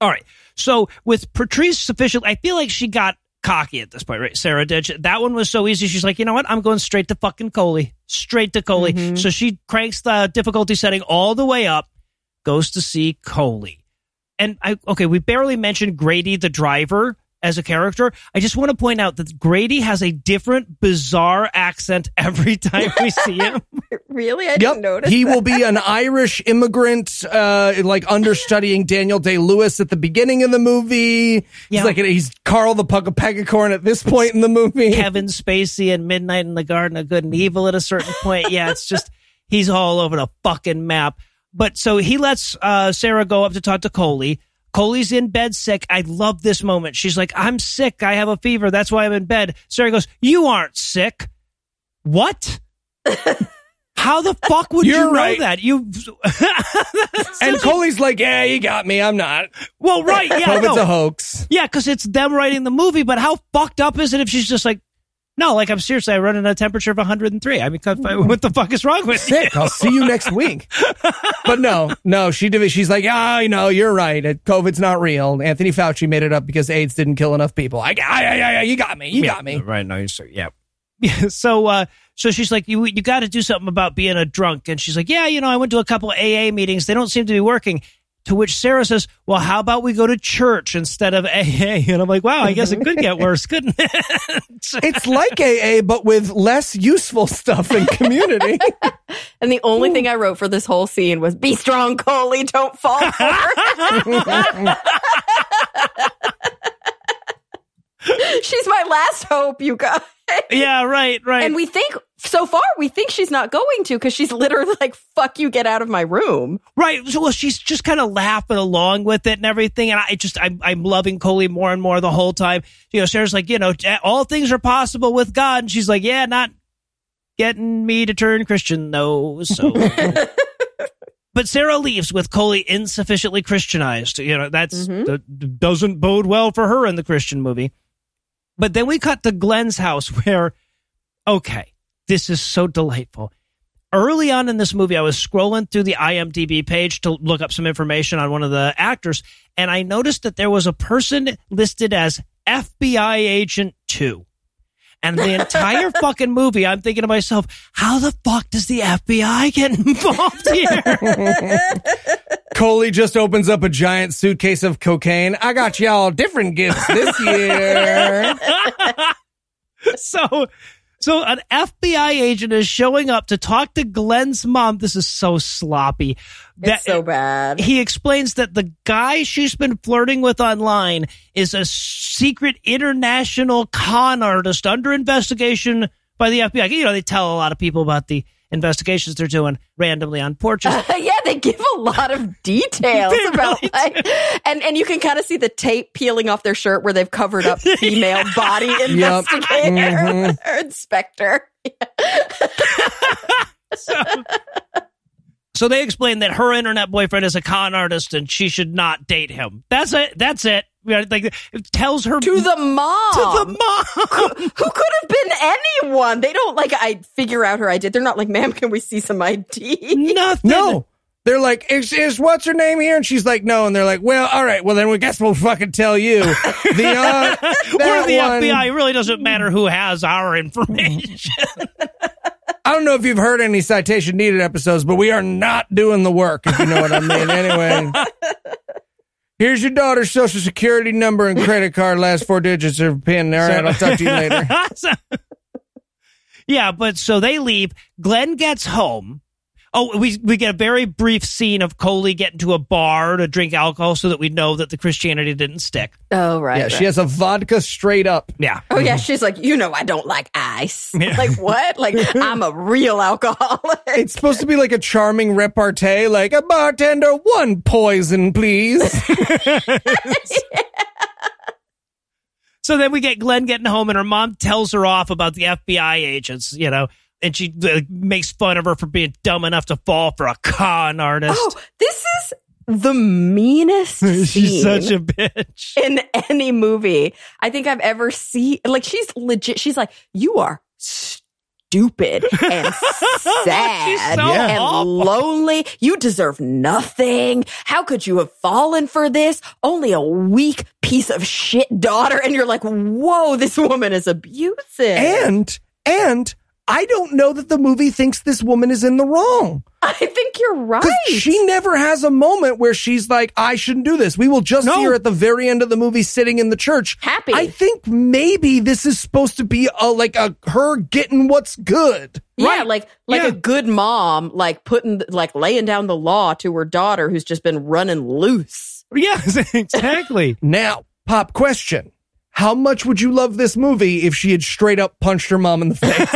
All right. So with Patrice sufficient, I feel like she got cocky at this point, right? Sarah did. That one was so easy. She's like, you know what? I'm going straight to fucking Coley. Straight to Coley. Mm-hmm. So she cranks the difficulty setting all the way up, goes to see Coley. And I, okay, we barely mentioned Grady, the driver, as a character. I just want to point out that Grady has a different, bizarre accent every time we see him. [LAUGHS] Really? I Yep. didn't notice. He that. will be an Irish immigrant, uh, like understudying Daniel Day Lewis at the beginning of the movie. Yeah. He's like, he's Carl the Pug of Pegacorn at this point in the movie. [LAUGHS] Kevin Spacey and Midnight in the Garden of Good and Evil at a certain point. Yeah, it's just he's all over the fucking map. But so he lets uh, Sarah go up to talk to Coley. Coley's in bed sick. I love this moment. She's like, I'm sick. I have a fever. That's why I'm in bed. Sarah goes, You aren't sick. What? [LAUGHS] How the fuck would You're you know right. that? You [LAUGHS] And Coley's like, yeah, you got me. I'm not. well, right? Yeah, COVID's no. a hoax. Yeah, because it's them writing the movie, but how fucked up is it if she's just like, no, like I'm seriously, I run in a temperature of 103. I mean, what the fuck is wrong with you? Sick. I'll see you next week. But no, no, she did. She's like, ah, you know, you're right. COVID's not real. Anthony Fauci made it up because AIDS didn't kill enough people. I, I, I, I you got me. You got me. Right. No, you say, yeah. Yeah. [LAUGHS] So, uh, so she's like, you, you got to do something about being a drunk. And she's like, yeah, you know, I went to a couple of AA meetings. They don't seem to be working. To which Sarah says, well, how about we go to church instead of AA? [LAUGHS] And I'm like, wow, I guess it could get [LAUGHS] worse, couldn't it? [LAUGHS] It's like AA, but with less useful stuff and community. And the only thing I wrote for this whole scene was "Be strong, Coley. Don't fall for. She's my last hope, you guys. yeah, right, right. And we think so far we think she's not going to because she's literally like, "Fuck you, get out of my room." Right. So well, she's just kind of laughing along with it and everything. And I just, I'm, I'm loving Coley more and more the whole time. You know, Sarah's like, you know, all things are possible with God. And she's like, yeah, not getting me to turn Christian though. So. [LAUGHS] But Sarah leaves with Coley insufficiently Christianized. You know, that's mm-hmm. that doesn't bode well for her in the Christian movie. But then we cut to Glenn's house [LAUGHS] where, okay, this is so delightful early on in this movie, I was scrolling through the IMDb page to look up some information on one of the actors, and I noticed that there was a person listed as FBI Agent 2. And the entire [LAUGHS] fucking movie, I'm thinking to myself, how the fuck does the FBI get involved here? [LAUGHS] Coley just opens up a giant suitcase of cocaine. I got y'all different gifts this year. [LAUGHS] so, so an FBI agent is showing up to talk to Glenn's mom. This is so sloppy. It's so bad. he explains that the guy she's been flirting with online is a secret international con artist under investigation by the FBI. You know, they tell a lot of people about the investigations they're doing randomly on porches. [LAUGHS] yeah, they give a lot of details about really like, and and you can kind of see the tape peeling off their shirt where they've covered up [LAUGHS] female body investigator or [LAUGHS] inspector. so, so they explain that her internet boyfriend is a con artist and she should not date him. That's it. That's it. You Like it tells her To the mom. to the mom. [LAUGHS] who could have been anyone. They don't like I figure out her ID. They're not like, ma'am, can we see some ID? Nothing. No. They're like, is, is what's her name here? And she's like, no. And they're like, well, all right. Well, then we guess we'll fucking tell you. [LAUGHS] The, uh, We're the one- FBI. It really doesn't matter who has our information. I don't know if you've heard any citation needed episodes, but we are not doing the work, if you know what I mean. Anyway, [LAUGHS] here's your daughter's social security number and credit card, last four digits of PIN. All right, I'll talk to you later. [LAUGHS] Yeah, but so they leave. Glenn gets home. Oh, we we get a very brief scene of Coley getting to a bar to drink alcohol so that we know that the Christianity didn't stick. Oh, right. Yeah, right. she has a vodka straight up. Yeah. Oh yeah, she's like, you know, I don't like ice. [LAUGHS] Like what? Like I'm a real alcoholic. It's supposed to be like a charming repartee, like a bartender, one poison, please. [LAUGHS] So then we get Glenn getting home, and her mom tells her off about the FBI agents, you know, and she uh, makes fun of her for being dumb enough to fall for a con artist. Oh, this is the meanest [LAUGHS] She's such a bitch. in any movie I think I've ever seen. Like she's legit. She's like, you are stupid and [LAUGHS] sad so and awful. lonely. You deserve nothing. How could you have fallen for this? Only a weak piece of shit daughter. And you're like, whoa, this woman is abusive. and, and I don't know that the movie thinks this woman is in the wrong. I think you're right. She never has a moment where she's like, I shouldn't do this. We will just No. see her at the very end of the movie sitting in the church. Happy. I think maybe this is supposed to be a, like a her getting what's good. Yeah, Right. like like Yeah. a good mom, like putting like laying down the law to her daughter who's just been running loose. Yes, [LAUGHS] exactly. Now, pop question. How much would you love this movie if she had straight up punched her mom in the face? [LAUGHS]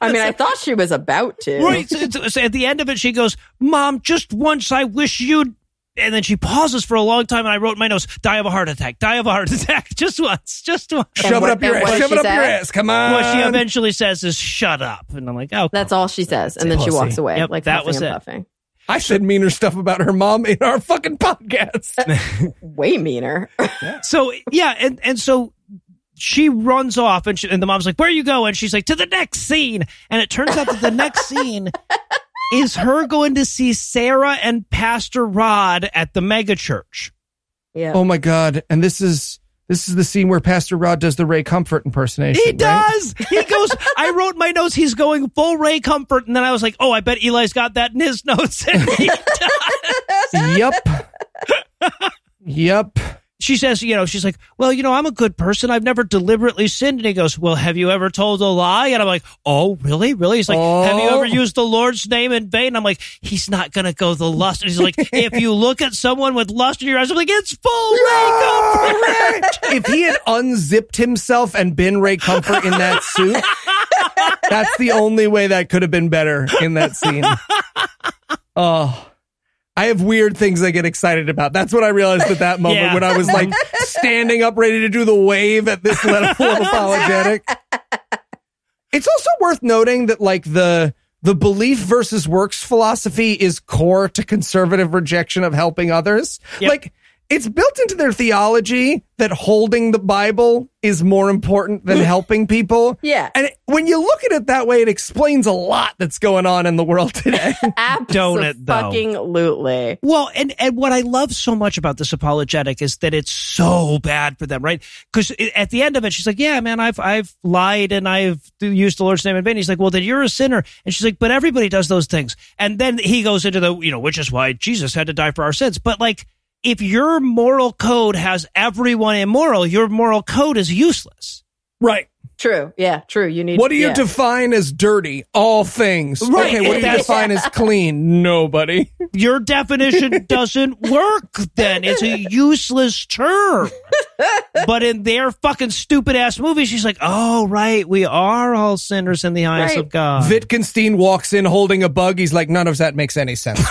I mean, I thought she was about to. Right. So, so- so at the end of it, she goes, Mom, just once I wish you'd. And then she pauses for a long time, and I wrote in my notes, die of a heart attack, die of a heart [LAUGHS] attack. Just once, just once. Shove what- it up your ass. did Shove it up your ass. Come on. What she eventually says is, shut up. And I'm like, oh, That's all she says, and then she walks away, Yep, like that was and it. puffing. I said meaner stuff about her mom in our fucking podcast. [LAUGHS] Way meaner. [LAUGHS] so yeah, and and so she runs off, and she, and the mom's like, "Where are you going?" She's like, "To the next scene." And it turns out that the next scene [LAUGHS] is her going to see Sarah and Pastor Rod at the mega church. yeah. oh my god! And this is this is the scene where Pastor Rod does the Ray Comfort impersonation. He right? does. [LAUGHS] He goes. I wrote my notes. He's going full Ray Comfort, and then I was like, "Oh, I bet Eli's got that in his [LAUGHS] notes." And he [LAUGHS] does. Yep. yep. She says, you know, she's like, well, you know, I'm a good person. I've never deliberately sinned. And he goes, well, have you ever told a lie? And I'm like, oh, really? Really? He's like, have you Oh. ever used the Lord's name in vain? I'm like, he's not going to go the lust. And he's like, [LAUGHS] if you look at someone with lust in your eyes, I'm like, it's full Ray Comfort. [LAUGHS] if he had unzipped himself and been Ray Comfort in that suit, that's the only way that could have been better in that scene. [LAUGHS] Oh, I have weird things I get excited about. That's what I realized at that [LAUGHS] moment Yeah. when I was like standing up ready to do the wave at this level of [LAUGHS] apologetic. It's also worth noting that like the the belief versus works philosophy is core to conservative rejection of helping others. Yep. Like it's built into their theology that holding the Bible is more important than [LAUGHS] helping people. Yeah. And when you look at it that way, it explains a lot that's going on in the world today. Don't it, though? [LAUGHS] Absolutely. Well, and, and what I love so much about this apologetic is that it's so bad for them, right? Because at the end of it, she's like, "Yeah, man, I've I've lied and I've used the Lord's name in vain." He's like, "Well, then you're a sinner," and she's like, "But everybody does those things." And then he goes into the, you know, which is why Jesus had to die for our sins. But like, if your moral code has everyone immoral, your moral code is useless. right. True. Yeah. True. You need. What do you yeah. define as dirty? All things. Right, Okay, what do you that's- define as clean? Nobody. [LAUGHS] Your definition doesn't work. Then it's a useless term. [LAUGHS] But in their fucking stupid ass movie, she's like, "Oh, right, we are all sinners in the eyes Right. of God." Wittgenstein walks in holding a bug. He's like, none of that makes any sense. [LAUGHS]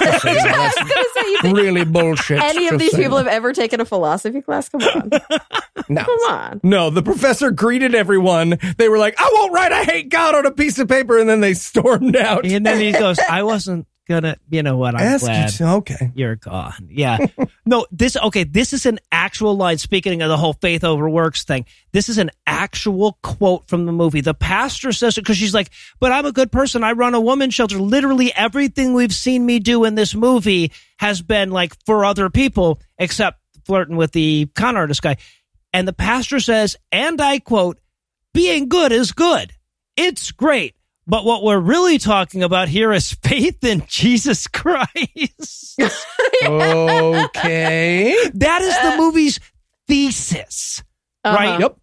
Just so you know, I was that's gonna say, you think really bullshit. any of these so people know. have ever taken a philosophy class? Come on. No. Come on. No, the professor greeted everyone. They were like, I won't write I hate God on a piece of paper. And then they stormed out. and then he goes, "I wasn't gonna. You know what? I'm Ask glad. you okay. You're gone. Yeah. [LAUGHS] no, this, okay, this is an actual line. Speaking of the whole faith over works thing, this is an actual quote from the movie. The pastor says it because she's like, but I'm a good person. I run a woman's shelter. Literally everything we've seen me do in this movie has been like for other people, except flirting with the con artist guy. And the pastor says, and I quote, being good is good. It's great. But what we're really talking about here is [LAUGHS] faith in Jesus Christ. [LAUGHS] Okay. That is the movie's thesis, Uh-huh. right? Yep.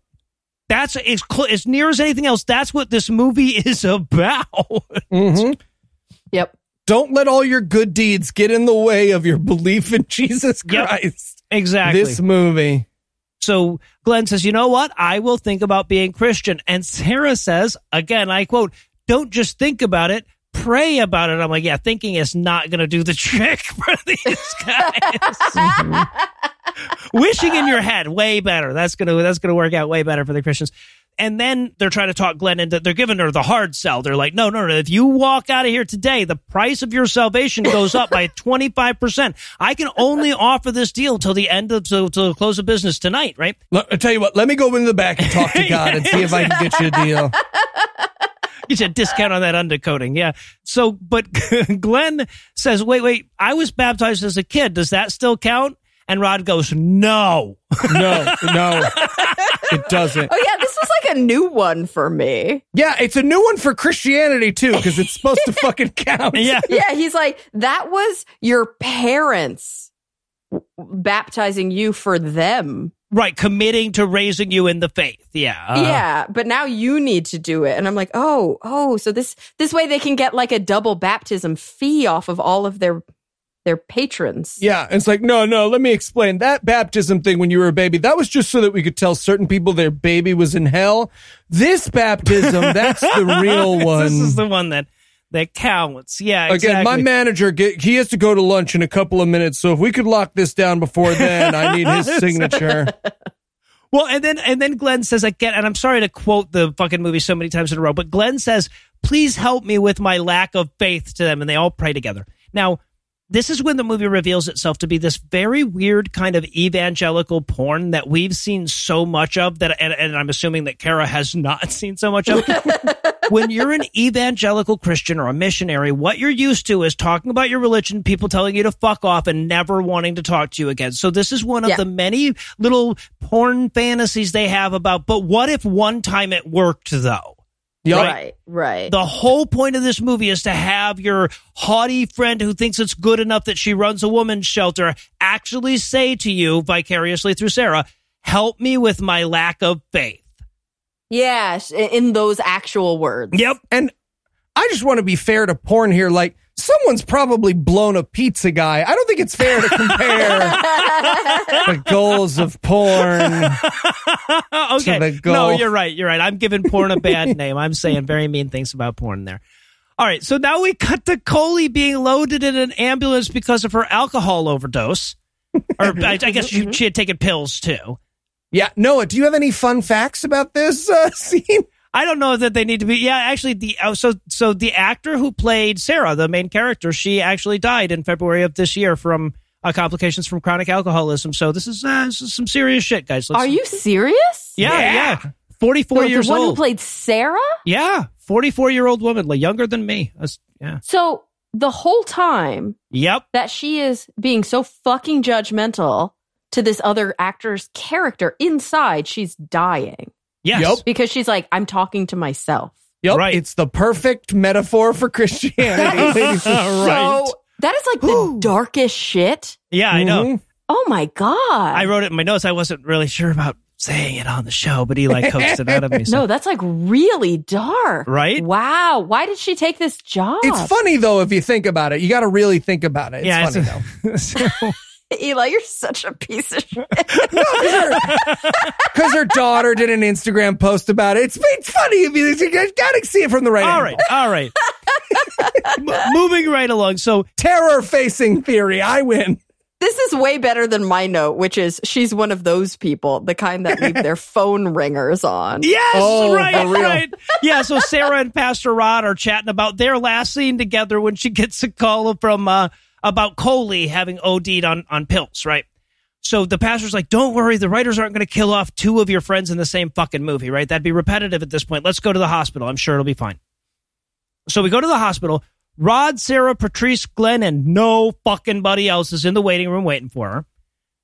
That's as, cl- as near as anything else. That's what this movie [LAUGHS] is about. hmm Yep. Don't let all your good deeds get in the way of your belief in Jesus Yep. Christ. exactly. This movie. so Glenn says, "You know what? I will think about being Christian." And Sarah says, again, I quote, "Don't just think about it." Pray about it. I'm like, yeah, thinking is not going to do the [LAUGHS] trick for these guys. [LAUGHS] Wishing in your head, way better. That's gonna that's gonna work out way better for the Christians. And then they're trying to talk Glenn into they're giving her the hard sell. They're like, no, no, no. If you walk out of here today, the price of your salvation goes up by [LAUGHS] 25%. I can only offer this deal till the end of till, till the close of business tonight, right? Let, I tell you what, let me go into the back and talk to God and see if I can get you a deal. Get you a discount on that undercoating. Yeah. So, but [LAUGHS] Glenn says, wait, wait, I was baptized as a kid. Does that still count? And Rod goes, no. No, no, it doesn't. Oh yeah, this was like a new one for me. Yeah, it's a new one for Christianity too, because it's supposed to [LAUGHS] fucking count. Yeah. Yeah, he's like, that was your parents baptizing you for them. Right. Committing to raising you in the faith. Yeah. Uh, yeah, but now you need to do it. And I'm like, oh, oh, so this this way they can get like a double baptism fee off of all of their their patrons. Yeah, it's like, no, no, let me explain. That baptism thing when you were a baby, that was just so that we could tell certain people their baby was in hell. This baptism, that's the [LAUGHS] real one. this is the one that, that counts. Yeah. Again, my manager, get, he has to go to lunch in a couple of minutes. So if we could lock this down before then, I need his [LAUGHS] signature. [LAUGHS] Well, and then and then Glenn says again, and I'm sorry to quote the fucking movie so many times in a row, but Glenn says, "Please help me with my lack of faith." To them, and they all pray together. Now, this is when the movie reveals itself to be this very weird kind of evangelical porn that we've seen so much of that, and, and I'm assuming that Cara has not [LAUGHS] seen so much of. When you're an evangelical Christian or a missionary, what you're used to is talking about your religion, people telling you to fuck off and never wanting to talk to you again. So this is one of Yeah. the many little porn fantasies they have about, but what if one time it worked though? Yup. Right, right. The whole point of this movie is to have your haughty friend who thinks it's good enough that she runs a woman's shelter actually say to you vicariously through Sarah, help me with my lack of faith. Yeah, in those actual words. Yep. And I just want to be fair to porn here. Like, someone's probably blown a pizza guy. I don't think it's fair to compare [LAUGHS] the goals of porn. [LAUGHS] okay. the No, you're right. You're right. I'm giving porn a bad [LAUGHS] name. I'm saying very mean things about porn there. All right. So now we cut to Coley being loaded in an ambulance because of her alcohol overdose. Or I, I guess she, mm-hmm. she had taken pills too. Yeah, Noah, do you have any fun facts about this uh, [LAUGHS] scene? I don't know that they need to be. Yeah, actually, the oh, so so the actor who played Sarah, the main character, she actually died in February of this year from uh, complications from chronic alcoholism. So this is, uh, this is some serious shit, guys. Let's- Are you serious? Yeah, Yeah. yeah. Forty-four The, the years one who played Sarah? Yeah, 44 year old woman, like younger than me. That's, yeah. So the whole time Yep. that she is being so fucking judgmental to this other actor's character inside, she's dying Yes. Yep. because she's like, I'm talking to myself. Yep, Right. it's the perfect metaphor for Christianity. ladies [LAUGHS] right. So that is like the darkest shit. Yeah, I know. Mhm. Oh my God. I wrote it in my notes. I wasn't really sure about saying it on the show, but he like coaxed it out of me. [LAUGHS] So. no, that's like really dark. Right? Wow. Why did she take this job? It's funny though if you think about it. You got to really think about it. It's yeah, funny it's though. [LAUGHS] so- [LAUGHS] Eli, you're such a piece of shit. [LAUGHS] Because [LAUGHS] her daughter did an Instagram post about it. It's, it's funny if you, you got to see it from the right All right, angle. all right. M- moving right along. So Terror facing theory. I win. This is way better than my note, which is she's one of those people, the kind that leave their phone ringers on. Yes, Oh, right, right. Yeah, so Sarah and Pastor Rod are chatting about their last scene together when she gets a call from uh, about Coley having OD'd on on pills, right? So the pastor's like, "Don't worry, the writers aren't going to kill off two of your friends in the same fucking movie, right? That'd be repetitive at this point. Let's go to the hospital. I'm sure it'll be fine." So we go to the hospital. Rod, Sarah, Patrice, Glenn, and no fucking buddy else is in the waiting room waiting for her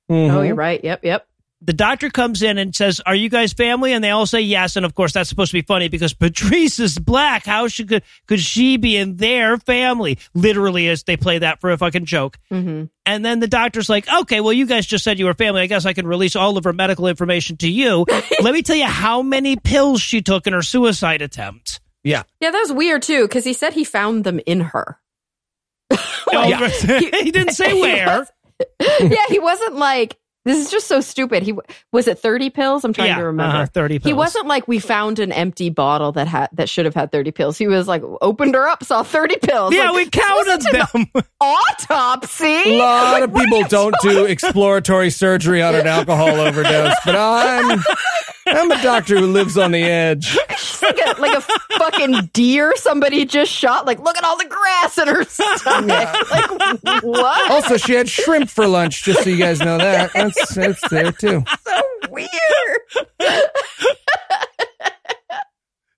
Oh, Mhm. you're right. Yep, yep. The doctor comes in and says, "Are you guys family?" And they all say yes. And of course, that's supposed to be funny because [LAUGHS] Patrice is black. How should could, could she be in their family? Literally, as they play that for a fucking joke. hmm And then the doctor's like, "Okay, well, you guys just said you were family. I guess I can release all of her medical information to you. [LAUGHS] Let me tell you how many pills she took in her suicide attempt." Yeah. Yeah, that was weird too, because he said he found them in her. Oh, [LAUGHS] he didn't say where. yeah, he wasn't like this is just so stupid. He was it thirty pills? I'm trying yeah, to remember. uh-huh, thirty pills. He wasn't like we found an empty bottle that had that should have had 30 pills. He was like opened her up, saw 30 pills. Yeah, Like, we counted them. [LAUGHS] Autopsy. A lot Like, of people don't do exploratory surgery on an alcohol overdose, but I'm I'm a doctor who lives on the edge. She's like a, like a fucking deer somebody just shot. Like, look at all the grass in her stomach. Like, what? Also, she had shrimp for lunch, just so you guys know that. [LAUGHS] That's that's there too. so weird.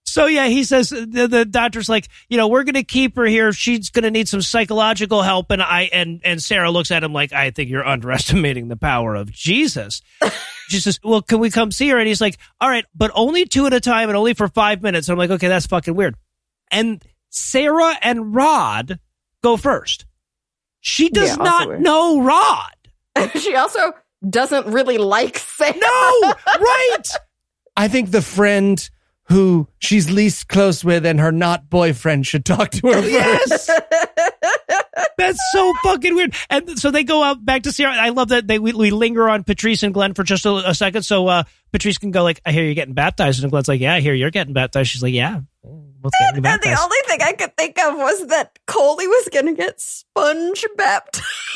So yeah, he says the, the doctor's like, you know, we're going to keep her here. She's going to need some psychological help, and I and and Sarah looks at him like, I think you're underestimating the power of Jesus. She says, well, can we come see her? And he's like, all right, but only two at a time and only for five minutes. And I'm like, okay, that's fucking weird. And Sarah and Rod go first. She does Yeah, not weird. know Rod. [LAUGHS] she also doesn't really like Sarah. No, right? I think the friend who she's least close with and her not boyfriend should talk to her first. Yes. [LAUGHS] That's so fucking weird. And so they go out back to Sierra. I love that they we, we linger on Patrice and Glenn for just a, a second, so uh, Patrice can go like, "I hear you're getting baptized," and Glenn's like, "Yeah, I hear you're getting baptized." She's like, "Yeah, both getting And the only thing I could think of was that Coley was going to get sponge baptized. [LAUGHS]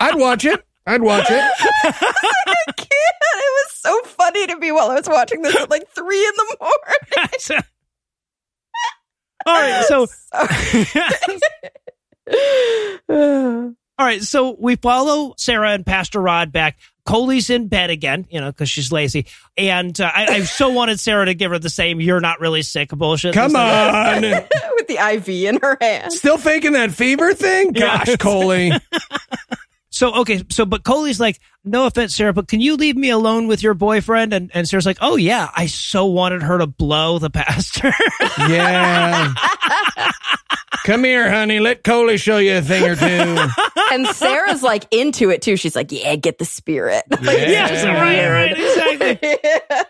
I'd watch it. I'd watch it. I can't. It was so funny to me while I was watching this at like three in the morning. [LAUGHS] [LAUGHS] All right, so [LAUGHS] So [LAUGHS] all right, so we follow Sarah and Pastor Rod back. Coley's in bed again, you know, because she's lazy, and uh, I, I so wanted Sarah to give her the same "you're not really sick" bullshit. Come on. with the IV in her hand. Still faking that fever thing? Yeah. Gosh, Coley. So okay, so but Coley's like, no offense, Sarah, but can you leave me alone with your boyfriend? And and Sarah's like, oh yeah, I so wanted her to blow the pastor. [LAUGHS] Yeah. Come here, honey. Let Coley show you a thing or two. And Sarah's like into it too. She's like, yeah, get the spirit. [LAUGHS] Like, Yeah. just right, right, exactly. Yeah.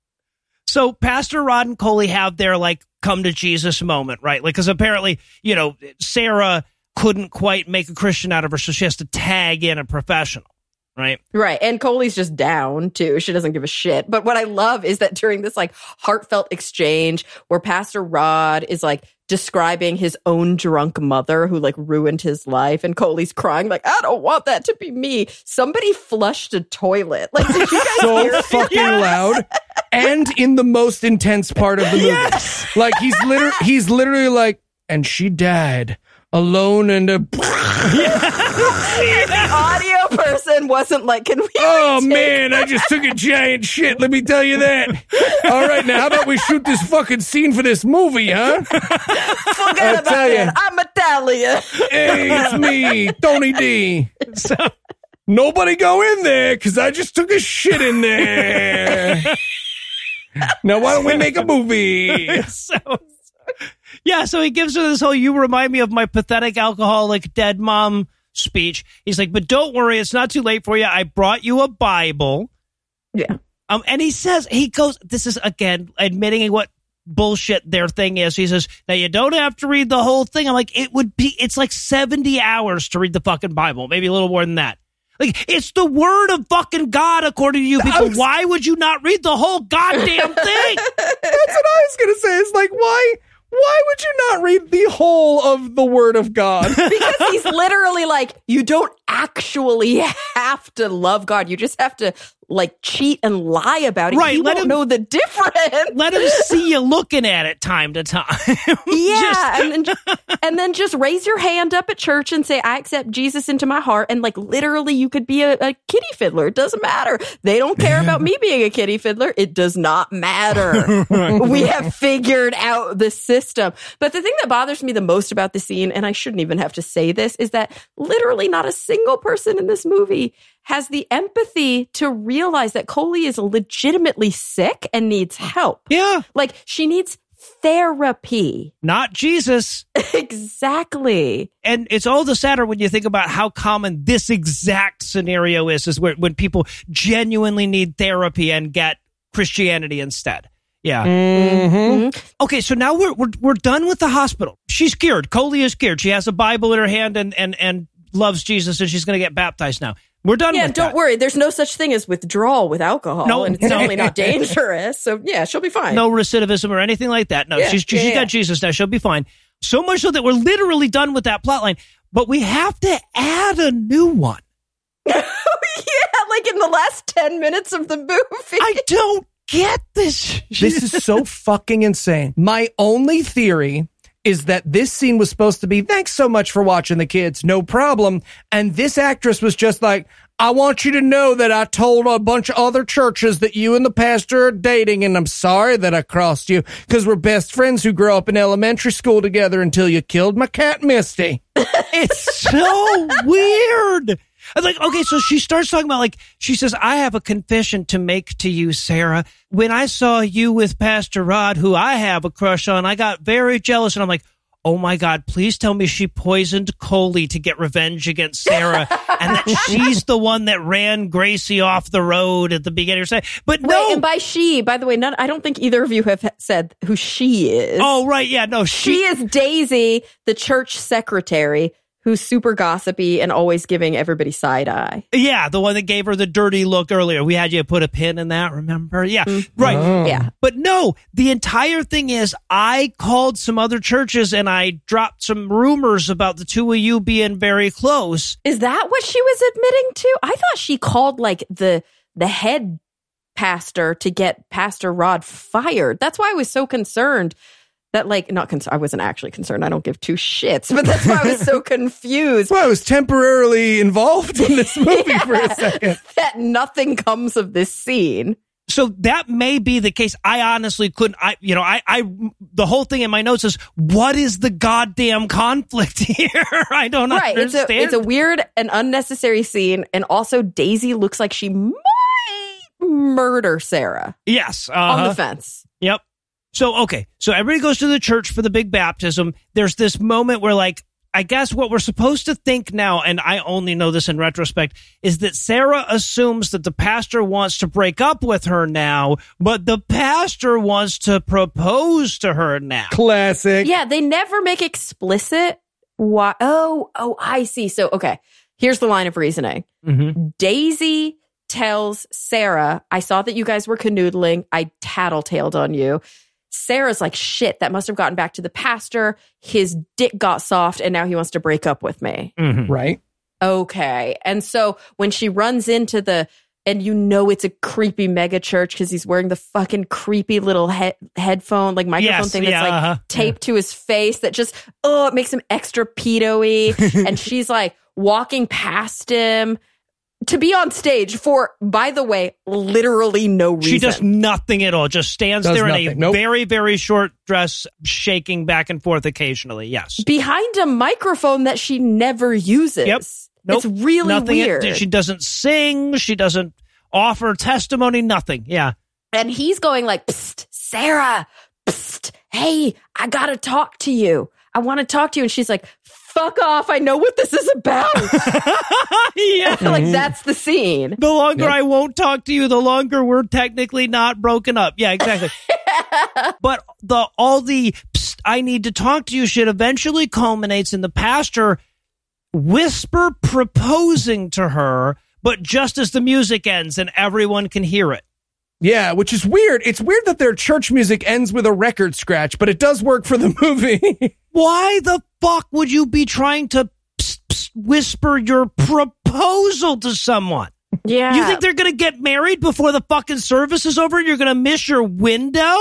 [LAUGHS] so Pastor Rod and Coley have their like come to Jesus moment, right? Like because apparently, you know, Sarah couldn't quite make a Christian out of her, so she has to tag in a professional, right? Right. And Coley's just down too. She doesn't give a shit. But what I love is that during this like heartfelt exchange where Pastor Rod is like describing his own drunk mother who like ruined his life and Coley's crying like, I don't want that to be me. Somebody flushed a toilet. Like, did you guys [LAUGHS] so hear? fucking loud and in the most intense part of the movie. Like he's literally he's literally like and she died alone and a [LAUGHS] the audio person wasn't like, can we? Oh retake man, I just took a [LAUGHS] giant shit, let me tell you that. All right, now how about we shoot this fucking scene for this movie, huh? Forget I'll about tell ya. it. I'm Italian. Hey, it's me, Tony D. [LAUGHS] So Nobody go in there because I just took a shit in there. now why don't we make a movie? so yeah, so he gives her this whole "you remind me of my pathetic alcoholic dead mom" speech. He's like, "But don't worry, it's not too late for you. I brought you a Bible." Yeah. Um, and he says he goes. This is again admitting what bullshit their thing is. He says that you don't have to read the whole thing. I'm like, it would be. It's like seventy hours to read the fucking Bible, maybe a little more than that. Like it's the word of fucking God, according to you people. was- Why would you not read the whole goddamn thing? [LAUGHS] That's what I was gonna say. It's like why Why would you not read the whole of the Word of God? [LAUGHS] because he's literally like, you don't actually [LAUGHS] have to love God. You just have to like cheat and lie about it. Right, He let him- know the difference. Let him [LAUGHS] see you looking at it time to time. [LAUGHS] Yeah, and then and then just raise your hand up at church and say, "I accept Jesus into my heart." And like literally, you could be a, a kitty fiddler. It doesn't matter. They don't care about me being a kitty fiddler. It does not matter. we have figured out the system. But the thing that bothers me the most about the scene, and I shouldn't even have to say this, is that literally not a single person in this movie has the empathy to realize that Coley is legitimately sick and needs help. yeah, Like she needs therapy. not Jesus. [LAUGHS] exactly. and it's all the sadder when you think about how common this exact scenario is is where when people genuinely need therapy and get christianity instead yeah Mm-hmm. okay so now we're, we're we're done with the hospital she's cured coley is cured she has a bible in her hand and and and loves jesus and she's going to get baptized now we're done Yeah, with don't that. worry. There's no such thing as withdrawal with alcohol, No. and it's certainly not [LAUGHS] dangerous. So yeah, she'll be fine. no recidivism or anything like that no Yeah, she's she's yeah, yeah. got jesus now she'll be fine so much so that we're literally done with that plot line but we have to add a new one [LAUGHS] yeah, like in the last ten minutes of the movie. i don't get this This is so [LAUGHS] fucking insane. My only theory is that this scene was supposed to be thanks so much for watching the kids, no problem. And this actress was just like, I want you to know that I told a bunch of other churches that you and the pastor are dating, and I'm sorry that I crossed you because we're best friends who grew up in elementary school together until you killed my cat Misty. [LAUGHS] It's so weird. I'm like, okay, so she starts talking about like she says, I have a confession to make to you, Sarah. When I saw you with Pastor Rod, who I have a crush on, I got very jealous and I'm like, Oh my God, please tell me she poisoned Coley to get revenge against Sarah [LAUGHS] and that she's the one that ran Gracie off the road at the beginning. But Wait, no. and by she, by the way, none. I don't think either of you have said who she is. oh, right. Yeah. No, she she, is Daisy, the church secretary, who's super gossipy and always giving everybody side eye. yeah, the one that gave her the dirty look earlier. We had you put a pin in that, remember? Yeah. Mm-hmm. Right. Oh. Yeah. But no, the entire thing is I called some other churches and I dropped some rumors about the two of you being very close. Is that what she was admitting to? I thought she called like the the head pastor to get Pastor Rod fired. That's why I was so concerned that like not concerned. I wasn't actually concerned. I don't give two shits, but that's why I was so [LAUGHS] confused Well, I was temporarily involved in this [LAUGHS] movie for a second. that nothing comes of this scene. So that may be the case. I honestly couldn't. I, you know, I, I, the whole thing in my notes is what is the goddamn conflict [LAUGHS] here? I don't Right. It's a understand. it's a weird and unnecessary scene, and also Daisy looks like she might murder Sarah yes. on uh-huh. the fence. Yep. So okay, so everybody goes to the church for the big baptism. There's this moment where like I guess what we're supposed to think now, and I only know this in retrospect, is that Sarah assumes that the pastor wants to break up with her now, but the pastor wants to propose to her now. Classic. Yeah, they never make explicit why. Oh, oh, I see. So, okay, here's the line of reasoning Mm-hmm. Daisy tells Sarah, I saw that you guys were canoodling. I tattletaled on you. Sarah's like, shit, that must have gotten back to the pastor. His dick got soft and now he wants to break up with me. Mm-hmm. Right. Okay. And so when she runs into the, and you know it's a creepy mega church because he's wearing the fucking creepy little he- headphone, like microphone Yes, thing that's yeah, like uh-huh. taped to his face that just, oh, it makes him extra pedo y. [LAUGHS] and she's like walking past him to be on stage for, by the way, literally no reason. She does nothing at all. Just stands Does there in a. Nope. very, very short dress, shaking back and forth occasionally. Yes. behind a microphone that she never uses. Yep. Nope. It's really nothing. weird. She doesn't sing. She doesn't offer testimony. Nothing. Yeah. and he's going like, Psst, Sarah, psst, hey, I gotta talk to you. I want to talk to you. And she's like, fuck off. I know what this is about. [LAUGHS] [LAUGHS] yeah. like that's the scene. The longer Yep. I won't talk to you, the longer we're technically not broken up. Yeah, exactly. [LAUGHS] but the all the Psst, I need to talk to you shit eventually culminates in the pastor whisper proposing to her, but just as the music ends and everyone can hear it. Yeah, which is weird. It's weird that their church music ends with a record scratch, but it does work for the [LAUGHS] movie. Why the fuck would you be trying to psst, psst, whisper your proposal to someone? Yeah. You think they're going to get married before the fucking service is over and you're going to miss your window?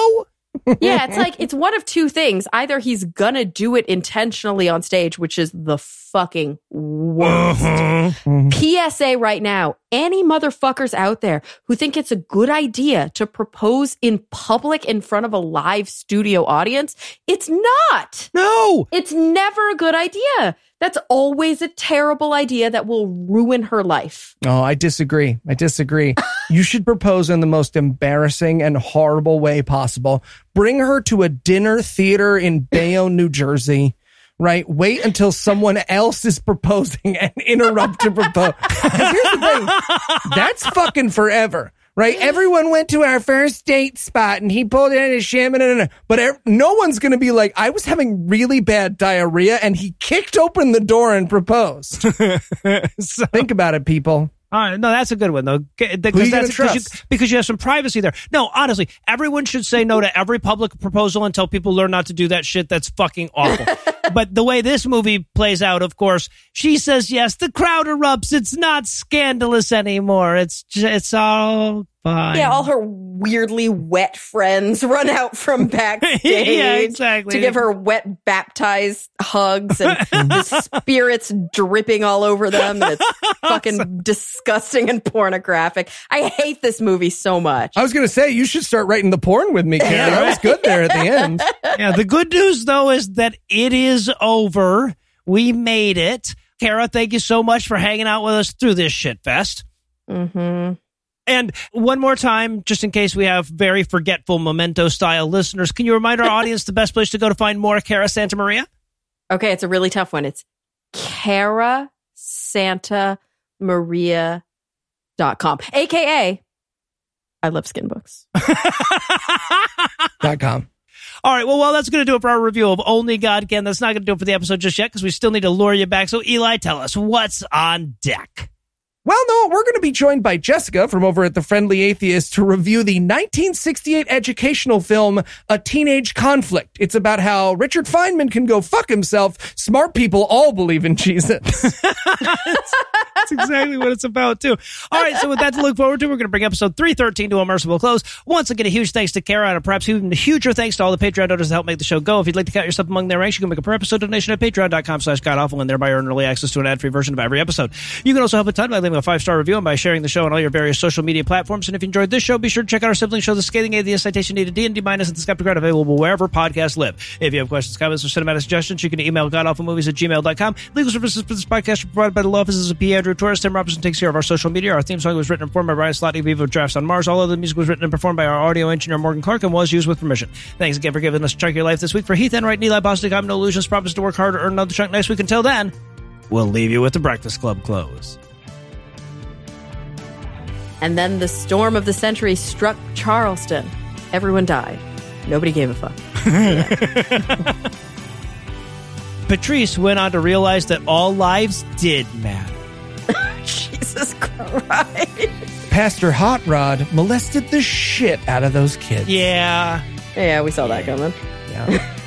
Yeah, it's like it's one of two things. Either he's gonna do it intentionally on stage, which is the fucking worst. Uh-huh. PSA right now, any motherfuckers out there who think it's a good idea to propose in public in front of a live studio audience, it's not. No. It's never a good idea. That's always a terrible idea that will ruin her life. Oh, I disagree. I disagree. [LAUGHS] you should propose in the most embarrassing and horrible way possible. Bring her to a dinner theater in Bayonne, New Jersey. Right? Wait until someone else is proposing and interrupt to propose. [LAUGHS] here's the thing. That's fucking forever. Right? Everyone went to our first date spot and he pulled in his shim but no one's going to be like, I was having really bad diarrhea and he kicked open the door and proposed. [LAUGHS] So- Think about it, people. All right, no, that's a good one though, because that's because you, because you have some privacy there. No, honestly, everyone should say no to every public proposal until people learn not to do that shit. That's fucking awful. [LAUGHS] [LAUGHS] but the way this movie plays out, of course, she says yes. The crowd erupts. It's not scandalous anymore. It's j- it's all fine. Yeah, all her weirdly wet friends [LAUGHS] run out from [LAUGHS] backstage. Yeah, exactly. To give her wet baptized hugs and the spirits dripping all over them. It's fucking [LAUGHS] disgusting and pornographic. I hate this movie so much. I was going to say, you should start writing the porn with me, Carrie. Yeah, That was good there at the [LAUGHS] end. yeah, the good news though is that it is over. We made it. Cara, thank you so much for hanging out with us through this shit fest. hmm And one more time, just in case we have very forgetful memento style listeners, can you remind our audience the best place to go to find more Cara Santa Maria? Okay, it's a really tough one. It's Cara Santa Maria.com, aka I love skin books. [LAUGHS] Dot com. All right, well, well, that's going to do it for our review of Only God Can. That's not going to do it for the episode just yet because we still need to lure you back. So, Eli, tell us what's on deck. Well, no, we're going to be joined by Jessica from over at The Friendly Atheist to review the 1968 educational film, A Teenage Conflict. It's about how Richard Feynman can go fuck himself. Smart people all believe in Jesus. [LAUGHS] That's exactly what it's about, too. All right, so with that to look forward to, we're going to bring episode 313 to a merciful close. Once again, a huge thanks to Cara, and perhaps even a huger thanks to all the Patreon donors that help make the show go. If you'd like to count yourself among their ranks, you can make a per episode donation at patreon.com slash godawful and thereby earn early access to an ad-free version of every episode. You can also help a ton by leaving a five-star review and by sharing the show on all your various social media platforms. And if you enjoyed this show, be sure to check out our sibling show, The Scathing Atheist Citation Needed D&D Minus and The Skepticrat, available wherever podcasts live. If you have questions, comments, or cinematic suggestions, you can email godawfulmovies at gmail.com. Legal services for this podcast are provided by the law offices of P. Andrew Torrez. Tim Robinson takes care of our social media. Our theme song was written and performed by Ryan Slotnick, of Evil Giraffes on Mars. All other music was written and performed by our audio engineer, Morgan Clarke, and was used with permission. Thanks again for giving us a chunk of your life this week. For Heath Enright and Eli Bosnick, I'm Noah Lugeons. Promise to work hard to earn another chunk next week. Until then, we'll leave you with the Breakfast Club close. And then the storm of the century struck Charleston. Everyone died. Nobody gave a fuck. [LAUGHS] Patrice went on to realize that all lives did matter. [LAUGHS] Jesus Christ. Pastor Hot Rod molested the shit out of those kids. Yeah. Yeah, we saw that coming. Yeah. [LAUGHS]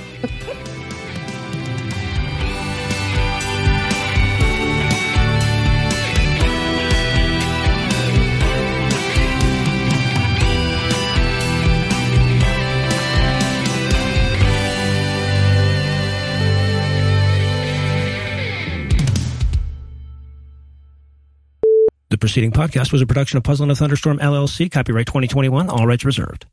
Preceding podcast was a production of Puzzle and a Thunderstorm LLC, copyright 2021, all rights reserved.